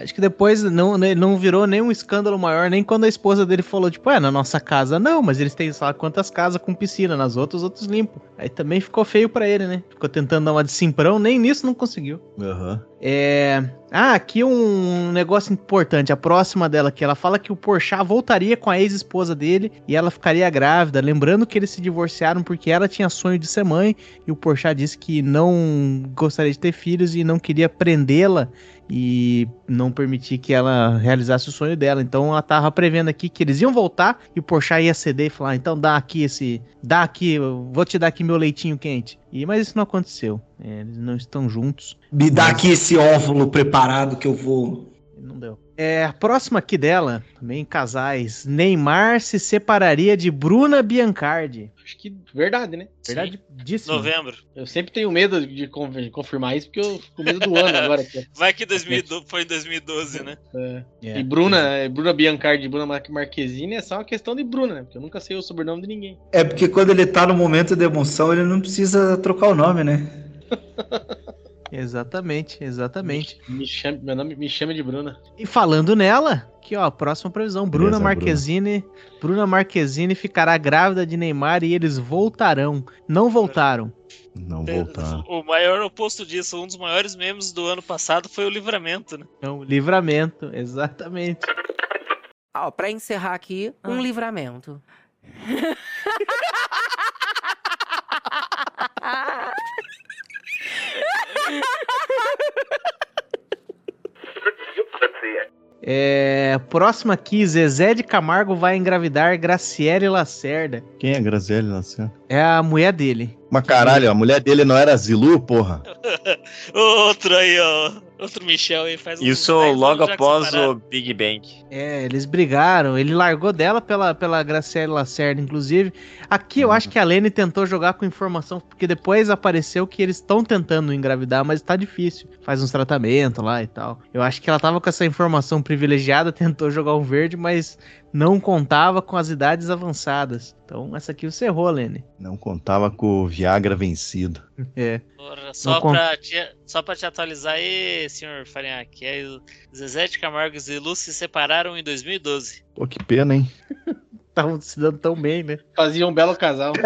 Acho que depois não, né, não virou nenhum escândalo maior, nem quando a esposa dele falou, tipo, é, na nossa casa não, mas eles têm, sei lá, quantas casas com piscina, nas outras, os outros limpam. Aí também ficou feio pra ele, né? Ficou tentando dar uma de simprão, nem nisso não conseguiu. Aham. É. Ah, aqui um negócio importante. A próxima dela que ela fala que o Porchat voltaria com a ex-esposa dele e ela ficaria grávida. Lembrando que eles se divorciaram porque ela tinha sonho de ser mãe e o Porchat disse que não gostaria de ter filhos e não queria prendê-la e não permitir que ela realizasse o sonho dela. Então ela tava prevendo aqui que eles iam voltar e o Porchat ia ceder e falar: "Então dá aqui esse, dá aqui, vou te dar aqui meu leitinho quente". E mas isso não aconteceu. É, eles não estão juntos. Me dá aqui esse óvulo preparado que eu vou. Não deu. É, a próxima aqui dela, também casais. Neymar se separaria de Bruna Biancardi. Acho que verdade, né? Verdade disso. Novembro. Eu sempre tenho medo de con- de confirmar isso, porque eu fico com medo do ano agora. aqui. Vai que 2012, foi em 2012, né? É. É. E Bruna, é, Bruna Biancardi e Bruna Mar- Marquezine é só uma questão de Bruna, né? Porque eu nunca sei o sobrenome de ninguém. É porque quando ele tá no momento de emoção, ele não precisa trocar o nome, né? Exatamente, exatamente. Me chame, meu nome me chama de Bruna. E falando nela, aqui ó, a próxima previsão, Bruna Beleza, Marquezine, Bruna Marquezine ficará grávida de Neymar e eles voltarão. Não voltaram. Não voltar. O maior oposto disso, um dos maiores memes do ano passado foi o livramento, né? Não, livramento, exatamente. Ó, pra encerrar aqui, um livramento. É, próxima aqui, Zezé de Camargo vai engravidar Graciele Lacerda. Quem é Graziele Lacerda? É a mulher dele. Mas caralho, a mulher dele não era Zilu, porra? Outro aí, ó. Outro Michel aí faz Isso 10 anos logo após separaram. o Big Bang. É, eles brigaram. Ele largou dela pela, pela Graciela Lacerda, inclusive. Aqui eu acho que a Lene tentou jogar com informação, porque depois apareceu que eles estão tentando engravidar, mas tá difícil. Faz uns tratamentos lá e tal. Eu acho que ela tava com essa informação privilegiada, tentou jogar um verde, mas não contava com as idades avançadas. Então essa aqui você errou, Lene. Não contava com o Viagra vencido. É. Porra, só, Não pra te, só pra te atualizar aí, senhor Farinhaque, o Zezé de Camargo e Zilu se separaram em 2012. Pô, que pena, hein? Estavam se dando tão bem, né? Fazia um belo casal.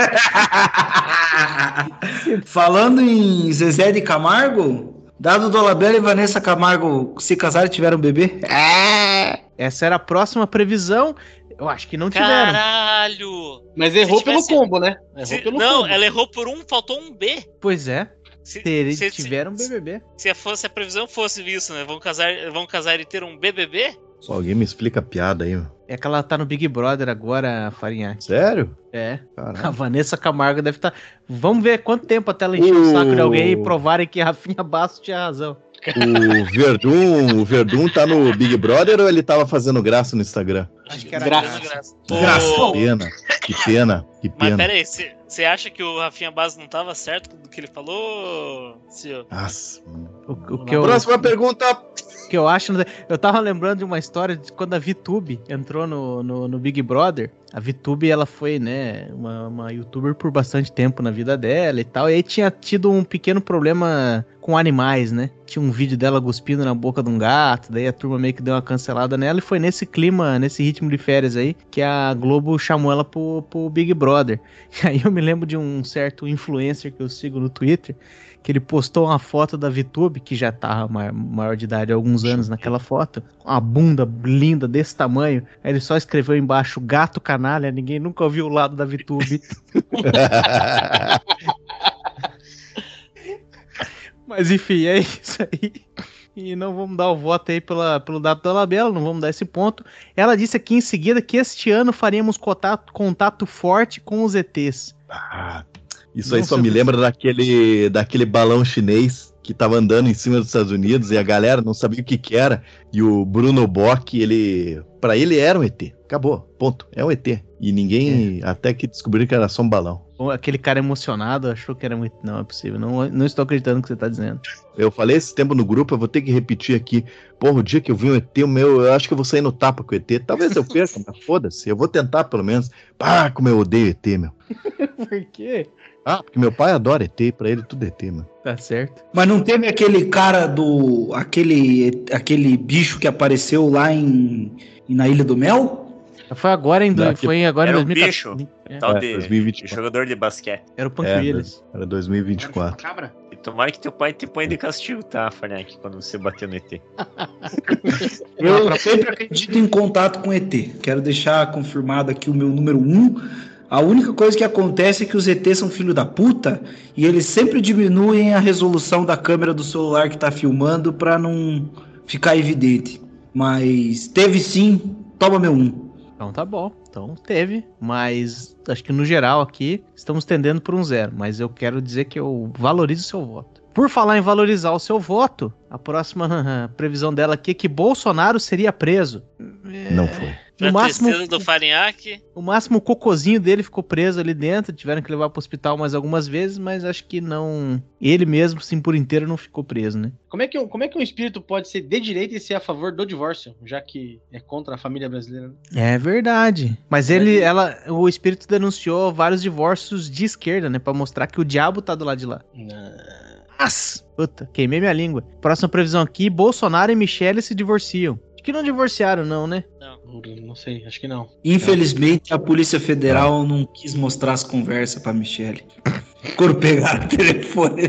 Falando em Zezé de Camargo, Dado Dolabella e Vanessa Camargo se casaram e tiveram um bebê? Essa era a próxima previsão. Eu acho que não tiveram. Caralho! Mas errou Se pelo tivesse- combo, né? Errou Se- pelo não, combo. ela errou por um, faltou um B. Pois é. Se, Ter- se- tiveram se- BBB. Se, fosse, a previsão fosse isso, né? Vão casar, vão casar e ter um BBB? Só alguém me explica a piada aí, meu. É que ela tá no Big Brother agora, Farinha. Sério? É. A Caralho. Vanessa Camargo deve estar. Vamos ver quanto tempo até ela encher o Uh. saco de alguém e provarem que Rafinha Bastos tinha razão. O Verdun, o Verdun tá no Big Brother ou ele tava fazendo graça no Instagram? Acho que era Graça. graça. Graça. Que pena, que pena, que Mas pena. pera aí, você acha que o Rafinha Bastos não tava certo do que ele falou, senhor? Nossa. O, o que eu, Próxima pergunta. o que eu acho. Eu tava lembrando de uma história de quando a VTube entrou no, no, no Big Brother. A VTube, ela foi, né, uma, uma youtuber por bastante tempo na vida dela e tal. E aí tinha tido um pequeno problema com animais, né? Tinha um vídeo dela cuspindo na boca de um gato. Daí a turma meio que deu uma cancelada nela. E foi nesse clima, nesse ritmo de férias aí, que a Globo chamou ela pro, pro Big Brother. E aí eu me lembro de um certo influencer que eu sigo no Twitter que ele postou uma foto da VTube, que já tava ma- maior de idade há alguns anos naquela foto, uma bunda linda desse tamanho. Aí ele só escreveu embaixo gato canalha, ninguém nunca ouviu o lado da VTube. Mas enfim, é isso aí. E não vamos dar o voto aí pela, pelo dado da Labela, não vamos dar esse ponto. Ela disse aqui em seguida que este ano faríamos contato, contato forte com os ETs. Ah, isso aí Não só sei me lembra daquele, daquele balão chinês que tava andando em cima dos Estados Unidos e a galera não sabia o que que era. E o Bruno Bock, ele. Pra ele era um ET. Acabou, ponto. É um ET. E ninguém. Até que descobriram que era só um balão. Aquele cara emocionado achou que era muito. Não é possível. Não, não estou acreditando no que você está dizendo. Eu falei esse tempo no grupo, eu vou ter que repetir aqui. Porra, o dia que eu vi um ET, o meu, eu acho que eu vou sair no tapa com o ET. Talvez eu perca, mas foda-se. Eu vou tentar pelo menos. Pá, como eu odeio ET, meu. Por quê? Ah, porque meu pai adora ET, pra ele tudo é ET, meu. Tá certo. Mas não teve aquele cara do. aquele, aquele bicho que apareceu lá em, na Ilha do Mel? Foi agora em, do- foi agora em Era um 2014. bicho, É, tal É, de 2024. jogador de basquete. Era o É, Panquilhas. era 2024. Cabra? E tomara que teu pai te põe de castigo, tá, Farnak, quando você bater no ET. Eu sempre acredito em contato com ET. Quero deixar confirmado aqui o meu número um. A única coisa que acontece é que os ETs são filho da puta e eles sempre diminuem a resolução da câmera do celular que tá filmando pra não ficar evidente. Mas teve sim, toma meu um. Então tá bom. Então teve, mas acho que no geral aqui estamos tendendo por um zero. Mas eu quero dizer que eu valorizo o seu voto. Por falar em valorizar o seu voto, a próxima previsão dela aqui é que Bolsonaro seria preso. Não foi. Pra No máximo, tristeza do Farinhaque. o máximo o cocôzinho dele ficou preso ali dentro. Tiveram que levar pro hospital mais algumas vezes, mas acho que não. Ele mesmo, assim, por inteiro, não ficou preso, né? Como é, que, um- como é que um espírito pode ser de direita e ser a favor do divórcio, já que é contra a família brasileira? né? É verdade. Mas ele, ela, o espírito denunciou vários divórcios de esquerda, né? Pra mostrar que o diabo tá do lado de lá. Mas, puta, queimei minha língua. Próxima previsão aqui: Bolsonaro e Michele se divorciam. Acho que não divorciaram, não, né? Não, não sei, acho que não. Infelizmente, a Polícia Federal não quis mostrar as conversas pra Michele. Quando pegaram o telefone.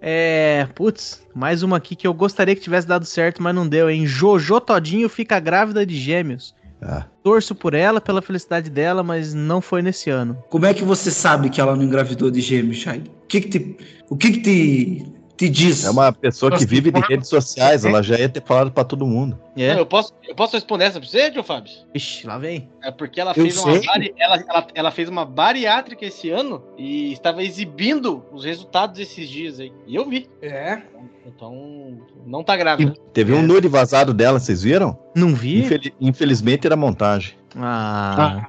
É. Putz, mais uma aqui que eu gostaria que tivesse dado certo, mas não deu, hein? Jojo Todinho fica grávida de gêmeos. Ah, Torço por ela, pela felicidade dela, mas não foi nesse ano. Como é que você sabe que ela não engravidou de gêmeos, Chay? O que que te, o que que te, te diz? é uma pessoa que vive de redes sociais, ela já ia ter falado pra todo mundo. É. Não, eu, posso, eu posso responder essa pra você, Tio Fábio? Ixi, lá vem. É porque ela Eu fez, uma bari- ela, ela, ela fez uma bariátrica esse ano e estava exibindo os resultados esses dias aí. E eu vi. É. Então, não tá grávida. Teve um nude vazado dela, vocês viram? Não vi? Infeli- infelizmente era montagem. Ah.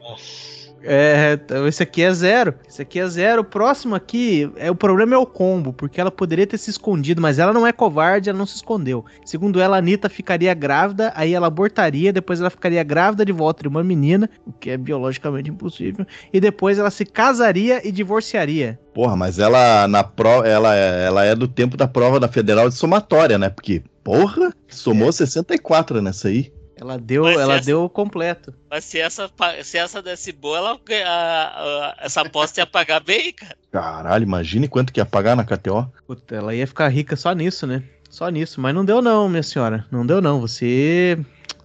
Nossa. É, esse aqui é zero. Esse aqui é zero. O próximo aqui, é, o problema é o combo, porque ela poderia ter se escondido, mas ela não é covarde, ela não se escondeu. Segundo ela, a Anitta ficaria grávida, aí ela abortaria, depois ela ficaria grávida de volta de uma menina, o que é biologicamente impossível, e depois ela se casaria e divorciaria. Porra, mas ela na prova, ela, é- ela é do tempo da prova da Federal de somatória, né? Porque, porra, somou 64 nessa aí. Ela deu, Mas ela essa- deu completo. Mas se essa, se essa desse boa, ela, a- a- essa aposta ia pagar bem, cara. Caralho, imagine quanto que ia pagar na KTO. Puta, ela ia ficar rica só nisso, né? Só nisso. Mas não deu não, minha senhora. Não deu não. Você...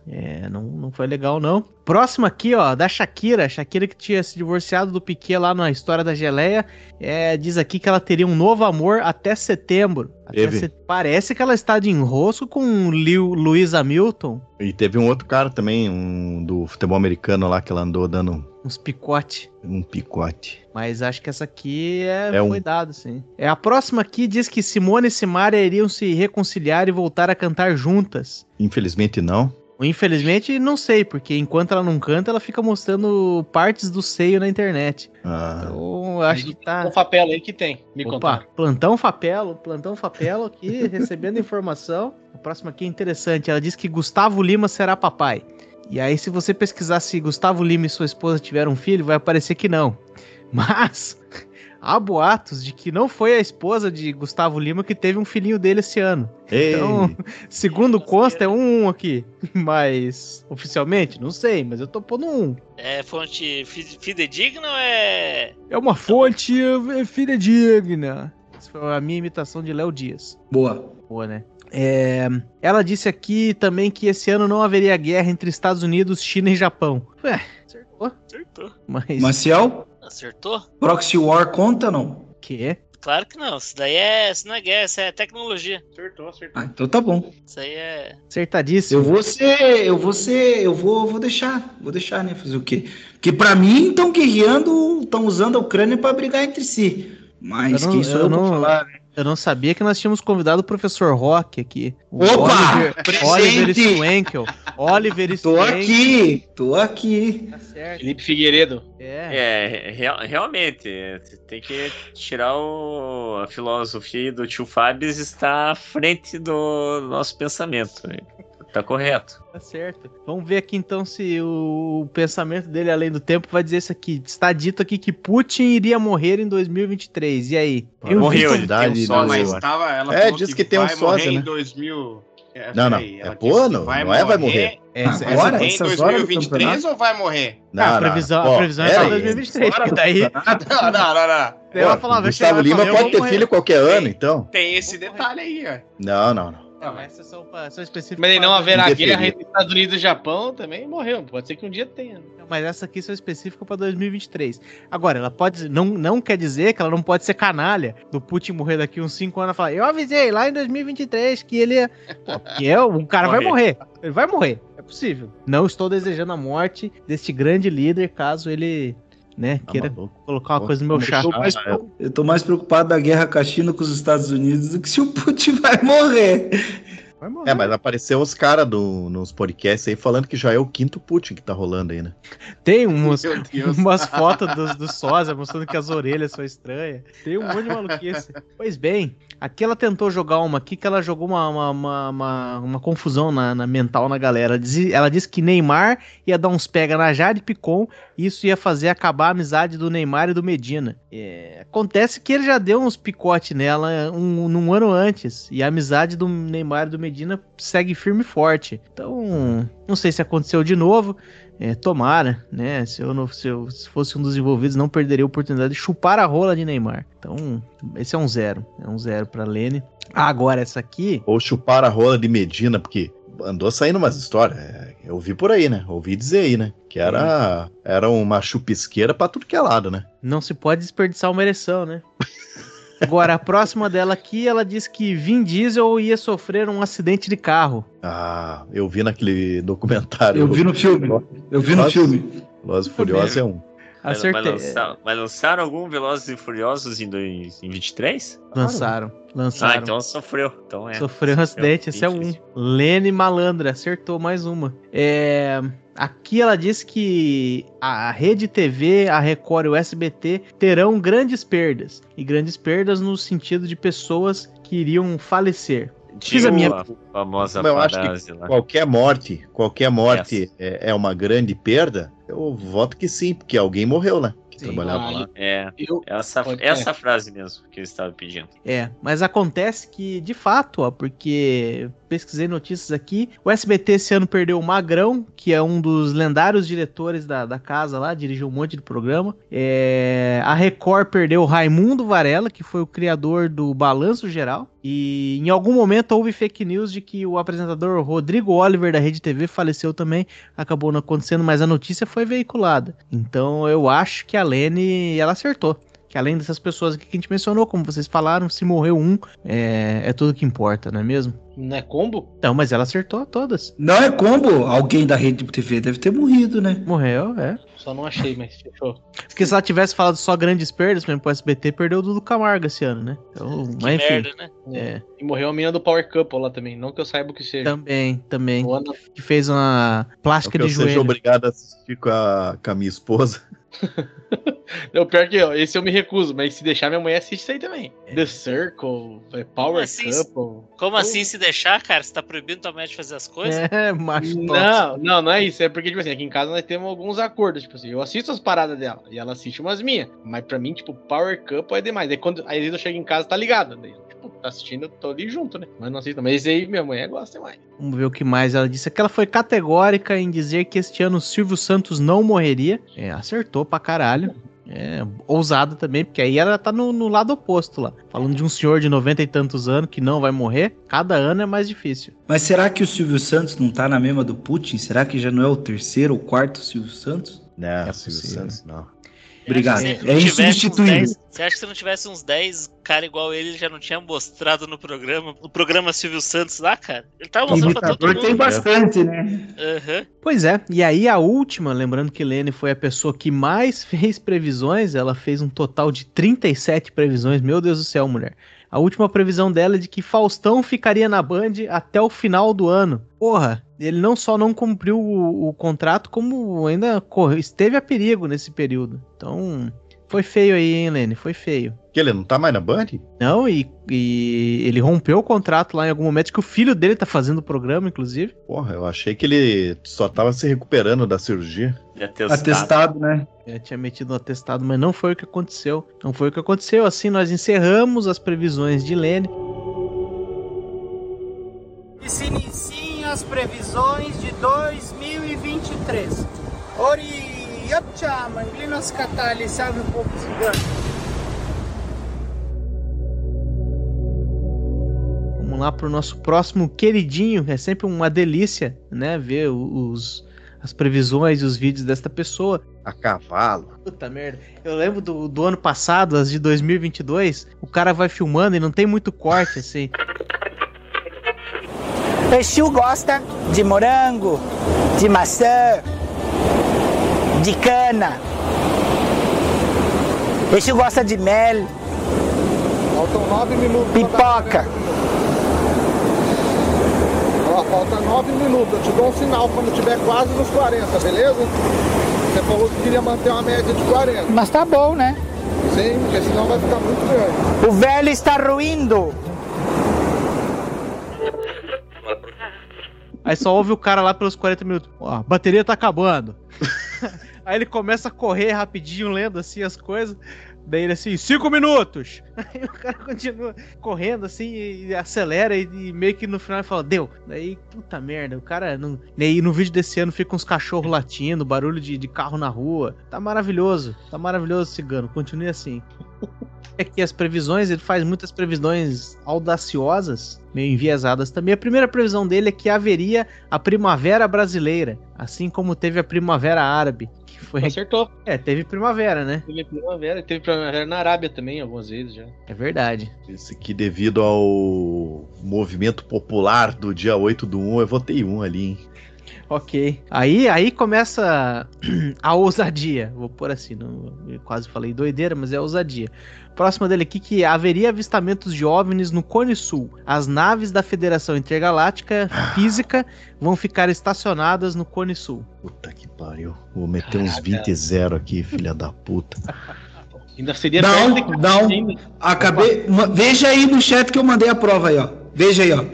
É, não, não foi legal não. Próximo aqui, ó, da Shakira. Shakira que tinha se divorciado do Piquet lá na história da geleia. É, diz aqui que ela teria um novo amor até setembro. Até set- Parece que ela está de enrosco com Liu, Luiz Hamilton. E teve um outro cara também, um do futebol americano lá, que ela andou dando Uns picote. um picote. Mas acho que essa aqui é, É um- foi dado, sim. É, a próxima aqui diz que Simone e Simaria iriam se reconciliar e voltar a cantar juntas. Infelizmente não. Infelizmente, não sei, porque enquanto ela não canta, ela fica mostrando partes do seio na internet. Ah, Então, acho que tá. Um papel aí que tem. Me Opa, plantão Fapelo, plantão Fapelo aqui, recebendo informação. A próxima aqui é interessante. Ela diz que Gustavo Lima será papai. E aí, se você pesquisar se Gustavo Lima e sua esposa tiveram um filho, vai aparecer que não. Mas há boatos de que não foi a esposa de Gustavo Lima que teve um filhinho dele esse ano. ei, Então, segundo consta, é um 1 aqui. Mas, oficialmente, não sei, mas eu tô pondo um. É fonte fi- fidedigna ou é. É uma fonte fidedigna. Essa foi a minha imitação de Léo Dias. Boa. Boa, né? É, ela disse aqui também que esse ano não haveria guerra entre Estados Unidos, China e Japão. Ué, acertou. Acertou. Mas. Maciel, Acertou? Proxy War conta não? Que? Claro que não. Isso daí é. Isso não é guerra, isso é tecnologia. Acertou, acertou. Ah, então tá bom. Isso aí é. Acertadíssimo. Eu vou ser, eu vou ser, eu vou, vou deixar, vou deixar, né? Fazer o quê? Porque pra mim estão guerreando, estão usando a Ucrânia pra brigar entre si. Mas Eu não- quem sou eu eu, pra não- falar? né? Eu não sabia que nós tínhamos convidado o professor Rock aqui. O Opa! Oliver, Presente! Oliver Swankel. Oliver Tô aqui, tô aqui. Tá certo. Felipe Figueiredo. É. É, real- realmente, você tem que tirar o, a filosofia do tio Fábio está à frente do nosso pensamento. Tá correto. Tá certo. Vamos ver aqui então se o pensamento dele além do tempo vai dizer isso aqui. Está dito aqui que Putin iria morrer em 2023. E aí? Eu Morreu, vi ele tem um sósia? Mas tava, ela É, diz que tem um vai sósia, morrer né? em 2000. É, Não, não. É pô, que não, não é vai morrer. Essa, Agora? Em Essas horas do 2023 campeonato? ou vai morrer? Não, a não. previsão, Ó, a previsão é aí. 2023. Fora Que daí. Não, não, não, não. Ela Ó, falava, vai Gustavo Lima pode ter morrer. filho qualquer ano, então. Tem esse detalhe aí, ó. Não, não, não. Não, essas são, são específicas. Mas não para- haverá guerra entre Estados Unidos e Japão também morreu. Pode ser que um dia tenha. né? Mas essa aqui são específicas pra 2023. Agora, ela pode. Não, não quer dizer que ela não pode ser canalha do Putin morrer daqui uns 5 anos e falar: Eu avisei lá em 2023 que ele. Pô, porque é, o cara vai morrer. Ele vai morrer. É possível. Não estou desejando a morte deste grande líder, caso ele. Né, Tá queira maluco. colocar uma coisa no meu chá. Eu tô, mais, eu tô mais preocupado da guerra com a China com os Estados Unidos do que se o Putin vai morrer. Vai morrer. É, mas apareceu os caras nos podcasts aí falando que já é o quinto Putin que tá rolando aí, né? Tem umas, umas fotos do, do Sosa mostrando que as orelhas são estranhas. Tem um monte de maluquice. Pois bem, aqui ela tentou jogar uma aqui que ela jogou uma, uma, uma, uma- uma confusão na, na mental na galera. Ela, disse que Neymar ia dar uns pega na Jade Picon e isso ia fazer acabar a amizade do Neymar e do Medina. É, acontece que ele já deu uns picote nela um, num ano antes e a amizade do Neymar e do Medina segue firme e forte. Então, não sei se aconteceu de novo. É, tomara, né? Se eu, não, se eu se fosse um dos envolvidos, não perderia a oportunidade de chupar a rola de Neymar. Então, esse é um zero. É um zero pra Lene. Agora, essa aqui. Ou chupar a rola de Medina, porque andou saindo umas histórias. é, Eu vi por aí, né? Ouvi dizer aí, né? Que era, era uma chupisqueira pra tudo que é lado, né? Não se pode desperdiçar uma ereção, né? Agora, a próxima dela aqui, ela diz que Vin Diesel ia sofrer um acidente de carro. Ah, eu vi naquele documentário. Eu vi no filme. Eu vi no Nossa. filme. Velozes e Furiosos é um. Acertei. lançar, vai lançar algum Velozes e Furiosos em, dois, em 23? Lançaram. Ah, Lançaram. então sofreu. Então é. Sofreu um acidente, esse é um. Lene Malandra, acertou mais uma. É, Aqui ela diz que a Rede TV, a Record e o SBT terão grandes perdas. E grandes perdas no sentido de pessoas que iriam falecer. Fiz a minha- famosa Mas eu acho que lá. qualquer morte, qualquer morte é, é uma grande perda. Eu voto que sim, porque alguém morreu, né? Sim. trabalhava Ah, lá. É, Eu, essa, Pode- essa frase mesmo que eu estava pedindo. É, mas acontece que, de fato, ó, porque pesquisei notícias aqui, o SBT esse ano perdeu o Magrão, que é um dos lendários diretores da, da casa lá, dirigiu um monte de programa. É, a Record perdeu o Raimundo Varela, que foi o criador do Balanço Geral. E em algum momento houve fake news de que o apresentador Rodrigo Oliver da Rede TV faleceu também. Acabou não acontecendo, mas a notícia foi veiculada. Então eu acho que a Lene, ela acertou. Que além dessas pessoas aqui que a gente mencionou, como vocês falaram, se morreu um, é, é tudo que importa, não é mesmo? não é combo? Não, mas ela acertou todas. Não é combo. Alguém da rede TV deve ter morrido, né? Morreu, é. Só não achei, mas fechou. Porque se ela tivesse falado só grandes perdas, por exemplo, o SBT perdeu o Dudu Camargo esse ano, né? Então, Que mas enfim. merda, né? É, E morreu a menina do Power Couple lá também. Não que eu saiba o que seja. também, também. Que fez uma plástica que eu de seja joelho. obrigado a assistir com a, com a minha esposa. Não, pior que ó, esse eu me recuso, mas se deixar minha mulher assiste isso aí também. É. The Circle, é, Power assim? Couple. Como assim se deixar, cara? Você tá proibindo tua mulher de fazer as coisas? É, macho tóxico. Não, não, não é isso. É porque, tipo assim, aqui em casa nós temos alguns acordos. Tipo assim, eu assisto as paradas dela e ela assiste umas minhas. Mas pra mim, tipo, Power Couple é demais. Aí quando aí eu chego em casa, tá ligado. Daí, tipo, tá assistindo, tô ali junto, né? Mas não assisto. Mas esse aí minha mulher gosta demais. Vamos ver o que mais ela disse. Que ela foi categórica em dizer que este ano o Silvio Santos não morreria. É, acertou pra caralho. É, ousado também, porque aí ela tá no, no lado oposto lá. Falando de um senhor de 90 e tantos anos que não vai morrer, cada ano é mais difícil. Mas será que o Silvio Santos não tá na mesma do Putin? Será que já não é o terceiro ou quarto Silvio Santos? Não, É Silvio possível. Santos, não. Obrigado. Se É uns insubstituível. 10 Você acha que se não tivesse uns 10 cara igual ele, ele já não tinha mostrado no programa, no programa Silvio Santos lá, cara? Ele tava mostrando pra todo Imitador tem mundo. bastante, né? Aham. Pois é, e aí a última, lembrando que Lene foi a pessoa que mais fez previsões, ela fez um total de 37 previsões, meu Deus do céu, mulher. A última previsão dela é de que Faustão ficaria na Band até o final do ano. Porra, ele não só não cumpriu o, o contrato, como ainda corre- esteve a perigo nesse período. Então, Foi feio aí, hein, Lene? Foi feio. Que ele não tá mais na Band? Não, e, e ele rompeu o contrato lá em algum momento, que o filho dele tá fazendo o programa, inclusive. Porra, eu achei que ele só tava se recuperando da cirurgia. Atestado, né? Eu tinha metido um atestado, mas não foi o que aconteceu. Não foi o que aconteceu. Assim, nós encerramos as previsões de Lene. E se iniciam as previsões de 2023. Ori, yapcha, manglinos catali, sabe um pouco cigano. Vamos lá pro nosso próximo queridinho. É sempre uma delícia, né? Ver os, as previsões e os vídeos desta pessoa. A cavalo. Puta merda. Eu lembro do, do ano passado, as de 2022, o cara vai filmando e não tem muito corte, assim. Peixinho gosta de morango, de maçã, de cana. Peixinho gosta de mel, Faltam nove minutos. pipoca. Ó, falta nove minutos. Eu te dou um sinal quando tiver quase nos 40, beleza? Você falou que queria manter uma média de 40. Mas tá bom, né? Sim, porque senão vai ficar muito grande. O velho está ruindo. Aí só ouve o cara lá pelos 40 minutos. Ó, a bateria tá acabando. Aí ele começa a correr rapidinho, lendo assim as coisas. Daí ele assim, 5 minutos! Aí o cara continua correndo assim e acelera e, e meio que no final ele fala, deu. Daí, puta merda, o cara. Não... E aí no vídeo desse ano fica uns cachorros latindo, barulho de, de carro na rua. Tá maravilhoso, tá maravilhoso, cigano. Continue assim. Aqui as previsões, ele faz muitas previsões audaciosas, meio enviesadas também. A primeira previsão dele é que haveria a primavera brasileira, assim como teve a primavera árabe. Que foi... Acertou. É, teve primavera, né? Teve primavera, teve primavera na Arábia também, algumas vezes já. É verdade. Esse aqui, devido ao movimento popular do dia 8 do 1, eu votei um ali, hein? Ok. Aí, aí começa a ousadia. Vou pôr assim, não, eu quase falei doideira, mas é ousadia. Próxima dele aqui que haveria avistamentos de OVNIs no Cone Sul. As naves da Federação Intergaláctica Física vão ficar estacionadas no Cone Sul. Puta que pariu. Vou meter uns 20 zero aqui, filha da puta. Ainda seria Não, não. Acabei. Veja aí no chat que eu mandei a prova aí, ó. Veja aí, ó.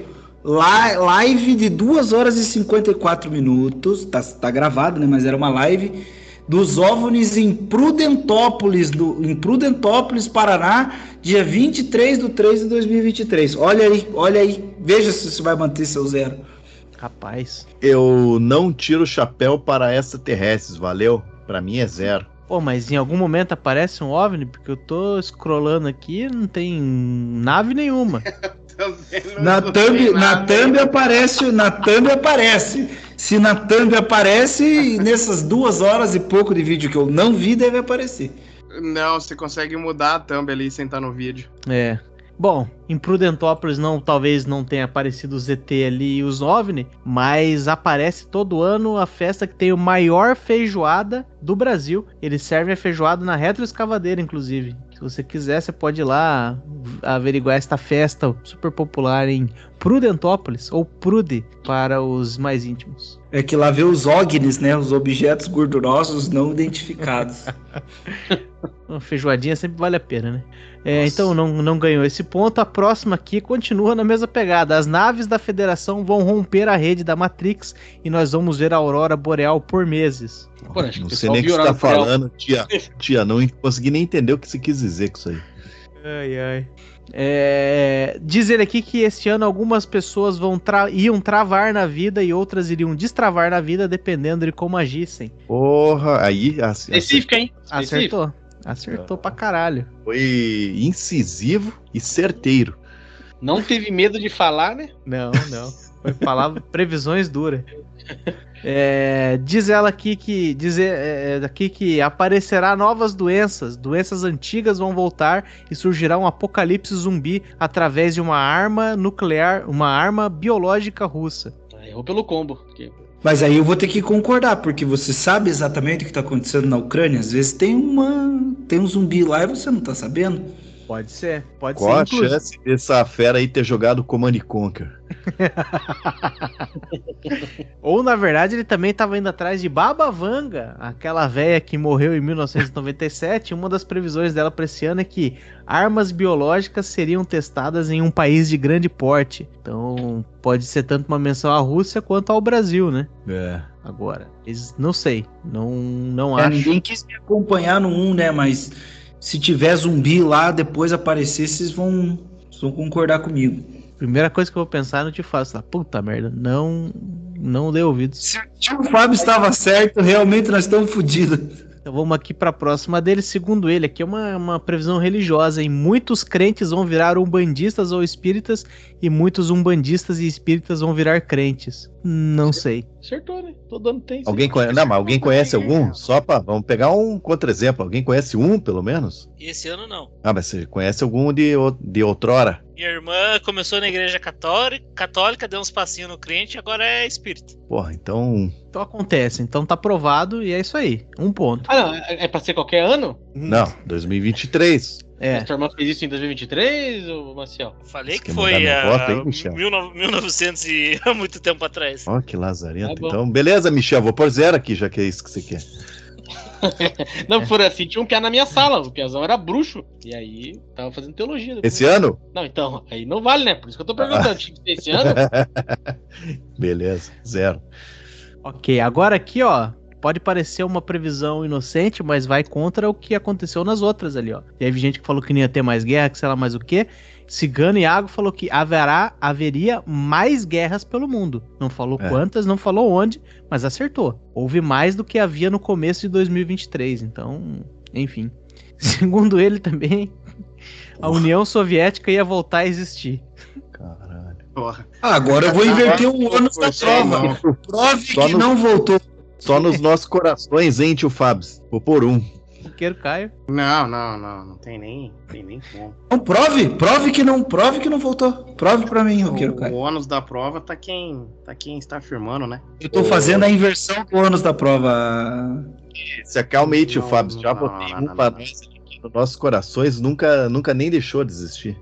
Li- Live de 2 horas e 54 minutos. Tá, tá gravado, né? Mas era uma live dos OVNIs em Prudentópolis, do, em Prudentópolis, Paraná, dia 23 de 3 de 2023. Olha aí, olha aí. Veja se você vai manter seu zero. Rapaz. Eu não tiro o chapéu para extraterrestres, valeu? Pra mim é zero. Pô, mas em algum momento aparece um OVNI? Porque eu tô scrollando aqui e não tem nave nenhuma. Na thumb, na thumb aparece, na thumb aparece. Se na thumb aparece, nessas duas horas e pouco de vídeo que eu não vi, deve aparecer. Não, você consegue mudar a thumb ali sem estar no vídeo. É. Bom, em Prudentópolis não, talvez não tenha aparecido o ZT ali e os OVNI, mas aparece todo ano a festa que tem o maior feijoada do Brasil. Eles servem a feijoada na retroescavadeira, inclusive. Se você quiser, você pode ir lá averiguar esta festa super popular em Prudentópolis, ou Prude para os mais íntimos. É que lá vê os OGNIs, né? Os objetos gordurosos não identificados. Uma feijoadinha sempre vale a pena, né? É, então não, não ganhou esse ponto. A próxima aqui continua na mesma pegada. As naves da Federação vão romper a rede da Matrix e nós vamos ver a aurora boreal por meses. Pô, acho que Não sei nem o que você tá falando, tia. Tia, não consegui nem entender o que você quis dizer com isso aí. Ai, ai. É, diz ele aqui que este ano algumas pessoas vão tra- iam travar na vida e outras iriam destravar na vida, dependendo de como agissem. Porra, aí ace- Específica, hein? Acertou. Acertou pra caralho. foi incisivo e certeiro. Não teve medo de falar, né? Não, não. Foi palavra previsões duras. É, diz ela aqui que diz é, aqui que aparecerá novas doenças, doenças antigas vão voltar e surgirá um apocalipse zumbi através de uma arma nuclear, uma arma biológica russa. Ah, Errou pelo combo. porque- Mas aí eu vou ter que concordar, porque você sabe exatamente o que está acontecendo na Ucrânia. Às vezes tem uma. tem um zumbi lá e você não tá sabendo. Pode ser, pode Qual a ser. inclusive. chance dessa fera aí ter jogado Command and Conquer? Ou, na verdade, ele também estava indo atrás de Baba Vanga, aquela velha que morreu em 1997. Uma das previsões dela para esse ano é que armas biológicas seriam testadas em um país de grande porte. Então, pode ser tanto uma menção à Rússia quanto ao Brasil, né? É. Agora, eles, não sei, não, não É, acho. ninguém quis me acompanhar no 1, né? Mas se tiver zumbi lá, depois aparecer, vocês vão, vocês vão concordar comigo. Primeira coisa que eu vou pensar, não te faço, tá? Puta merda, não, não dê ouvidos. Se o Fábio estava certo, realmente nós estamos fodidos. Então vamos aqui para a próxima dele. Segundo ele, aqui é uma, uma previsão religiosa. E muitos crentes vão virar umbandistas ou espíritas, e muitos umbandistas e espíritas vão virar crentes. Não sei. Acertou, né? Todo ano tem. Alguém conhece? Não, mas alguém conhece algum? Só pra. Vamos pegar um contra-exemplo. Alguém conhece um, pelo menos? Esse ano não. Ah, mas você conhece algum de, de outrora? Minha irmã começou na igreja católica, católica deu uns passinhos no crente, agora é espírita. Porra, então. Então acontece. Então tá provado e é isso aí. Um ponto. Ah, não. É é pra ser qualquer ano? Não, 2023. É. A sua irmã fez isso em 2023, ô Marcial? Falei que foi a, voto aí, Michel? 19- 1900 e há muito tempo atrás. Ó, que lazarento. Tá então, beleza, Michel. Vou pôr zero aqui, já que é isso que você quer. Não, por assim, tinha um piá na minha sala. O piazão era bruxo. E aí, tava fazendo teologia. depois. Esse ano? Não, então, aí não vale, né? Por isso que eu tô perguntando. Tinha que ser esse ano? beleza, zero. Ok, agora aqui, ó. Pode parecer uma previsão inocente, mas vai contra o que aconteceu nas outras ali, ó. Teve gente que falou que não ia ter mais guerra, que sei lá mais o quê. Cigano Iago falou que haverá, haveria mais guerras pelo mundo. Não falou É. quantas, não falou onde, mas acertou. Houve mais do que havia no começo de 2023. Então, enfim. Segundo ele também, a União Soviética ia voltar a existir. Caralho. Porra. Ah, agora eu vou inverter o ônus da prova. Prove Só que no- não voltou. Só nos nossos corações, hein, tio Fábio? Vou por um. Queiro Caio. Não, não, não. Não tem nem, tem nem como. Não, prove, prove que não, prove que não voltou. Prove pra mim, Roqueiro Caio. o ônus da prova tá quem, tá quem está afirmando, né? Eu tô fazendo a inversão do ônus da prova. Se acalma aí, tio Fábio. Já não, botei não, um não, pra não. nós aqui nos nossos corações. Nunca, nunca nem deixou de existir.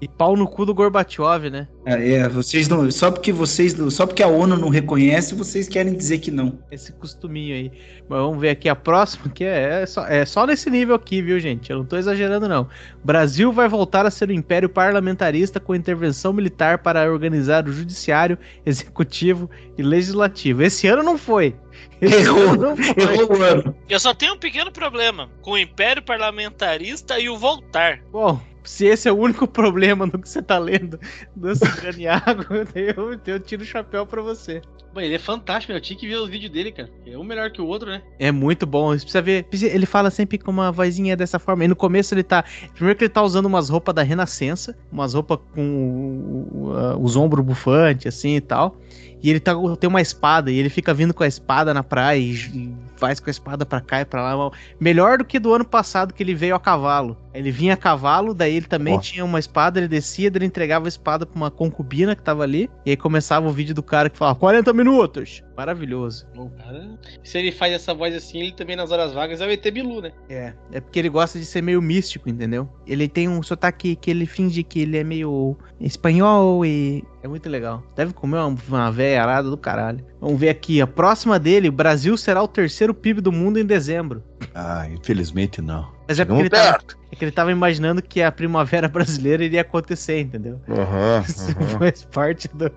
E pau no cu do Gorbachev, né? É, é, vocês não, só porque vocês, não- só porque a ONU não reconhece, vocês querem dizer que não. Esse costuminho aí. Mas vamos ver aqui a próxima, que é, é só, é só nesse nível aqui, viu, gente? Eu não tô exagerando, não. Brasil vai voltar a ser um império parlamentarista com intervenção militar para organizar o judiciário, executivo e legislativo. Esse ano não foi. Esse Errou, ano não foi. errou o ano. Eu só tenho um pequeno problema com o Império Parlamentarista e o Voltar. Bom, se esse é o único problema no que você tá lendo do Ciganiago, eu, eu tiro o chapéu pra você. Pô, ele é fantástico, eu tinha que ver os vídeos dele, cara. É um melhor que o outro, né? É muito bom. Você precisa ver. Ele fala sempre com uma vozinha dessa forma. E no começo ele tá. Primeiro que ele tá usando umas roupas da Renascença, umas roupas com os ombros bufantes, assim e tal. E ele tá, tem uma espada, e ele fica vindo com a espada na praia e faz com a espada pra cá e pra lá. Melhor do que do ano passado que ele veio a cavalo. Ele vinha a cavalo, daí ele também tinha uma espada, ele descia, daí ele entregava a espada pra uma concubina que tava ali. E aí começava o vídeo do cara que falava 40 minutos. Maravilhoso. Cara, se ele faz essa voz assim, ele também nas horas vagas é o ET Bilu, né? É, é porque ele gosta de ser meio místico, entendeu? Ele tem um sotaque que ele finge que ele é meio espanhol e é muito legal. Deve comer uma, uma véia arada do caralho. Vamos ver aqui, a próxima dele, o Brasil será o terceiro PIB do mundo em dezembro. Ah, infelizmente não. Mas é porque ele tava, é que ele tava imaginando que a primavera brasileira iria acontecer, entendeu? Aham, Isso aham. faz parte do,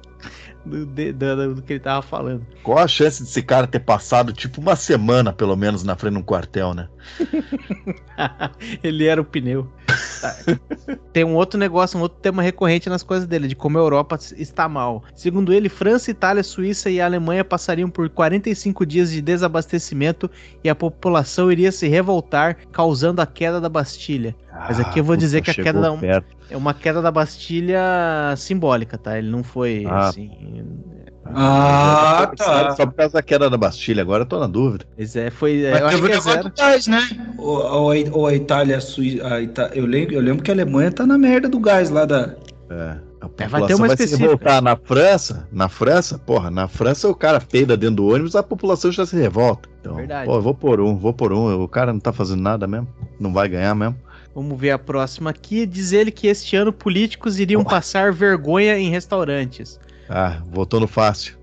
do, do- do que ele tava falando. Qual a chance desse cara ter passado, tipo, uma semana, pelo menos, na frente de um quartel, né? ele era o pneu. Tem um outro negócio, um outro tema recorrente nas coisas dele, de como a Europa está mal. Segundo ele, França, Itália, Suíça e Alemanha passariam por 45 dias de desabastecimento e a população iria se revoltar, causando a queda da Bastilha. Mas aqui eu vou Ah, puta, dizer que a queda da, é uma queda da Bastilha simbólica, tá? Ele não foi Ah. assim. Ah, tá. Só por causa da queda da Bastilha, agora eu tô na dúvida. Pois é, foi. Mas eu acho que é zero. gás, né? Ou, ou a- Itália, a Suíça. A Ita... eu, lembro, eu lembro que a Alemanha tá na merda do gás lá da. É. A É, vai ter uma vai se revoltar na França. Na França, porra, na França o cara peida dentro do ônibus, a população já se revolta. Então, Verdade. pô, eu vou por um, vou por um. O cara não tá fazendo nada mesmo. Não vai ganhar mesmo. Vamos ver a próxima aqui. Diz ele que este ano políticos iriam passar vergonha em restaurantes. Ah, voltou no fácil.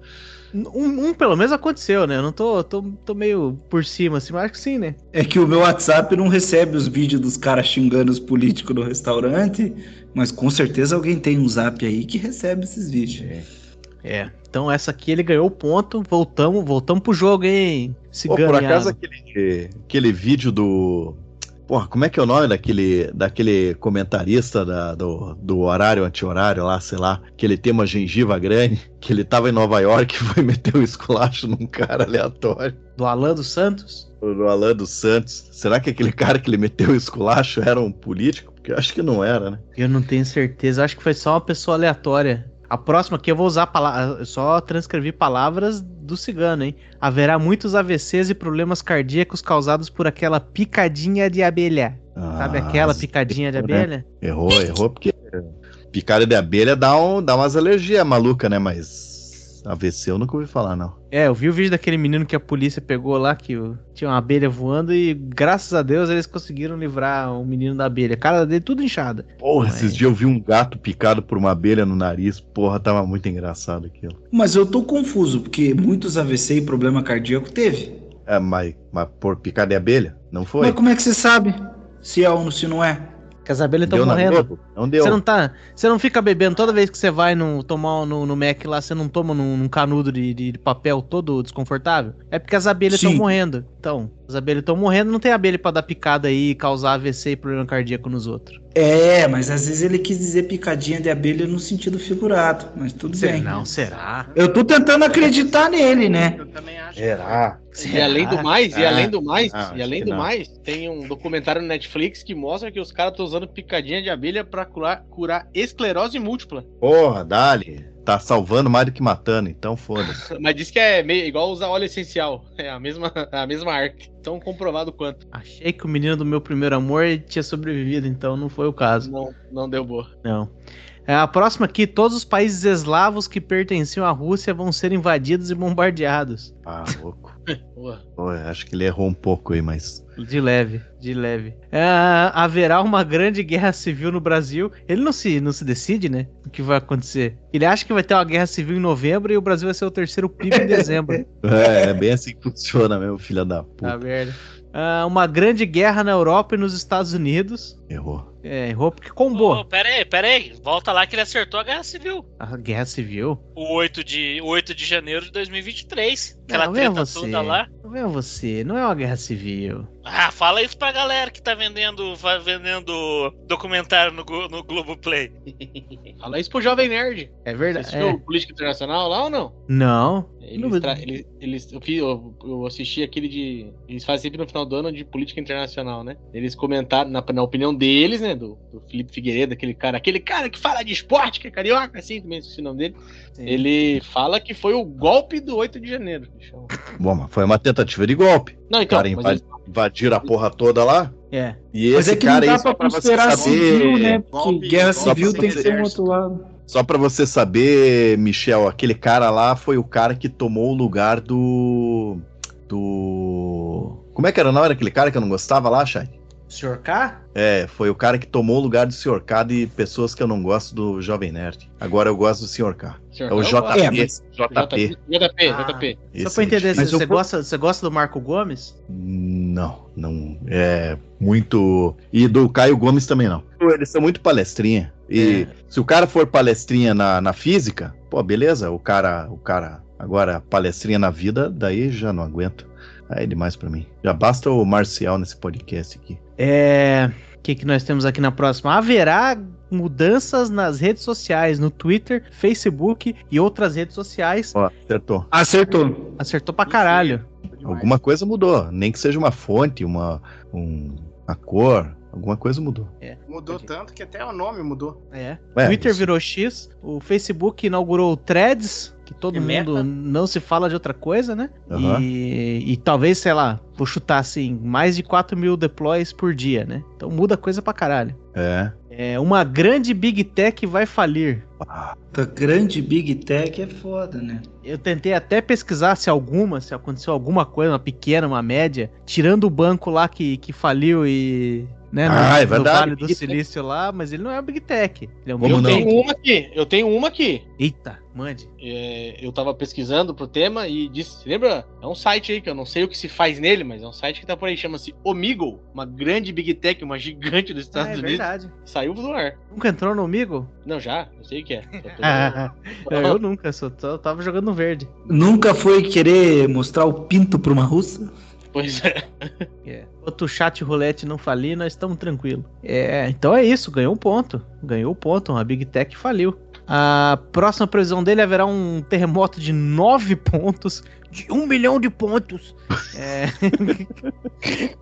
Um, um pelo menos aconteceu, né? Eu não tô, tô, tô meio por cima, assim, mas acho que sim, né? É que o meu WhatsApp não recebe os vídeos dos caras xingando os políticos no restaurante, mas com certeza alguém tem um zap aí que recebe esses vídeos. É. Então essa aqui ele ganhou o ponto. Voltamos, voltamos pro jogo, hein? Pô, por acaso aquele, aquele vídeo do. Porra, como é que é o nome daquele, daquele comentarista da, do, do horário anti-horário lá, sei lá, que ele tem uma gengiva grande, que ele tava em Nova York e foi meter o um esculacho num cara aleatório. Do Alan dos Santos? Do Alan dos Santos. Será que aquele cara que ele meteu o esculacho era um político? Porque eu acho que não era, né? Eu não tenho certeza, acho que foi só uma pessoa aleatória. A próxima aqui eu vou usar palavras, só transcrever palavras do cigano, hein? Haverá muitos AVCs e problemas cardíacos causados por aquela picadinha de abelha. Ah, Sabe aquela picadinha de abelha? Né? Errou, errou, porque picada de abelha dá, um, dá umas alergias maluca, né? Mas AVC eu nunca ouvi falar, não. É, eu vi o vídeo daquele menino que a polícia pegou lá, que tinha uma abelha voando e graças a Deus eles conseguiram livrar o menino da abelha. A cara dele tudo inchada. Porra, Mas... esses dias eu vi um gato picado por uma abelha no nariz. Porra, tava muito engraçado aquilo. Mas eu tô confuso, porque muitos AVC e problema cardíaco teve. É, mas, mas por picada de abelha? Não foi? Mas como é que você sabe se é ou se não é? Que as abelhas estão morrendo. Não deu. Você não tá. Você não fica bebendo toda vez que você vai no, tomar no, no Mac lá, você não toma num, num canudo de, de, papel todo desconfortável? É porque as abelhas estão morrendo. Então, as abelhas estão morrendo, não tem abelha para dar picada aí e causar AVC e problema cardíaco nos outros. É, mas às vezes ele quis dizer picadinha de abelha no sentido figurado, mas tudo será, bem. Não, será? Eu tô tentando acreditar nele, né? Eu também acho. Será? E além do mais, e além do mais, ah, e além do não. mais, tem um documentário no Netflix que mostra que os caras estão usando picadinha de abelha para curar, curar esclerose múltipla. Porra, dali. Tá salvando mais do que matando, então foda-se. Mas diz que é meio, igual usar óleo essencial. É a mesma, a mesma arte. Tão comprovado quanto. Achei que o menino do meu primeiro amor tinha sobrevivido, então não foi o caso. Não, não deu boa. Não. É, a próxima aqui, todos os países eslavos que pertenciam à Rússia vão ser invadidos e bombardeados. Ah, louco. Pô, acho que ele errou um pouco aí, mas. De leve, de leve. É, haverá uma grande guerra civil no Brasil. Ele não se, não se decide, né? O que vai acontecer. Ele acha que vai ter uma guerra civil em novembro e o Brasil vai ser o terceiro PIB em dezembro. é, é bem assim que funciona mesmo, filha da puta. Tá merda. Uh, uma grande guerra na Europa e nos Estados Unidos. Errou. É, errou porque combou. Oh, pera aí, pera aí. Volta lá que ele acertou a Guerra Civil. A Guerra Civil? O 8 de, 8 de janeiro de 2023. Aquela não, treta você. toda lá. Não é você, não é uma Guerra Civil. Ah, fala isso pra galera que tá vendendo, vendendo documentário no, no Globoplay. fala isso pro Jovem Nerd. É verdade. Você é. Política Internacional lá ou não? Não. Eles, tra... eles, eles eu, eu, eu, assisti aquele de. Eles fazem sempre no final do ano de política internacional, né? Eles comentaram, na, na opinião deles, né? Do, do Felipe Figueiredo, aquele cara, aquele cara que fala de esporte, que é carioca, assim, também esqueci o nome dele. Sim. Ele fala que foi o golpe do 8 de janeiro. Bom, mas foi uma tentativa de golpe. Não, então. Cara, invad... invadiram a porra toda lá. É. E esse mas é que cara não dá pra considerar civil, né? Porque golpe, guerra civil tem que ser um outro lado. Só para você saber, Michel, aquele cara lá foi o cara que tomou o lugar do. Do. Como é que era o nome daquele cara que eu não gostava lá, Chay? Sr. K? É, foi o cara que tomou o lugar do Sr. K de pessoas que eu não gosto do Jovem Nerd. Agora eu gosto do Sr. K. é o JP. É, mas... JP. JP, ah, JP. Só pra entender, você, você, gosta, você gosta do Marco Gomes? Não, não. É muito. E do Caio Gomes também não. Eles são muito palestrinha. E é. se o cara for palestrinha na, na física, pô, beleza, o cara, o cara. Agora, palestrinha na vida, daí já não aguento. Aí é demais para mim. Já basta o Marcial nesse podcast aqui. É. O que, que nós temos aqui na próxima? Haverá mudanças nas redes sociais, no Twitter, Facebook e outras redes sociais. Ó, acertou. Acertou. Acertou pra caralho. Alguma coisa mudou. Nem que seja uma fonte, uma, um, uma cor, Alguma coisa mudou. É. Mudou tanto que até o nome mudou. É. é Twitter isso. virou X, o Facebook inaugurou o Threads, que todo é mundo meta. não se fala de outra coisa, né? Uhum. E, e talvez, sei lá, vou chutar assim, mais de 4 mil deploys por dia, né? Então muda coisa pra caralho. É. É, uma grande Big Tech vai falir. Ah, grande Big Tech é foda, né? Eu tentei até pesquisar se alguma, se aconteceu alguma coisa, uma pequena, uma média, tirando o banco lá que, que faliu e né? No, Ah, é no verdade, Vale do Big Tech. Silício lá, mas ele não é o Big Tech. Ele é um Como eu tenho uma aqui, eu tenho uma aqui. Eita, mande. É, eu tava pesquisando pro tema e disse, lembra? É um site aí que eu não sei o que se faz nele, mas é um site que tá por aí, chama-se Omegle, uma grande Big Tech, uma gigante dos Ah, Estados é Unidos. verdade. Saiu do ar. Nunca entrou no Amigo? Não, já, eu sei o que é. Tô- Ah, eu nunca, só tava jogando no verde. Nunca foi querer mostrar o pinto pra uma russa? Pois é. É. Outro chat roulette não falir, nós estamos tranquilos. É, então é isso, ganhou um ponto. Ganhou um ponto, a Big Tech faliu. A próxima previsão dele haverá um terremoto de 9 pontos, de 1 milhão de pontos. É,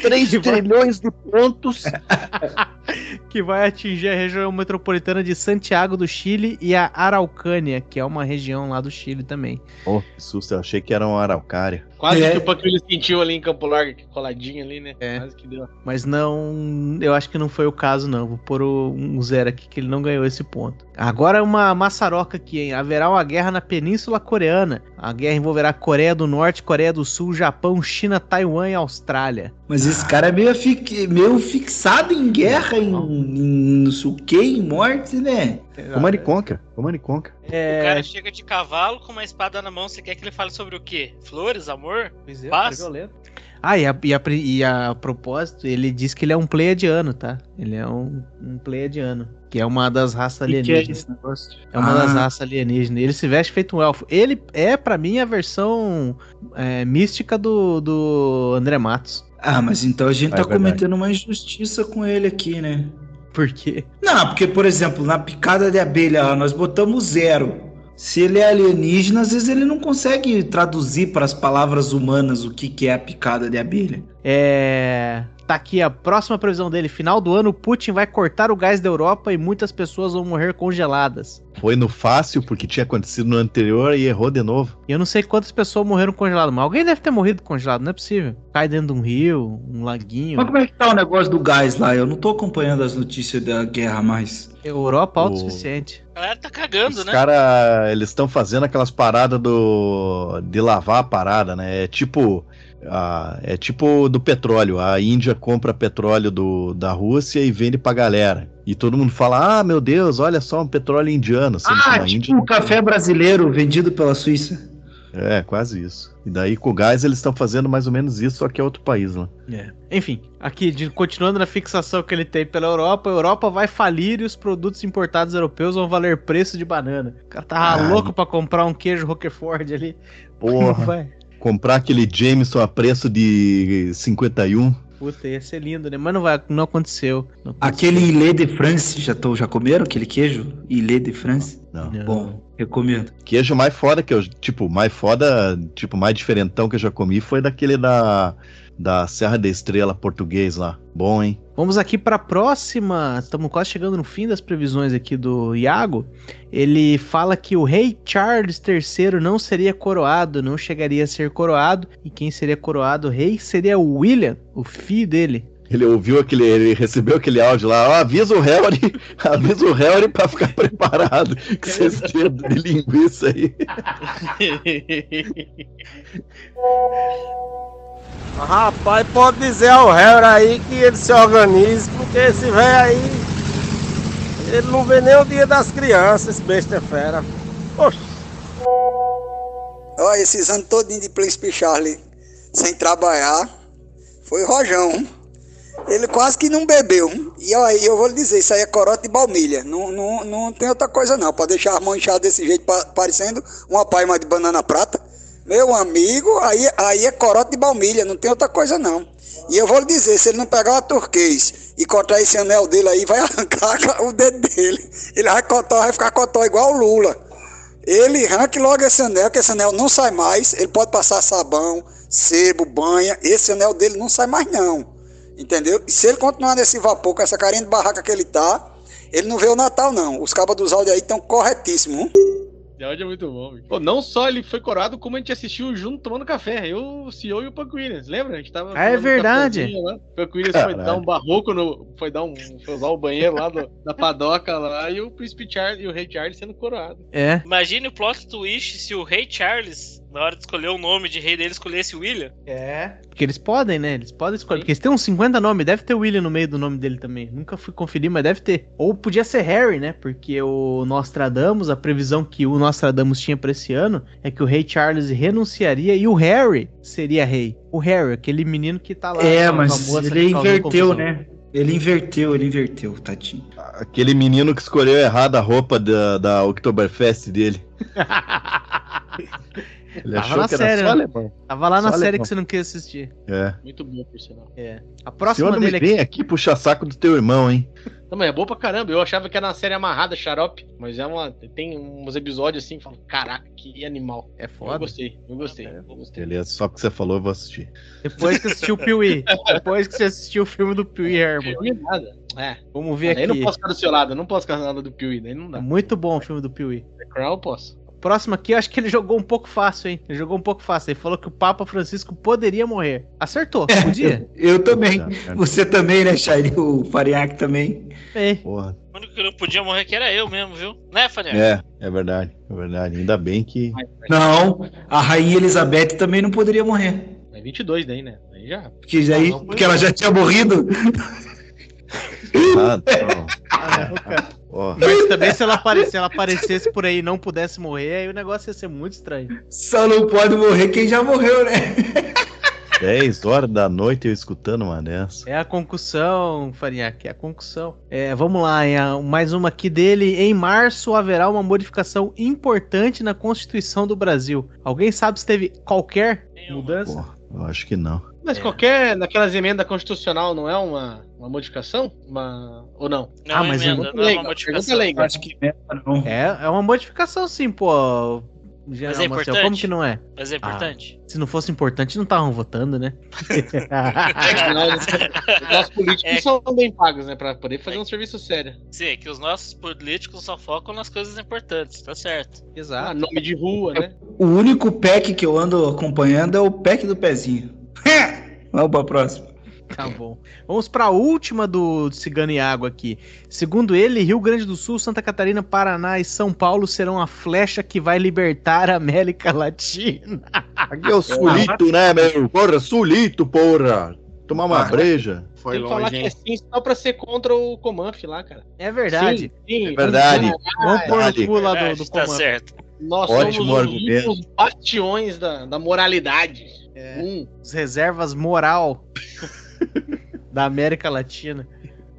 3 trilhões de pontos. que vai atingir a região metropolitana de Santiago do Chile e a Araucânia, que é uma região lá do Chile também. Oh, que susto, eu achei que era uma araucária. Quase É. que o Paquilho sentiu ali em Campo Largo, que coladinho ali, né? É. Quase que deu. Mas não. Eu acho que não foi o caso, não. Vou pôr um zero aqui que ele não ganhou esse ponto. Agora uma maçaroca aqui, hein? Haverá uma guerra na Península Coreana. A guerra envolverá Coreia do Norte, Coreia do Sul, Japão, China, Taiwan e Austrália. Mas esse cara é meio, fi- meio fixado em guerra, em, em não sei o que, em morte, né? Command Conquer, Command Conquer. O É, cara chega de cavalo com uma espada na mão. Você quer que ele fale sobre o quê? Flores, amor? pois é, paz. violento. Ah, e a, e, a, e a propósito, ele diz que ele é um pleiadiano, tá? Ele é um, um pleiadiano. Que é uma das raças Que que é alienígenas. negócio? É uma das Ah. raças alienígenas. Ele se veste feito um elfo. Ele é, pra mim, a versão é, mística do, do André Matos. Ah, mas então a gente É tá verdade. cometendo uma injustiça com ele aqui, né? Por quê? Não, porque, por exemplo, na picada de abelha, nós botamos zero. Se ele é alienígena, às vezes ele não consegue traduzir para as palavras humanas o que, que é a picada de abelha. É. Tá aqui a próxima previsão dele. Final do ano, Putin vai cortar o gás da Europa e muitas pessoas vão morrer congeladas. Foi no fácil, porque tinha acontecido no anterior e errou de novo. E eu não sei quantas pessoas morreram congeladas, mas alguém deve ter morrido congelado, não é possível. Cai dentro de um rio, um laguinho. Mas como é que tá o negócio do gás lá? Eu não tô acompanhando as notícias da guerra mais. Europa O- autossuficiente. A galera tá cagando, Os né? caras, eles estão fazendo aquelas paradas do de lavar a parada, né? É tipo a- é tipo do petróleo. A Índia compra petróleo do, da Rússia e vende pra galera. E todo mundo fala: "Ah, meu Deus, olha só um petróleo indiano". Ah, tipo Índia o café brasileiro vendido pela Suíça. É, quase isso. E daí com o gás eles estão fazendo mais ou menos isso, só que é outro país lá. Enfim, aqui, de- continuando na fixação que ele tem pela Europa, a Europa vai falir e os produtos importados europeus vão valer preço de banana. O cara tava Ai. louco pra comprar um queijo Roquefort ali. Porra, Vai. Comprar aquele Jameson a preço de 51. Puta, ia ser lindo, né? Mas não, vai, não aconteceu. Não aconteceu. Aquele Ilê de France, já, tô, já comeram aquele queijo? Ilê de France? Não. Não. Bom, recomendo. Queijo mais foda que eu, tipo, mais foda, tipo, mais diferentão que eu já comi foi daquele da da Serra da Estrela português lá. Bom, hein? Vamos aqui para a próxima. Estamos quase chegando no fim das previsões aqui do Iago. Ele fala que o rei Charles III não seria coroado, não chegaria a ser coroado. E quem seria coroado rei seria o William, o filho dele. Ele ouviu aquele, ele recebeu aquele áudio lá, ó, avisa o Harry, avisa o Harry pra ficar preparado com esses dedos de linguiça aí. Rapaz, pode dizer ao Harry aí que ele se organize, porque esse velho aí, ele não vê nem o dia das crianças, esse besta é fera. Oxe. Olha, esses anos todinho de Príncipe Charlie sem trabalhar, foi rojão. Ele quase que não bebeu. E aí eu vou lhe dizer, isso aí é corote de baunilha. Não, não, não tem outra coisa não. Pode deixar inchada desse jeito, pa- parecendo uma paima de banana prata. Meu amigo, aí, aí é corote de baunilha, não tem outra coisa não. E eu vou lhe dizer, se ele não pegar uma turquês e cortar esse anel dele aí, vai arrancar o dedo dele. Ele vai cotó, vai ficar cotó igual o Lula. Ele arranque logo esse anel, que esse anel não sai mais. Ele pode passar sabão, sebo, banha. Esse anel dele não sai mais, não. Entendeu? E se ele continuar nesse vapor, com essa carinha de barraca que ele tá, ele não vê o Natal, não. Os cabos dos áudios aí estão corretíssimos. hum? Áudio é muito bom. Pô, não só ele foi corado, como a gente assistiu junto tomando café. Eu, o CEO e o Punk Williams. Lembra? A gente tava. Ah, é verdade. Lá. O Punk Williams foi Caralho. dar um barroco no. Foi dar um. Foi usar o banheiro lá do- da padoca lá e o Príncipe Charles e o Rei Charles sendo coroado. É. Imagine o plot twist se o rei Charles na hora de escolher o nome de rei dele, escolhesse William? É. Porque eles podem, né? Eles podem escolher. Porque eles têm uns 50 nomes, deve ter William no meio do nome dele também. Nunca fui conferir, mas deve ter. Ou podia ser Harry, né? Porque o Nostradamus, a previsão que o Nostradamus tinha pra esse ano é que o rei Charles renunciaria e o Harry seria rei. O Harry, aquele menino que tá lá. É, mas moça ele inverteu, né? Ele inverteu, ele inverteu, tadinho. Aquele menino que escolheu errado a roupa da, da Oktoberfest dele. Ele Tava achou na que era série, só né? alemão. Tava lá na Só série alemão. que você não quis assistir. É. Muito bom, por sinal. É. A Senhor, próxima não dele me vem aqui puxar saco do teu irmão, hein? Também é boa pra caramba. Eu achava que era uma série amarrada, xarope. Mas é uma. Tem uns episódios assim que falam, caraca, que animal. É Eu foda. gostei, eu gostei. eu gostei. Beleza, só porque você falou, eu vou assistir. Depois que assistiu o Piuí. Depois que você assistiu o filme do Piuí Herman. Não é nada. É. Vamos ver Aí eu não aqui. posso ficar do seu lado, eu não posso ficar do lado do Piuí, daí não dá. Muito bom o filme do Piuí. The Crown eu posso. Próximo aqui, eu acho que ele jogou um pouco fácil, hein? Ele jogou um pouco fácil. Ele falou que o Papa Francisco poderia morrer. Acertou, podia. Eu também. Puta Você também, né, Shairi? O Fariak também. É. Porra. O único que não podia morrer que era eu mesmo, viu? Né, Faria? É, é verdade, é verdade. Ainda bem que. Não, a Rainha Elizabeth também não poderia morrer. É 22 daí, né? Aí já. Porque, aí, não, porque ela já tinha morrido. Ah, não. Ó, Mas também se ela, apare- se ela aparecesse por aí e não pudesse morrer, aí o negócio ia ser muito estranho. Só não pode morrer quem já morreu, né? 10 horas da noite eu escutando uma dessa. É a concussão, Farinhaque, é a concussão. É, vamos lá, hein, a- mais uma aqui dele. Em março haverá uma modificação importante na Constituição do Brasil. Alguém sabe se teve qualquer mudança? Pô, eu acho que não. Mas qualquer daquelas emendas constitucional não é uma, uma modificação? Uma... Ou não? Não Ah, é mas emenda, eu- não é uma modificação. leiga. Acho que não. É, é uma modificação sim, pô. General Mas é Marcel, importante? como que não é? Mas é importante. Se não fosse importante, não estavam votando, né? Afinal, os nossos políticos É. são bem pagos, né? Pra poder fazer um serviço sério. Sim, é que os nossos políticos só focam nas coisas importantes, tá certo. Ah, Exato. nome de rua, né? O único pack que eu ando acompanhando é o pack do pezinho. Vamos pra próxima. Tá bom. Vamos pra última do Cigano e Água aqui. Segundo ele, Rio Grande do Sul, Santa Catarina, Paraná e São Paulo serão a flecha que vai libertar a América Latina. Aqui é o Sulito, né, meu? Porra, Sulito, porra! Tomar uma Ah, breja. Foi Tem que falar longe, que é sim só pra ser contra o Comanf lá, cara. É verdade. Sim, sim. É verdade. Vamos pôr no cu lá do, do tá comando. certo. Nós Ótimo somos os argumento. últimos bastiões da, da moralidade. É. Hum. Os reservas moral da América Latina.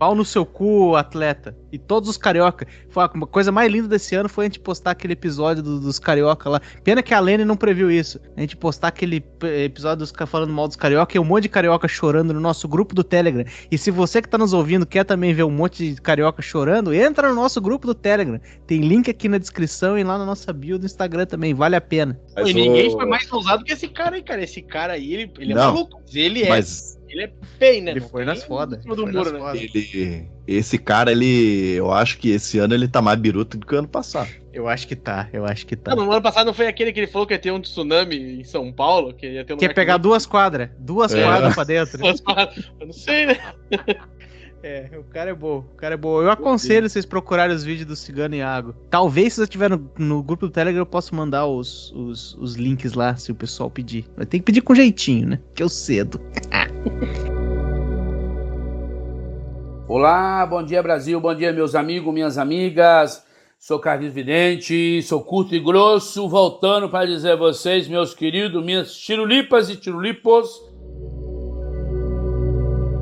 Pau no seu cu, atleta. E todos os carioca. Foi a coisa mais linda desse ano foi a gente postar aquele episódio do- dos carioca lá. Pena que a Lene não previu isso. A gente postar aquele episódio dos falando mal dos carioca e um monte de carioca chorando no nosso grupo do Telegram. E se você que tá nos ouvindo quer também ver um monte de carioca chorando, entra no nosso grupo do Telegram. Tem link aqui na descrição e lá na nossa bio do Instagram também. Vale a pena. Mas e ninguém o- foi mais ousado que esse cara aí, cara. Esse cara aí, ele, ele é maluco. Mas ele é. Mas Ele é feio, né? Ele Não foi nas foda. em cima do Foi muro, nas né? foda. ele. Esse cara, ele. Eu acho que esse ano ele tá mais biruta do que o ano passado. Eu acho que tá, eu acho que tá. Não, no ano passado não foi aquele que ele falou que ia ter um tsunami em São Paulo? Que ia ter um Quer lugar pegar duas quadras, duas É. quadras pra dentro. Eu não sei, né? É, o cara é bom, o cara é bom. Eu aconselho vocês procurarem os vídeos do Cigano e Água. Talvez se você estiver no, no grupo do Telegram, eu possa mandar os, os, os links lá, se o pessoal pedir. Mas tem que pedir com jeitinho, né? Que eu cedo. Olá, bom dia Brasil, bom dia meus amigos, minhas amigas. Sou Carlos Vidente, sou curto e grosso, voltando para dizer a vocês, meus queridos, minhas tirulipas e tirulipos.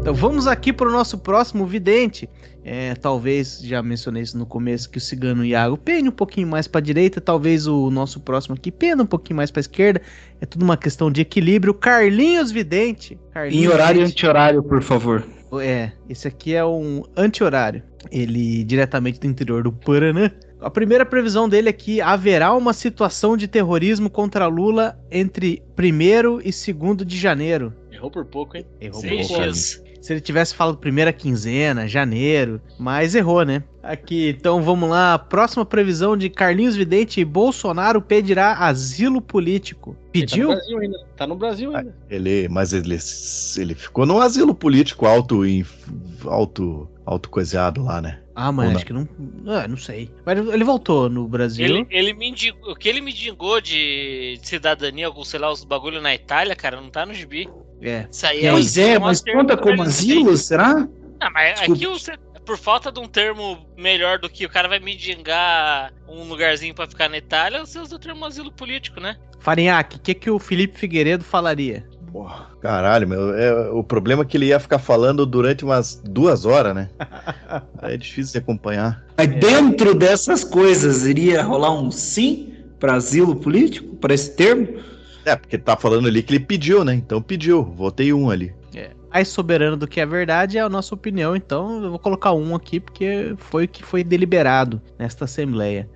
Então vamos aqui para o nosso próximo vidente. É, talvez, já mencionei isso no começo, que o Cigano Iago pene um pouquinho mais para direita, talvez o nosso próximo aqui pena um pouquinho mais para esquerda. É tudo uma questão de equilíbrio. Carlinhos Vidente. Em Carlinhos horário e anti-horário, por favor. É, esse aqui é um anti-horário. Ele diretamente do interior do Paraná. A primeira previsão dele é que haverá uma situação de terrorismo contra Lula entre 1 e 2 de janeiro. Errou por pouco, hein? Errou Seis por pouco. dias. Se ele tivesse falado primeira quinzena, janeiro, mas errou, né? Aqui, então vamos lá. Próxima previsão de Carlinhos Vidente: Bolsonaro pedirá asilo político. Pediu? Tá no Brasil ainda. Tá no Brasil ainda. Ele, mas ele, ele ficou num asilo político alto, em- alto, alto coisado lá, né? Ah, mas acho que não. Ah, não sei. Mas ele voltou no Brasil. Ele, ele me indigou, o que ele me indicou de, de cidadania, algum, sei lá, os bagulho na Itália, cara, não tá no gibi. É. Isso aí é Pois é, um mas conta como asilo, será? Ah, mas Desculpa. aqui você, por falta de um termo melhor do que o cara vai me dingar um lugarzinho pra ficar na Itália, você usa o termo asilo político, né? Farinhaque, o que, que o Felipe Figueiredo falaria? Caralho, meu. é- o problema é que ele ia ficar falando durante umas duas horas, né? É difícil de acompanhar. Mas dentro dessas coisas, iria rolar um sim para asilo político, para esse termo? É, porque tá falando ali que ele pediu, né? Então pediu. Votei um ali. É. Mais soberano do que a verdade é a nossa opinião, então eu vou colocar um aqui porque foi o que foi deliberado nesta Assembleia.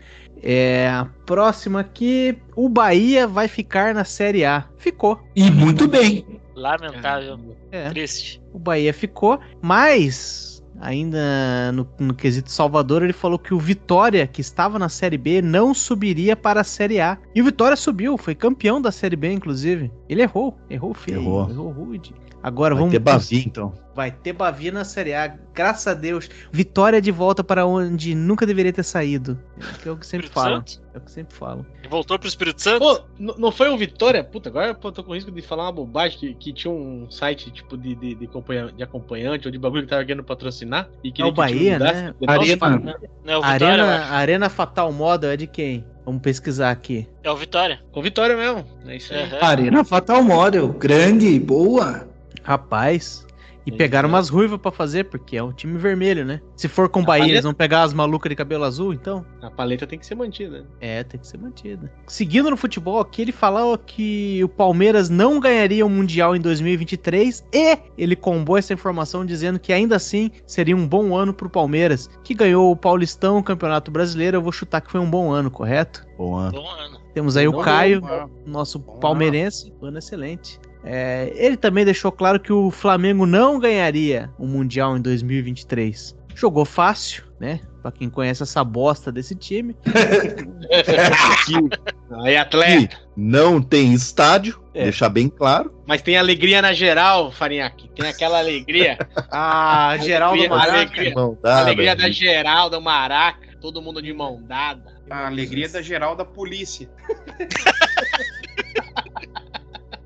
É, a próxima aqui, o Bahia vai ficar na Série A. Ficou. E muito bem. Lamentável. É. Triste. O Bahia ficou, mas ainda no, no quesito Salvador, ele falou que o Vitória, que estava na Série B, não subiria para a Série A. E o Vitória subiu, foi campeão da Série B, inclusive. Ele errou, errou feio, Errou. errou rude. Agora Vai vamos ter Bavi, então. Vai ter Bavi na Série A, graças a Deus. Vitória de volta para onde nunca deveria ter saído. É o que eu sempre. Santo? É o que eu sempre falo. E voltou pro Espírito Santo? Pô, não foi um Vitória? Puta, agora eu tô com risco de falar uma bobagem que, que tinha um site tipo de, de, de, acompanha- de acompanhante ou de bagulho que tava querendo patrocinar. E É queria o que o time Bahia, né? Arena. Não, é o Vitória, eu Arena. Arena Fatal Model é de quem? Vamos pesquisar aqui. É o Vitória. Com Vitória mesmo. É isso aí. Aham. Arena Fatal Model, grande, boa. Rapaz. E Isso, pegaram né? umas ruivas pra fazer, porque é um time vermelho, né? Se for com o Bahia, paleta- eles vão pegar as malucas de cabelo azul, então? A paleta tem que ser mantida. É, tem que ser mantida. Seguindo no futebol aqui, ele falou que o Palmeiras não ganharia o Mundial em 2023 e ele combou essa informação dizendo que ainda assim seria um bom ano pro Palmeiras, que ganhou o Paulistão, o Campeonato Brasileiro. Eu vou chutar que foi um bom ano, correto? Bom ano. Bom ano. Temos aí o Não Caio, deu, nosso palmeirense, ano excelente. É, ele também deixou claro que o Flamengo não ganharia o Mundial em 2023. Jogou fácil, né? Pra quem conhece essa bosta desse time. Aí, atleta. Não tem estádio, É. deixar bem claro. Mas tem alegria na geral, Farinhaque. Tem aquela alegria. Ah, Geraldo Alegria- Maraca. Alegria, Mão dada, alegria da geral, da Maraca. Todo mundo de mão dada. A alegria da geral da polícia.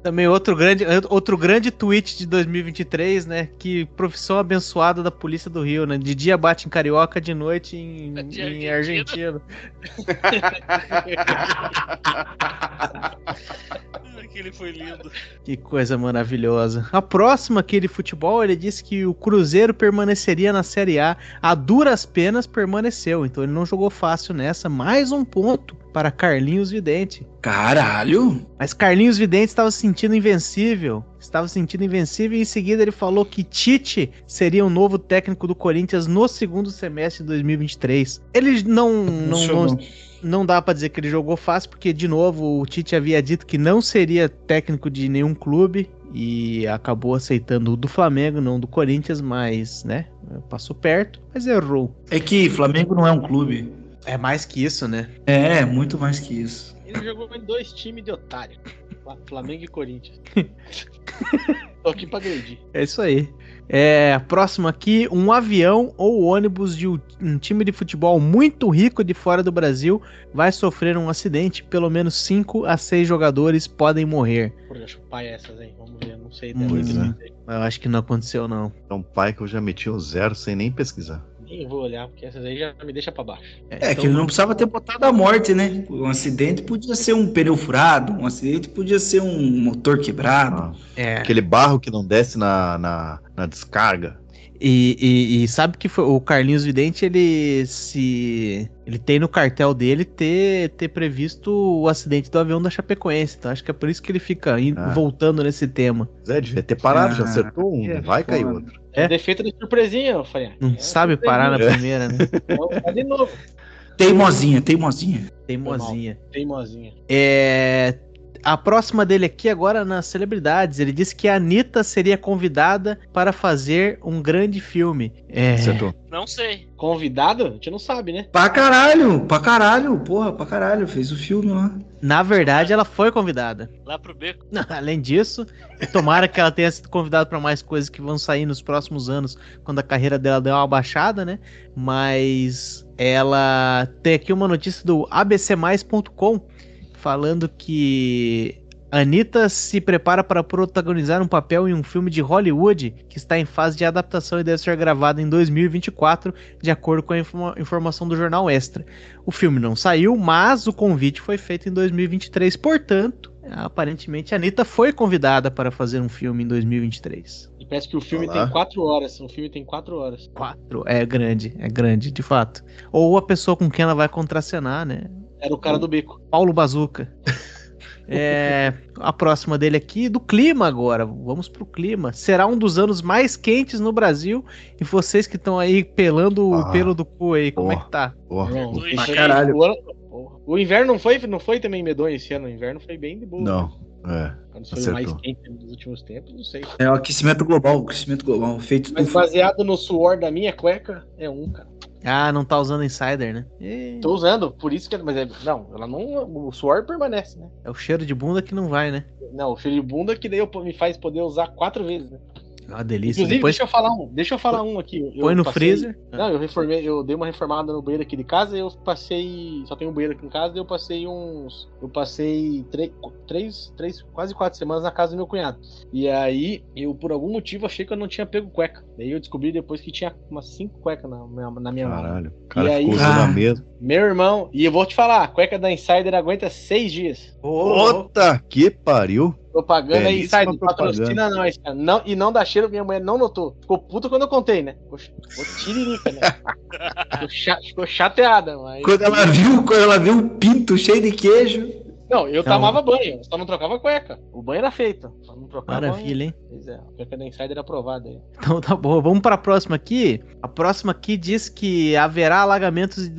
Também outro grande, outro grande tweet de 2023, né? Que profissão abençoada da polícia do Rio, né? De dia bate em Carioca, de noite em, De em Argentina. Argentina. Aquele foi lindo. Que coisa maravilhosa. A próxima aqui de futebol, ele disse que o Cruzeiro permaneceria na Série A. A duras penas permaneceu. Então ele não jogou fácil nessa. Mais um ponto para Carlinhos Vidente. Caralho. Mas Carlinhos Vidente estava se sentindo invencível. Estava se sentindo invencível e em seguida ele falou que Tite seria o novo técnico do Corinthians no segundo semestre de 2023. Ele não não, não, não dá pra dizer que ele jogou fácil porque de novo o Tite havia dito que não seria técnico de nenhum clube e acabou aceitando o do Flamengo, não do Corinthians, mas, né, passou perto, mas errou. É que Flamengo não é um clube. É mais que isso, né? É, muito mais que isso. Ele jogou em dois times de otário. Flamengo e Corinthians. Tô aqui pra agredir. É isso aí. É, próximo aqui, um avião ou ônibus de um time de futebol muito rico de fora do Brasil vai sofrer um acidente. Pelo menos 5 a 6 jogadores podem morrer. Por chupar essas aí, vamos ver. Não sei. Pois é. Eu acho que não aconteceu, não. É um pai que eu já meti um zero sem nem pesquisar. Nem vou olhar, porque essas aí já me deixa pra baixo. É que ele não precisava ter botado a morte, né? Um acidente podia ser um pneu furado, um acidente podia ser um motor quebrado. É. Aquele barro que não desce na, na, na descarga. E, e- e sabe que foi, o Carlinhos Vidente, ele se. Ele tem no cartel dele ter, ter previsto o acidente do avião da Chapecoense. Então acho que é por isso que ele fica indo- Ah. voltando nesse tema. Zé, devia ter parado, já Ah, acertou um, é vai cair outro. É, É? defeito de surpresinha, Farinha. Não sabe parar na É. primeira, né? Então, de novo. Teimosinha, teimosinha. Teimosinha. Teimosinha. É, A próxima dele aqui agora nas celebridades. Ele disse que a Anitta seria convidada para fazer um grande filme. É. Acertou. Não sei. Convidado? A gente não sabe, né? Pra caralho, pra caralho, porra, pra caralho. Fez o filme lá. Na verdade, ela foi convidada. Lá pro beco. Além disso, tomara que ela tenha sido convidada para mais coisas que vão sair nos próximos anos, quando a carreira dela der uma baixada, né? Mas ela tem aqui uma notícia do abcmais.com falando que a Anitta se prepara para protagonizar um papel em um filme de Hollywood que está em fase de adaptação e deve ser gravado em 2024, de acordo com a informa- informação do jornal Extra. O filme não saiu, mas o convite foi feito em 2023, portanto, aparentemente a Anitta foi convidada para fazer um filme em 2023. E parece que o filme Olá. tem quatro horas. O filme tem quatro horas. Quatro. É grande, é grande, de fato. Ou a pessoa com quem ela vai contracenar, né? Era o cara do beco. Paulo Bazuca. É, a próxima dele aqui, do clima agora. Vamos pro clima. Será um dos anos mais quentes no Brasil. E vocês que estão aí pelando o Ah, pelo do cu aí, como é que tá? Porra. Não, caralho. O, o inverno não foi, não foi também medonho esse ano. O inverno foi bem de boa. Não. É. Quando foi o mais quente dos últimos tempos, não sei. É o aquecimento global, o aquecimento global. Feito Mas do baseado no suor da minha cueca, é um, cara. Ah, não tá usando insider, né? Ih, Tô usando, por isso que. Mas é, não, ela não. O suor permanece, né? É o cheiro de bunda que não vai, né? Não, o cheiro de bunda que daí eu- me faz poder usar quatro vezes, né? Uma delícia. Inclusive, Depois deixa eu falar um. Deixa eu falar um aqui. Eu põe no passei- freezer. Não, eu reformei, eu dei uma reformada no banheiro aqui de casa e eu passei. Só tenho um banheiro aqui em casa e eu passei uns. Eu passei três, três, três, quase quatro semanas na casa do meu cunhado. E aí, eu por algum motivo achei que eu não tinha pego cueca. Daí eu descobri depois que tinha umas cinco cuecas na, minha- na minha mão. Caralho. O cara E aí- ficou usando Ah. a mesma. Meu irmão, e eu vou te falar, a cueca da Insider aguenta seis dias. Puta que pariu. Propaganda aí, Belíssima Insider, patrocina nós, cara. Não, e não dá cheiro, minha mulher não notou. Ficou puta quando eu contei, né? Ficou, ficou tiririca, né? ficou, cha- ficou chateada, mas. Quando ela viu, quando ela viu um pinto cheio de queijo. Não, eu Então- tomava banho, só não trocava cueca. O banho era feito, só não trocava Maravilha, hein? Pois é, a cueca da Insider aprovada aí. Então tá bom, vamos para a próxima aqui. A próxima aqui diz que haverá alagamentos e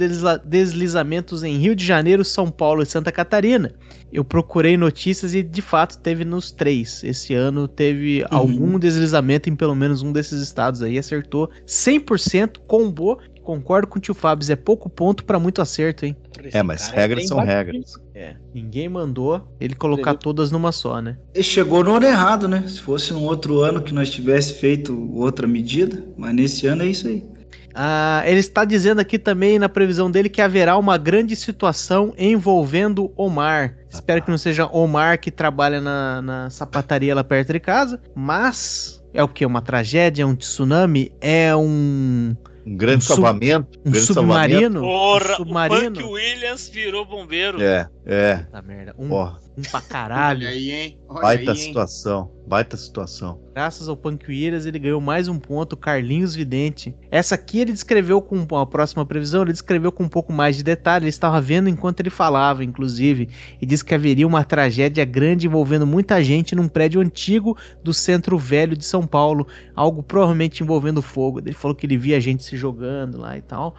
deslizamentos em Rio de Janeiro, São Paulo e Santa Catarina. Eu procurei notícias e de fato teve nos três. Esse ano teve algum deslizamento em pelo menos um desses estados aí. Acertou 100%, combou. Concordo com o tio Fábio, é pouco ponto para muito acerto, hein? É, mas cara regras são batido. regras. É, ninguém mandou ele colocar todas numa só, né? Ele chegou no ano errado, né? Se fosse num outro ano que nós tivesse feito outra medida, mas nesse ano é isso aí. Ah, ele está dizendo aqui também na previsão dele que haverá uma grande situação envolvendo Omar. Espero que não seja Omar que trabalha na, na sapataria lá perto de casa, mas é o que? Uma tragédia? Um tsunami? É um, Um grande Um salvamento. um grande submarino? Porra, um submarino? o Punk Williams virou bombeiro. salvamento. É, é. Puta merda. Um, Porra, um pra caralho. Olha aí, hein? Olha baita aí, hein? situação. Baita situação. Graças ao Williams, ele ganhou mais um ponto, Carlinhos Vidente. Essa aqui ele descreveu com a próxima previsão, ele descreveu com um pouco mais de detalhe, ele estava vendo enquanto ele falava, inclusive, e disse que haveria uma tragédia grande envolvendo muita gente num prédio antigo do Centro Velho de São Paulo, algo provavelmente envolvendo fogo. Ele falou que ele via gente se jogando lá e tal.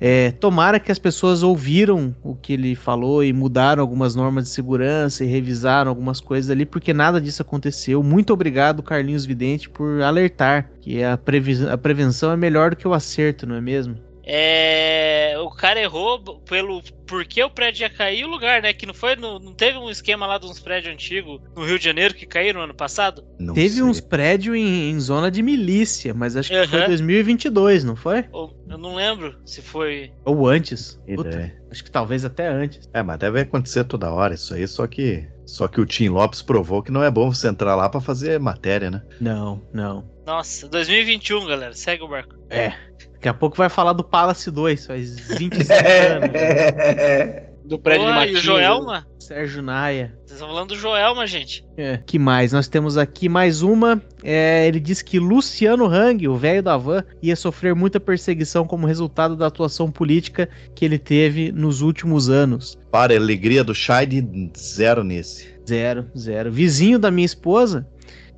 É, tomara que as pessoas ouviram o que ele falou e mudaram algumas normas de segurança e revisaram algumas coisas ali, porque nada disso aconteceu. Muito obrigado, Carlinhos Vidente, por alertar que a, a prevenção é melhor do que o acerto, não é mesmo? É, o cara errou pelo porque o prédio ia cair e o lugar, né? Que não foi, no- não teve um esquema lá de uns prédios antigos no Rio de Janeiro que caíram ano passado? Não Teve sei. uns prédios em, em zona de milícia, mas acho que foi Aham. 2022, não foi? Ou- eu não lembro se foi. Ou antes. Puta, Ideia. acho que talvez até antes. É, mas deve acontecer toda hora isso aí, só que. Só que o Tim Lopes provou que não é bom você entrar lá pra fazer matéria, né? Não, não. Nossa, 2021, galera. Segue o barco. É. Daqui a pouco vai falar do Palace 2, faz 25 anos. né? Do prédio de e o Matinho. Joelma? Sérgio Naia. Vocês estão falando do Joelma, gente. É. Que mais? Nós temos aqui mais uma. É, ele diz que Luciano Hang, o velho da van, ia sofrer muita perseguição como resultado da atuação política que ele teve nos últimos anos. Para a alegria do Shide, zero nesse. Zero, zero. Vizinho da minha esposa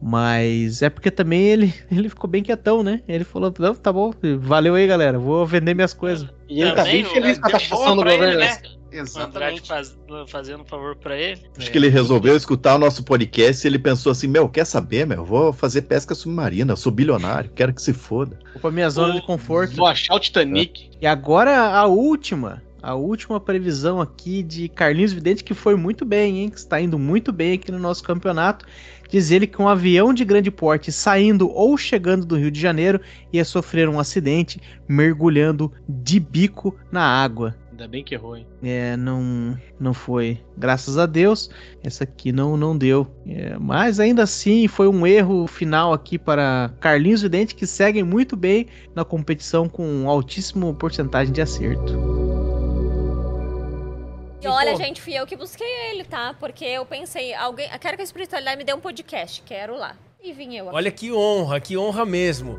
Mas é porque também ele, ele ficou bem quietão, né? Ele falou, não, tá bom, valeu aí, galera, vou vender minhas coisas. E ele tá bem Também, feliz o- com a taxação do pra ele, governo. né? Andrade faz- fazendo um favor pra ele. Acho que ele resolveu escutar o nosso podcast e ele pensou assim: Meu, quer saber, meu? Eu vou fazer pesca submarina, eu sou bilionário, quero que se foda. Vou pra minha zona de conforto. Vou achar o Titanic. E agora a última, a última previsão aqui de Carlinhos Vidente, que foi muito bem, hein? Que está indo muito bem aqui no nosso campeonato. Diz ele que um avião de grande porte saindo ou chegando do Rio de Janeiro ia sofrer um acidente mergulhando de bico na água. Ainda bem que errou, hein? É, não, não foi. Graças a Deus, essa aqui não, não deu. É, mas ainda assim, foi um erro final aqui para Carlinhos Vidente, que seguem muito bem na competição com altíssima porcentagem de acerto. E olha, gente, fui eu que busquei ele, tá? Porque eu pensei, alguém, eu quero que a espiritualidade me dê um podcast, quero lá. E vim eu aqui. Olha que honra, que honra mesmo.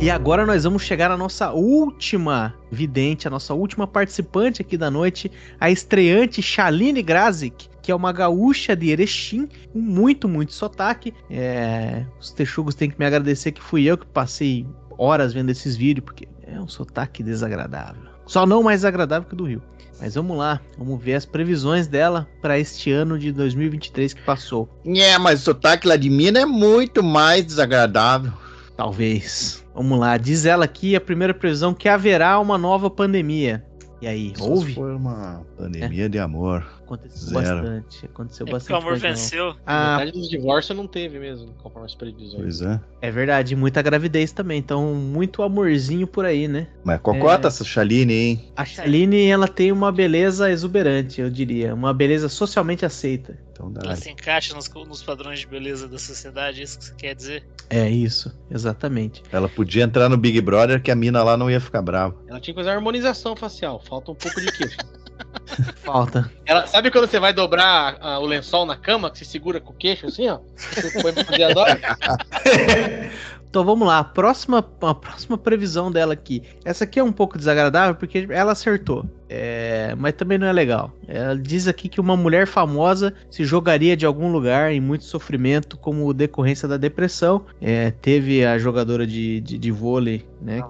E agora nós vamos chegar à nossa última vidente, a nossa última participante aqui da noite, a estreante Shaline Grazik, que é uma gaúcha de Erechim, com muito, muito sotaque. É, os texugos têm que me agradecer que fui eu que passei horas vendo esses vídeos, porque é um sotaque desagradável. Só não mais agradável que o do Rio. Mas vamos lá, vamos ver as previsões dela para este ano de 2023 que passou. É, mas o sotaque lá de Minas é muito mais desagradável. Talvez. Vamos lá, diz ela aqui a primeira previsão que haverá uma nova pandemia. E aí, Só houve? For uma pandemia de amor. Aconteceu Zero. bastante. Aconteceu É porque bastante. o amor venceu. Ah, Metade dos divórcios não teve mesmo, conforme as previsões. Pois é. é verdade, muita gravidez também. Então, muito amorzinho por aí, né? Mas cocota É. essa Chaline, hein? A Shaline, ela tem uma beleza exuberante, eu diria. Uma beleza socialmente aceita. Então dá. Ela se encaixa nos, nos padrões de beleza da sociedade, é isso que você quer dizer? É isso, exatamente. Ela podia entrar no Big Brother que a mina lá não ia ficar brava. Ela tinha que fazer harmonização facial, falta um pouco de queixo. Falta. Ela, sabe quando você vai dobrar ah, o lençol na cama, que você segura com o queixo assim, ó? Você põe pra fazer a dobra? Então vamos lá, a próxima, a próxima previsão dela aqui. Essa aqui é um pouco desagradável porque ela acertou. É, mas também não é legal. Ela diz aqui que uma mulher famosa se jogaria de algum lugar em muito sofrimento como decorrência da depressão. É, teve a jogadora de, de, de vôlei, né? que-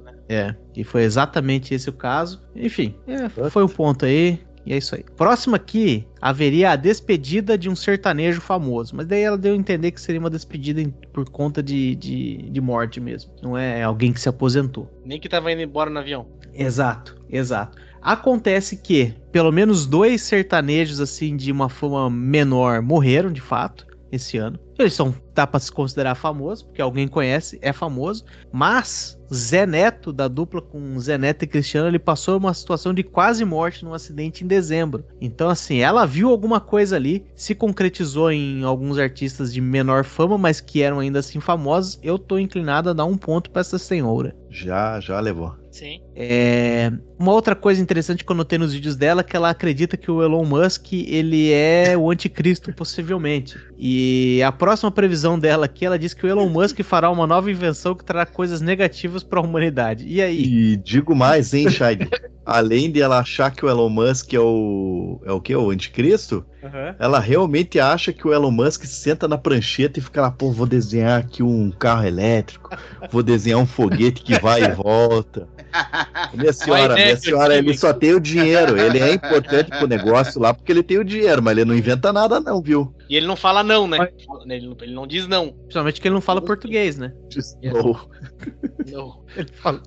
né? é, que foi exatamente esse o caso. Enfim, é, foi um ponto aí. E é isso aí. Próximo aqui, haveria a despedida de um sertanejo famoso. Mas daí ela deu a entender que seria uma despedida em- por conta de, de, de morte mesmo. Não é alguém que se aposentou. Nem que tava indo embora no avião. Exato, exato. Acontece que pelo menos dois sertanejos assim de uma fama menor morreram de fato esse ano. Eles são dá para se considerar famosos, porque alguém conhece, é famoso, mas Zé Neto da dupla com Zé Neto e Cristiano, ele passou uma situação de quase morte num acidente em dezembro. Então assim, ela viu alguma coisa ali, se concretizou em alguns artistas de menor fama, mas que eram ainda assim famosos. Eu tô inclinado a dar um ponto para essa senhora. Já, já levou. Sim. É, uma outra coisa interessante que eu notei nos vídeos dela é que ela acredita que o Elon Musk ele é o anticristo, possivelmente. E a próxima previsão dela aqui, ela diz que o Elon Musk fará uma nova invenção que trará coisas negativas para a humanidade. E aí? E digo mais, hein, Shide? Além de ela achar que o Elon Musk é o. É o que? O anticristo? Aham. Ela realmente acha que o Elon Musk senta na prancheta e fica lá, pô, vou desenhar aqui um carro elétrico, vou desenhar um foguete que vai e volta. Minha senhora, minha senhora, ele só tem o dinheiro. Ele é importante pro negócio lá porque ele tem o dinheiro, mas ele não inventa nada, não, viu? E ele não fala não, né? Ele não, ele não diz não. Principalmente que ele não fala português, né? Não. Não.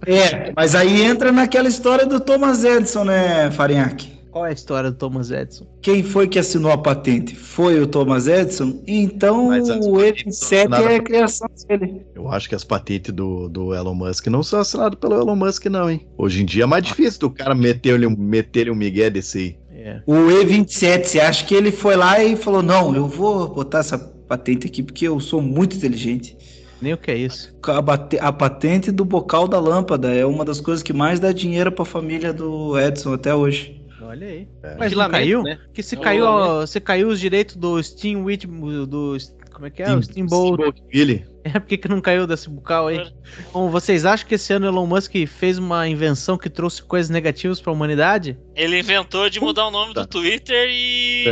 É, mas aí entra naquela história do Thomas Edison, né, Farinhaque? Qual é a história do Thomas Edison? Quem foi que assinou a patente? Foi o Thomas Edison? Então o E27 assinadas é a criação dele. Eu acho que as patentes do, do Elon Musk não são assinadas pelo Elon Musk, não, hein? Hoje em dia é mais difícil do cara meter-lhe meter um migué desse aí. É. O E27, você acha que ele foi lá e falou: Não, eu vou botar essa patente aqui porque eu sou muito inteligente. Nem o que é isso. A, a patente do bocal da lâmpada é uma das coisas que mais dá dinheiro pra família do Edson até hoje. Olha aí. É. Mas Que não caiu? né? Que se É caiu, ó, se caiu os direitos do Steam Wit, do como é que é? o Steam- Steamboat Steamboat Willie. É, por que, não caiu desse bucal aí? Bom, vocês acham que esse ano Elon Musk fez uma invenção que trouxe coisas negativas pra humanidade? Ele inventou de mudar o nome do Twitter e,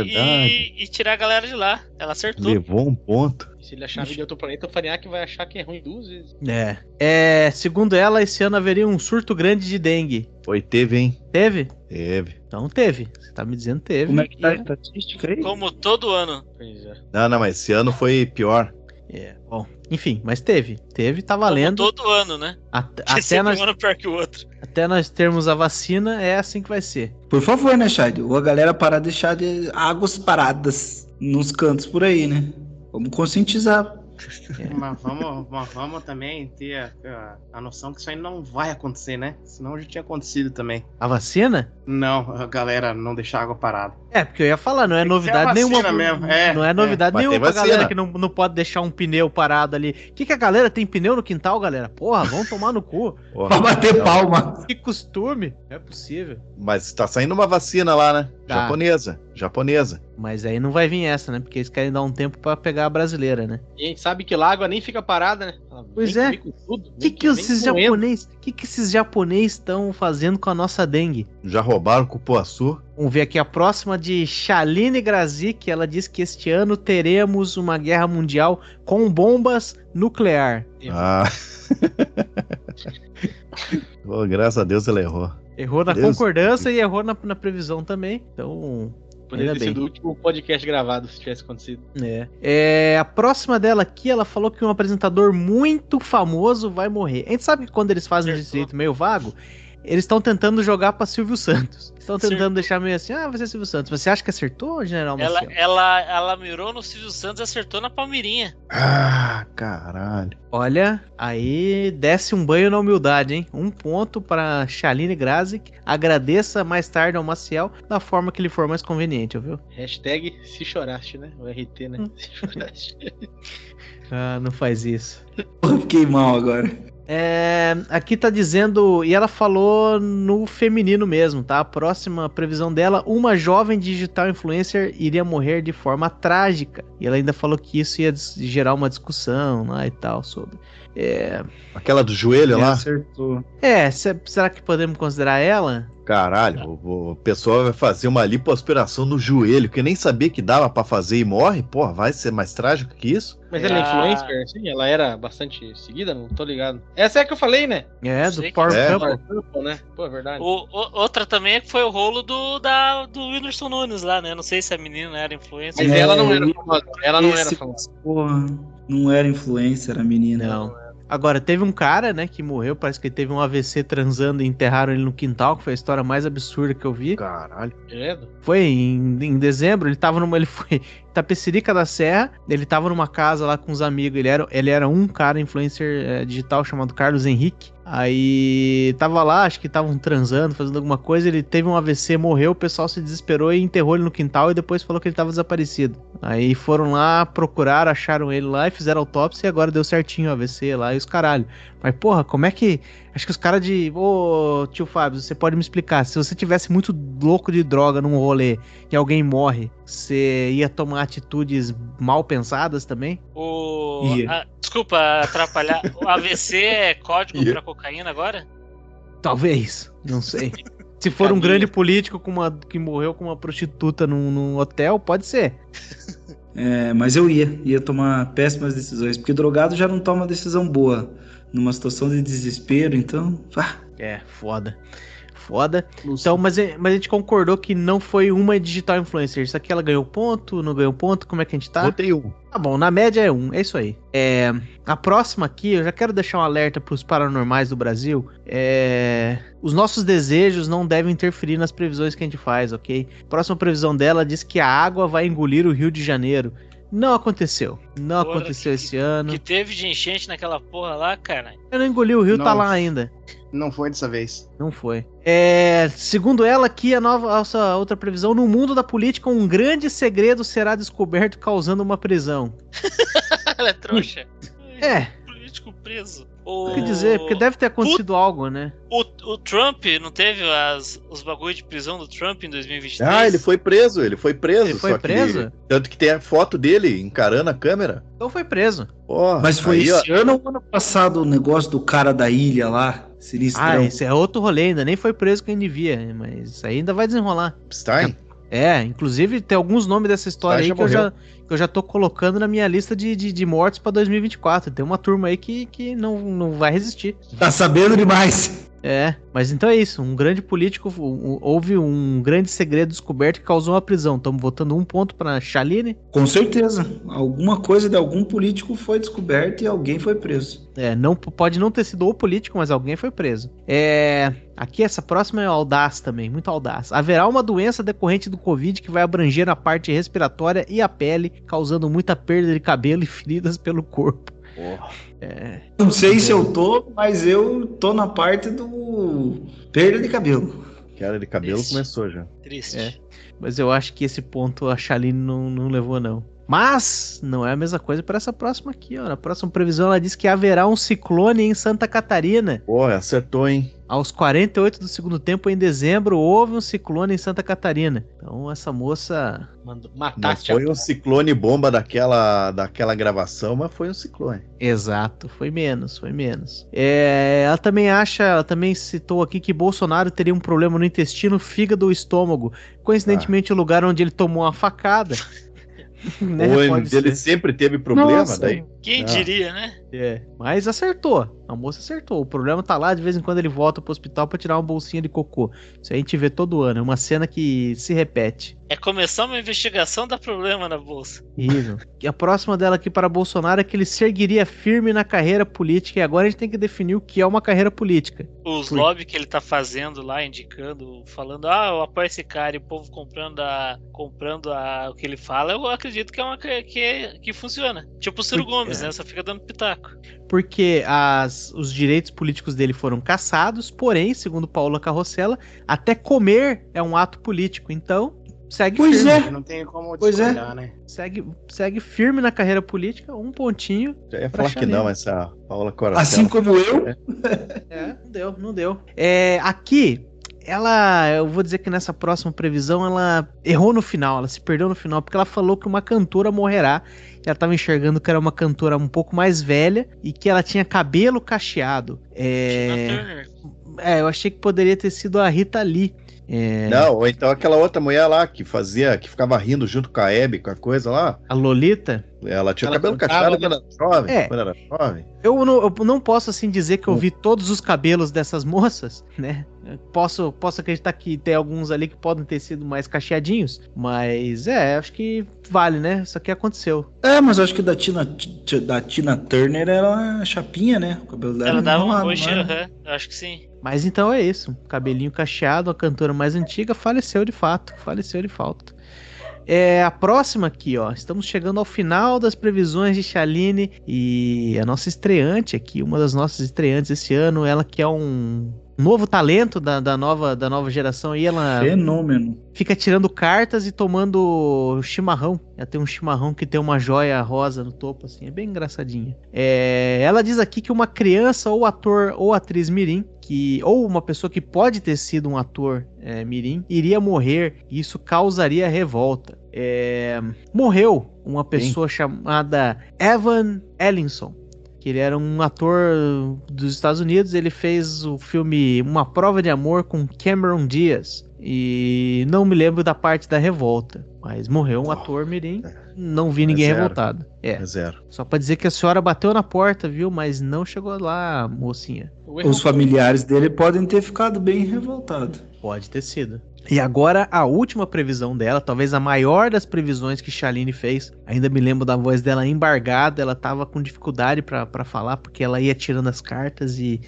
e, e tirar a galera de lá. Ela acertou. Levou um ponto. Se ele achar de outro planeta, o Faniac vai achar que é ruim duas vezes. É. É, segundo ela, esse ano haveria um surto grande de dengue. Foi, teve, hein? Teve? Teve. Então teve. Você tá me dizendo teve. Como é que tá a estatística aí? Como todo ano. É. Não, não, mas esse ano foi pior. É, bom. Enfim, mas teve. Teve, tá valendo. Todo ano, né? Até, Que até sempre nós, um ano pior que o outro. até nós termos a vacina, é assim que vai ser. Por favor, né, Chad? Ou a galera parar de deixar de águas paradas nos cantos por aí, né? Vamos conscientizar. Mas vamos, mas vamos também ter a, a- a noção que isso aí não vai acontecer, né? Senão já tinha acontecido também. A vacina? Não, a galera não deixar água parada. É, porque eu ia falar, não é que novidade nenhuma. vacina mesmo, é, não é é. novidade Mas nenhuma pra galera que não, não pode deixar um pneu parado ali. O que, que a galera tem pneu no quintal, galera? Porra, vamos tomar no cu. Porra, Pra bater não. palma. Que costume. Não é possível. Mas tá saindo uma vacina lá, né? Tá. Japonesa. Japonesa. Mas aí não vai vir essa, né? Porque eles querem dar um tempo pra pegar a brasileira, né? E a gente sabe que lá a água nem fica parada, né? Ela Pois é. tudo, O que, que vem esses japoneses, que, que esses japoneses estão fazendo com a nossa dengue? Já roubaram cupuaçu. Vamos ver aqui a próxima de Shaline Grazik. Ela diz que este ano teremos uma guerra mundial com bombas nuclear. Ah. Oh, graças a Deus ela errou. Errou na Deus. concordância e errou na, na previsão também. Então, Poderia ter sido o último podcast gravado se tivesse acontecido. É. É, a próxima dela aqui, ela falou que um apresentador muito famoso vai morrer. A gente sabe que quando eles fazem desse jeito meio vago, eles estão tentando jogar pra Silvio Santos. Estão tentando deixar meio assim, ah, vai ser Silvio Santos. Você acha que acertou, General Ela, Maciel? ela, ela mirou no Silvio Santos e acertou na Palmeirinha. Ah, caralho. Olha, aí desce um banho na humildade, hein? Um ponto para Shaline Grazik. Agradeça mais tarde ao Maciel da forma que lhe for mais conveniente, ouviu? Hashtag se choraste, né? O RT, Hum. né? Se choraste. Ah, não faz isso. Fiquei mal agora. É, aqui tá dizendo, e ela falou no feminino mesmo, tá? A próxima previsão dela, uma jovem digital influencer iria morrer de forma trágica. E ela ainda falou que isso ia gerar uma discussão lá e tal sobre. É, Aquela do joelho lá? Acertou. é se- será que podemos considerar ela? Caralho, o, o pessoal vai fazer uma lipoaspiração no joelho, que nem sabia que dava pra fazer e morre? Porra, vai ser mais trágico que isso? Mas ela é Ah. influencer, sim? Ela era bastante seguida? Não tô ligado. Essa é a que eu falei, né? É, do Power É. Couple. Power Couple, né? Pô, é verdade. O, o- outra também é que foi o rolo do, da, do Whindersson Nunes lá, né? Não sei se a menina era influencer. Mas É, ela não era famosa. Ela não era famosa. Porra, não era influencer a menina. Não. Agora, teve um cara, né, que morreu, parece que ele teve um AVC transando e enterraram ele no quintal, que foi a história mais absurda que eu vi. Caralho. Credo. Foi em, em dezembro, ele tava numa. Ele foi Tapecerica da Serra, ele tava numa casa lá com os amigos. Ele era, ele era um cara influencer eh, digital chamado Carlos Henrique. Aí tava lá, acho que estavam transando, fazendo alguma coisa. Ele teve um AVC, morreu, o pessoal se desesperou e enterrou ele no quintal e depois falou que ele tava desaparecido. Aí foram lá, procuraram, acharam ele lá e fizeram autópsia e agora deu certinho o AVC lá e os caralho. Mas porra, como é que. Acho que os caras de. Ô, tio Fábio, você pode me explicar? Se você tivesse muito louco de droga num rolê e alguém morre, você ia tomar atitudes mal pensadas também? O, a- desculpa atrapalhar. O AVC é código Ia. pra cocaína agora? Talvez, não sei. Se for um Caminho. grande político com uma, que morreu com uma prostituta num, num hotel, pode ser. É, mas eu ia, ia tomar péssimas decisões, porque drogado já não toma decisão boa. Numa situação de desespero, então. ah, É, foda. Foda. Então, mas, é- mas a gente concordou que não foi uma digital influencer. Isso aqui ela ganhou ponto, não ganhou ponto? Como é que a gente tá? Botei um. Tá bom, na média é um, é isso aí. É, a próxima aqui, eu já quero deixar um alerta pros paranormais do Brasil. É, os nossos desejos não devem interferir nas previsões que a gente faz, ok? Próxima previsão dela diz que a água vai engolir o Rio de Janeiro. Não aconteceu. Não Porra, aconteceu que- esse ano. Que teve de enchente naquela porra lá, cara. Eu não engoli, o Rio tá lá ainda. Não foi dessa vez. Não foi. É, segundo ela, aqui a nova a nossa outra previsão, no mundo da política, um grande segredo será descoberto causando uma prisão. Ela é trouxa. É, político preso. O... Quer dizer, porque deve ter acontecido algo, né? O, o Trump não teve as, os bagulhos de prisão do Trump em 2023? Ah, ele foi preso, ele foi preso. Ele foi só que- preso? tanto que tem a foto dele encarando a câmera. Então foi preso. Ó, Mas foi aí, ó, esse ano ou ano passado o negócio do cara da ilha lá? Sinistrão. Ah, esse é outro rolê, ainda nem foi preso quem devia, mas isso aí ainda vai desenrolar. Stein? É, inclusive tem alguns nomes dessa história Stein aí que eu, já. Que eu já tô colocando na minha lista de, de, de mortes pra 2024. Tem uma turma aí que, que não, não vai resistir. Tá sabendo demais. É, mas então é isso. Um grande político, um- houve um grande segredo descoberto que causou uma prisão. Estamos votando um ponto pra Chaline. Com certeza. Alguma coisa de algum político foi descoberta e alguém foi preso. É, não, pode não ter sido o político, mas alguém foi preso. É, aqui essa próxima é audaz também, muito audaz. Haverá uma doença decorrente do Covid que vai abranger a parte respiratória e a pele, causando muita perda de cabelo e feridas pelo corpo. É, Não sei se eu tô, mas eu tô na parte do perda de cabelo. Queda de cabelo começou já. Triste. É, mas eu acho que esse ponto a Chaline não, não levou, não. Mas não é a mesma coisa para essa próxima aqui, ó. Na próxima previsão ela diz que haverá um ciclone em Santa Catarina. Pô, acertou, hein? Aos 48 do segundo tempo, em dezembro, houve um ciclone em Santa Catarina. Então essa moça. Mandou Não foi um ciclone bomba daquela, daquela gravação, mas foi um ciclone. Exato, foi menos, foi menos. É, ela também acha, ela também citou aqui que Bolsonaro teria um problema no intestino, fígado ou estômago. Coincidentemente, o lugar onde ele tomou uma facada. né, Ou pode ele ser. sempre teve problema Nossa. daí. Quem Ah. diria, né? É, mas acertou. A moça acertou. O problema tá lá, de vez em quando ele volta pro hospital pra tirar uma bolsinha de cocô. Isso a gente vê todo ano. É uma cena que se repete. É começar uma investigação, dá problema na bolsa. Isso. E a próxima dela aqui para Bolsonaro é que ele seguiria firme na carreira política. E agora a gente tem que definir o que é uma carreira política. Os Por- lobby que ele tá fazendo lá, indicando, falando, ah, eu apoio esse cara e o povo comprando a, comprando a, o que ele fala, eu acredito que é uma que, que, que funciona. Tipo o Ciro Por- Gomes, é. né? Só fica dando pitaco. Porque as, os direitos políticos dele foram caçados, porém, segundo Paula Carrossela, até comer é um ato político. Então, segue Pois firme. é. Não tem como Pois é. né? Segue, segue firme na carreira política, um pontinho. Já ia falar que não, essa Paula Coração. Assim como eu. É, não deu, não deu. É, aqui, ela, eu vou dizer que nessa próxima previsão ela errou no final, ela se perdeu no final, porque ela falou que uma cantora morrerá. Ela tava enxergando que era uma cantora um pouco mais velha e que ela tinha cabelo cacheado. É, é eu achei que poderia ter sido a Rita Lee. É, Não, ou então aquela outra mulher lá que fazia, que ficava rindo junto com a Hebe, com a coisa lá. A Lolita. Ela tinha Ela cabelo cantava, cacheado quando era jovem. É. Quando era jovem. Eu não, eu não posso assim dizer que eu vi todos os cabelos dessas moças, né? Eu Posso, posso acreditar que tem alguns ali que podem ter sido mais cacheadinhos, mas é, acho que vale, né? Isso aqui aconteceu. É, mas eu acho que da Tina, da Tina Turner era chapinha, né? O cabelo dela Ela dava um aham, eu acho que sim. Mas então é isso. Cabelinho cacheado, a cantora mais antiga faleceu de fato. Faleceu de fato. É, a próxima aqui, ó. Estamos chegando ao final das previsões de Chaline e a nossa estreante aqui, uma das nossas estreantes esse ano, ela que é um novo talento da, da nova, da nova geração e ela Fenômeno. fica tirando cartas e tomando chimarrão. Ela tem um chimarrão que tem uma joia rosa no topo, assim, é bem engraçadinha. É, ela diz aqui que uma criança ou ator ou atriz mirim, que ou uma pessoa que pode ter sido um ator é, mirim, iria morrer e isso causaria revolta. É, morreu uma pessoa chamada Evan Ellinson que ele era um ator dos Estados Unidos, ele fez o filme Uma Prova de Amor com Cameron Diaz. E não me lembro da parte da revolta, mas morreu um ator mirim, não vi ninguém zero. revoltado. É, É zero. só pra dizer que a senhora bateu na porta, viu, mas não chegou lá, mocinha. Os familiares dele podem ter ficado bem revoltados. Pode ter sido. E agora a última previsão dela, talvez a maior das previsões que Shaline fez. Ainda me lembro da voz dela embargada, ela tava com dificuldade pra falar porque ela ia tirando as cartas e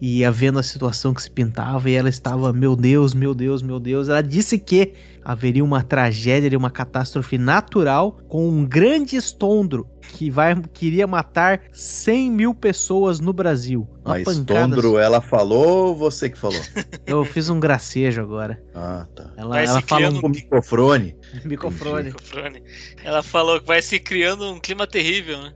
e ia vendo a situação que se pintava e ela estava, meu Deus, meu Deus, meu Deus. Ela disse que haveria uma tragédia, uma catástrofe natural com um grande estondro que vai queria matar 100 mil pessoas no Brasil. Uma Mas pancada Tondro, ela falou ou você que falou? Eu fiz um gracejo agora. Ah, tá. Ela, Vai ela se fala criando um microfone. Microfone. Ela falou que vai se criando um clima terrível, né?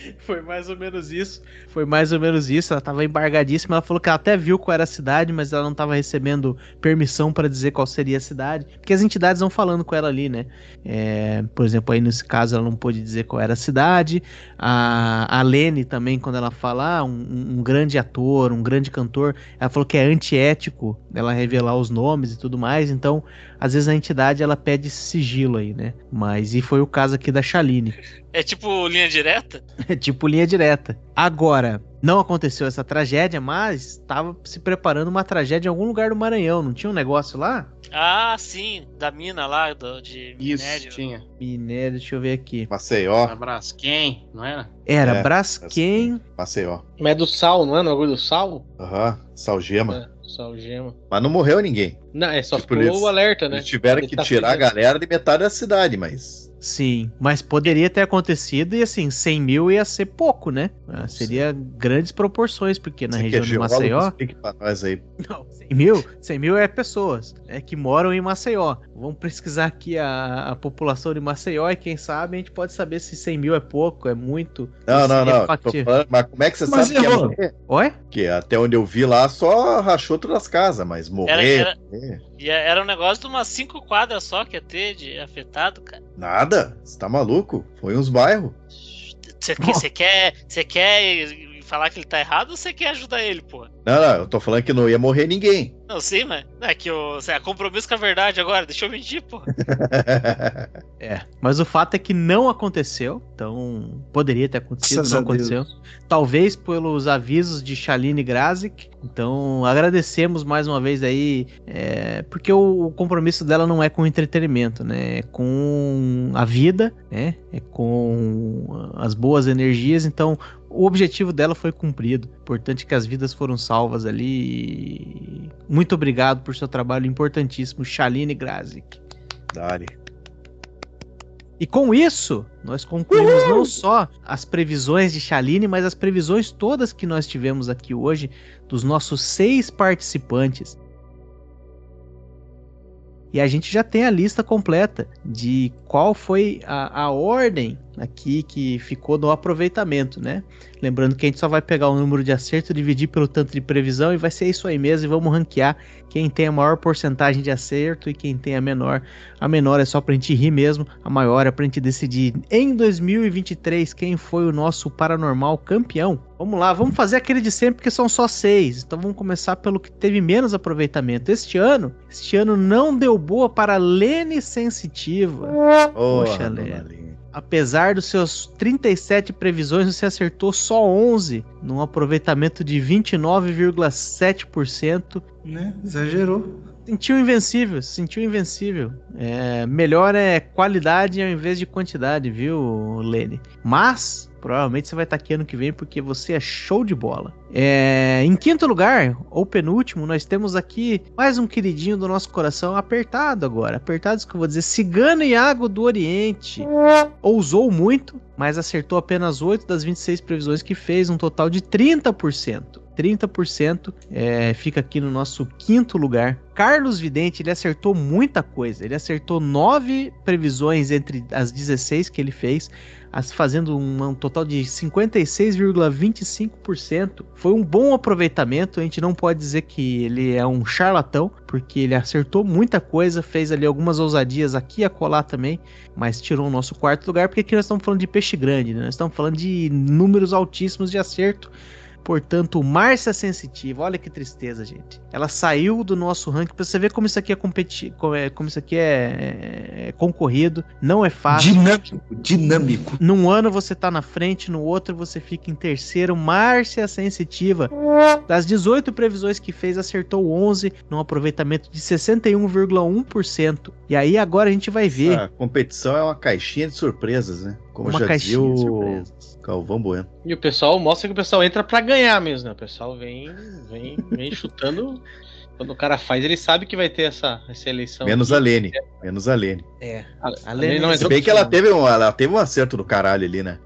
Foi mais ou menos isso. Foi mais ou menos isso. Ela tava embargadíssima. Ela falou que ela até viu qual era a cidade, mas ela não tava recebendo permissão para dizer qual seria a cidade. Porque as entidades vão falando com ela ali, né? É, por exemplo, aí nesse caso ela não pôde dizer qual era a cidade. A, a Lene também, quando ela fala ah, um, um grande ator, um grande cantor, ela falou que é antiético ela revelar os nomes e tudo mais. Então, às vezes a entidade ela pede sigilo aí, né? Mas e foi o caso aqui da Chaline. É tipo linha direta? É tipo linha direta. Agora, não aconteceu essa tragédia, mas estava se preparando uma tragédia em algum lugar do Maranhão. Não tinha um negócio lá? Ah, sim, da mina lá, do, de Isso, minério. tinha. Minério, deixa eu ver aqui. Maceió. Braskem, não era? Era É, Braskem. Maceió. Mas é do sal, não é? Não é bagulho do sal? Aham, salgema. É, salgema. Mas não morreu ninguém. Não, é só Tipo, ficou eles- o alerta, né? Eles tiveram Ele que tá tirar a galera de metade da cidade, mas. Sim, mas poderia ter acontecido e assim, 100 mil ia ser pouco, né? Ah, seria grandes proporções, porque na Você região é de Maceió. Pra nós aí. Não, 100 mil, 100 mil é pessoas é, que moram em Maceió. Vamos pesquisar aqui a, a população de Maceió e quem sabe a gente pode saber se 100 mil é pouco, é muito. Não, não, é não. Falando, mas como é que você Mas sabe que errou. morrer? Oi? Que até onde eu vi lá só rachou todas as casas, mas morrer. Era- morrer, E é- era um negócio de umas cinco quadras só que ia ter de afetado, cara. Nada. Você tá maluco? Foi uns bairros. Você quer, você quer, você quer falar que ele tá errado ou você quer ajudar ele, pô? Não, não, eu tô falando que não ia morrer ninguém. Não, sim, mas é que o é compromisso com a verdade agora, deixa eu mentir, pô. É, mas o fato é que não aconteceu, então poderia ter acontecido, Graças não a Deus. aconteceu. Talvez pelos avisos de Shaline Grazik. Então agradecemos mais uma vez aí, é, porque o, o compromisso dela não é com o entretenimento, né? É com a vida, né? É com as boas energias. Então o objetivo dela foi cumprido. Importante que as vidas foram salvas ali. Muito obrigado por seu trabalho importantíssimo, Shaline Grazik. Dali. E com isso, nós concluímos não só as previsões de Chaline, mas as previsões todas que nós tivemos aqui hoje dos nossos seis participantes. E a gente já tem a lista completa de qual foi a, a ordem aqui que ficou no aproveitamento, né? Lembrando que a gente só vai pegar o número de acerto, dividir pelo tanto de previsão e vai ser isso aí mesmo. E vamos ranquear quem tem a maior porcentagem de acerto e quem tem a menor. A menor é só pra gente rir mesmo, a maior é pra gente decidir em 2023 quem foi o nosso paranormal campeão. Vamos lá, vamos fazer aquele de sempre porque são só seis. Então vamos começar pelo que teve menos aproveitamento. Este ano, este ano não deu boa para Lene Sensitiva. Poxa, Porra, Lene. Apesar dos seus 37 previsões, você acertou só 11, num aproveitamento de 29,7%. Né? Exagerou. Sentiu invencível, se sentiu invencível. É, melhor é qualidade ao invés de quantidade, viu, Lene? Mas, provavelmente você vai estar aqui ano que vem porque você é show de bola. É, em quinto lugar, ou penúltimo, nós temos aqui mais um queridinho do nosso coração, apertado agora. Apertado, isso que eu vou dizer. Cigano Iago do Oriente. Ousou muito, mas acertou apenas 8 das 26 previsões que fez, um total de 30%. 30% é, fica aqui no nosso quinto lugar. Carlos Vidente, ele acertou muita coisa. Ele acertou nove previsões entre as 16 que ele fez, fazendo um total de 56,25%. Foi um bom aproveitamento. A gente não pode dizer que ele é um charlatão, porque ele acertou muita coisa, fez ali algumas ousadias aqui e acolá também, mas tirou o nosso quarto lugar, porque aqui nós estamos falando de peixe grande, né? Nós estamos falando de números altíssimos de acerto. Portanto, Márcia Sensitiva, olha que tristeza, gente. Ela saiu do nosso ranking pra você ver como isso aqui é competi como, é, como isso aqui é, é concorrido, não é fácil. Dinâmico, dinâmico. Num ano você tá na frente, no outro você fica em terceiro. Márcia Sensitiva, das 18 previsões que fez, acertou 11, num aproveitamento de 61,1%. E aí agora a gente vai ver. A competição é uma caixinha de surpresas, né? Como Uma já dizia de o surpresas. Calvão Bueno. E o pessoal mostra que o pessoal entra pra ganhar mesmo, né? O pessoal vem, vem, vem chutando. Quando o cara faz, ele sabe que vai ter essa, essa eleição. Menos aqui. a Lene. Menos a Lene. É. A, A a Lene Lene não Se entrou bem que ela teve, um, ela teve um acerto do caralho ali, né?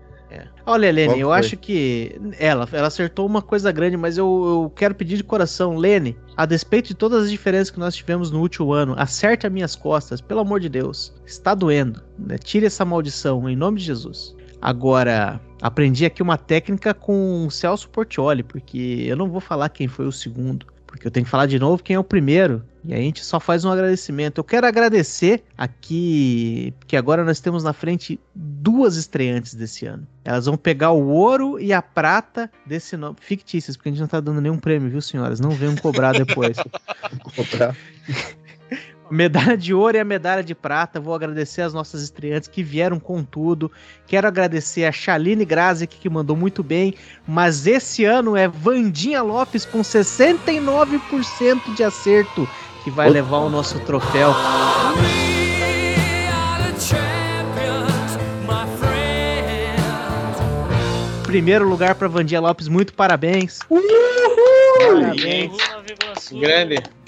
Olha, Lene, Qual eu foi? acho que ela, ela acertou uma coisa grande, mas eu, eu quero pedir de coração, Lene, a despeito de todas as diferenças que nós tivemos no último ano, acerte as minhas costas, pelo amor de Deus. Está doendo, né? Tire essa maldição, em nome de Jesus. Agora, aprendi aqui uma técnica com o Celso Portioli, porque eu não vou falar quem foi o segundo, porque eu tenho que falar de novo quem é o primeiro. E a gente só faz um agradecimento. Eu quero agradecer aqui, que agora nós temos na frente duas estreantes desse ano. Elas vão pegar o ouro e a prata desse nome. Fictícias, porque a gente não tá dando nenhum prêmio, viu, senhoras? Não venham cobrar depois. Cobrar. Medalha de ouro e a medalha de prata. Vou agradecer as nossas estreantes que vieram com tudo. Quero agradecer a Chaline Grazik, que mandou muito bem. Mas esse ano é Vandinha Lopes com 69% de acerto que vai levar o nosso troféu. Primeiro lugar para Vandinha Lopes, muito parabéns. Parabéns. Grande.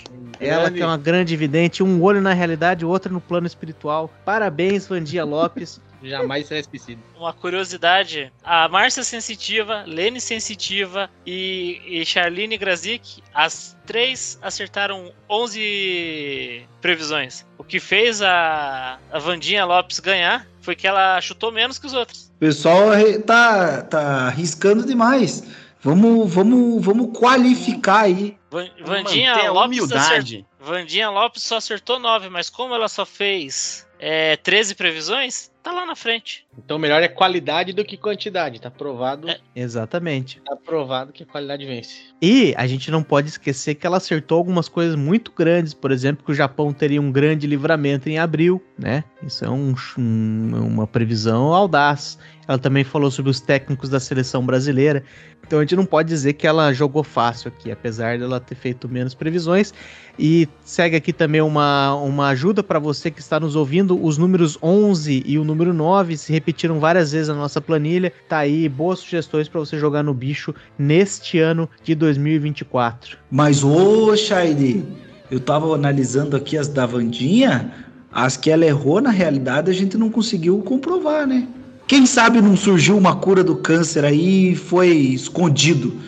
Ela que é uma grande vidente, um olho na realidade, outro no plano espiritual. Parabéns, Vandia Lopes. Jamais será esquecido. Uma curiosidade: a Márcia Sensitiva, Lene Sensitiva e, e Charlene Grazik, as três acertaram 11 previsões. O que fez a, a Vandinha Lopes ganhar foi que ela chutou menos que os outros. O pessoal tá, tá arriscando demais. Vamos, vamos, vamos qualificar aí. Van- Vandinha Lopes, humildade. Vandinha Lopes só acertou 9, mas como ela só fez é, 13 previsões, tá lá na frente. Então melhor é qualidade do que quantidade. Tá provado. Exatamente. Tá provado que a qualidade vence. E a gente não pode esquecer que ela acertou algumas coisas muito grandes. Por exemplo, que o Japão teria um grande livramento em abril, né? Isso é um- um- uma previsão audaz. Ela também falou sobre os técnicos da seleção brasileira. Então a gente não pode dizer que ela jogou fácil aqui, apesar dela ter feito menos previsões. E segue aqui também uma, uma ajuda para você que está nos ouvindo. Os números 11 e o número 9 se repetiram várias vezes na nossa planilha. Tá aí boas sugestões para você jogar no bicho neste ano de 2024. Mas, ô, Shaide, eu tava analisando aqui as da Vandinha, as que ela errou, na realidade, a gente não conseguiu comprovar, né? Quem sabe não surgiu uma cura do câncer aí e foi escondido.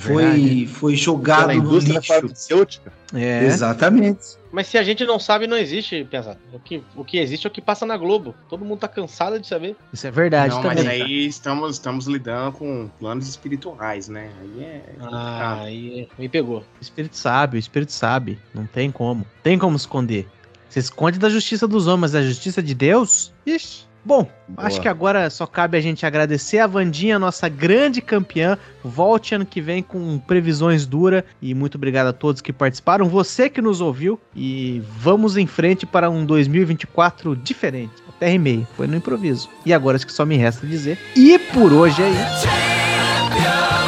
foi, verdade. foi jogado Pela no lixo. farmacêutica. É. Exatamente. Mas se a gente não sabe, não existe, pesado. O que, o que existe é o que passa na Globo. Todo mundo tá cansado de saber. Isso é verdade Não, também. mas aí estamos, estamos lidando com planos espirituais, né? Aí é. Ah, aí me pegou. O espírito sabe, o espírito sabe. Não tem como. Tem como esconder. Você esconde da justiça dos homens, da justiça de Deus? Ixi. Bom, Boa. acho que agora só cabe a gente agradecer a Vandinha, nossa grande campeã. Volte ano que vem com previsões duras. E muito obrigado a todos que participaram. Você que nos ouviu. E vamos em frente para um 2024 diferente. Até rimei, foi no improviso. E agora acho que só me resta dizer. E por hoje é isso.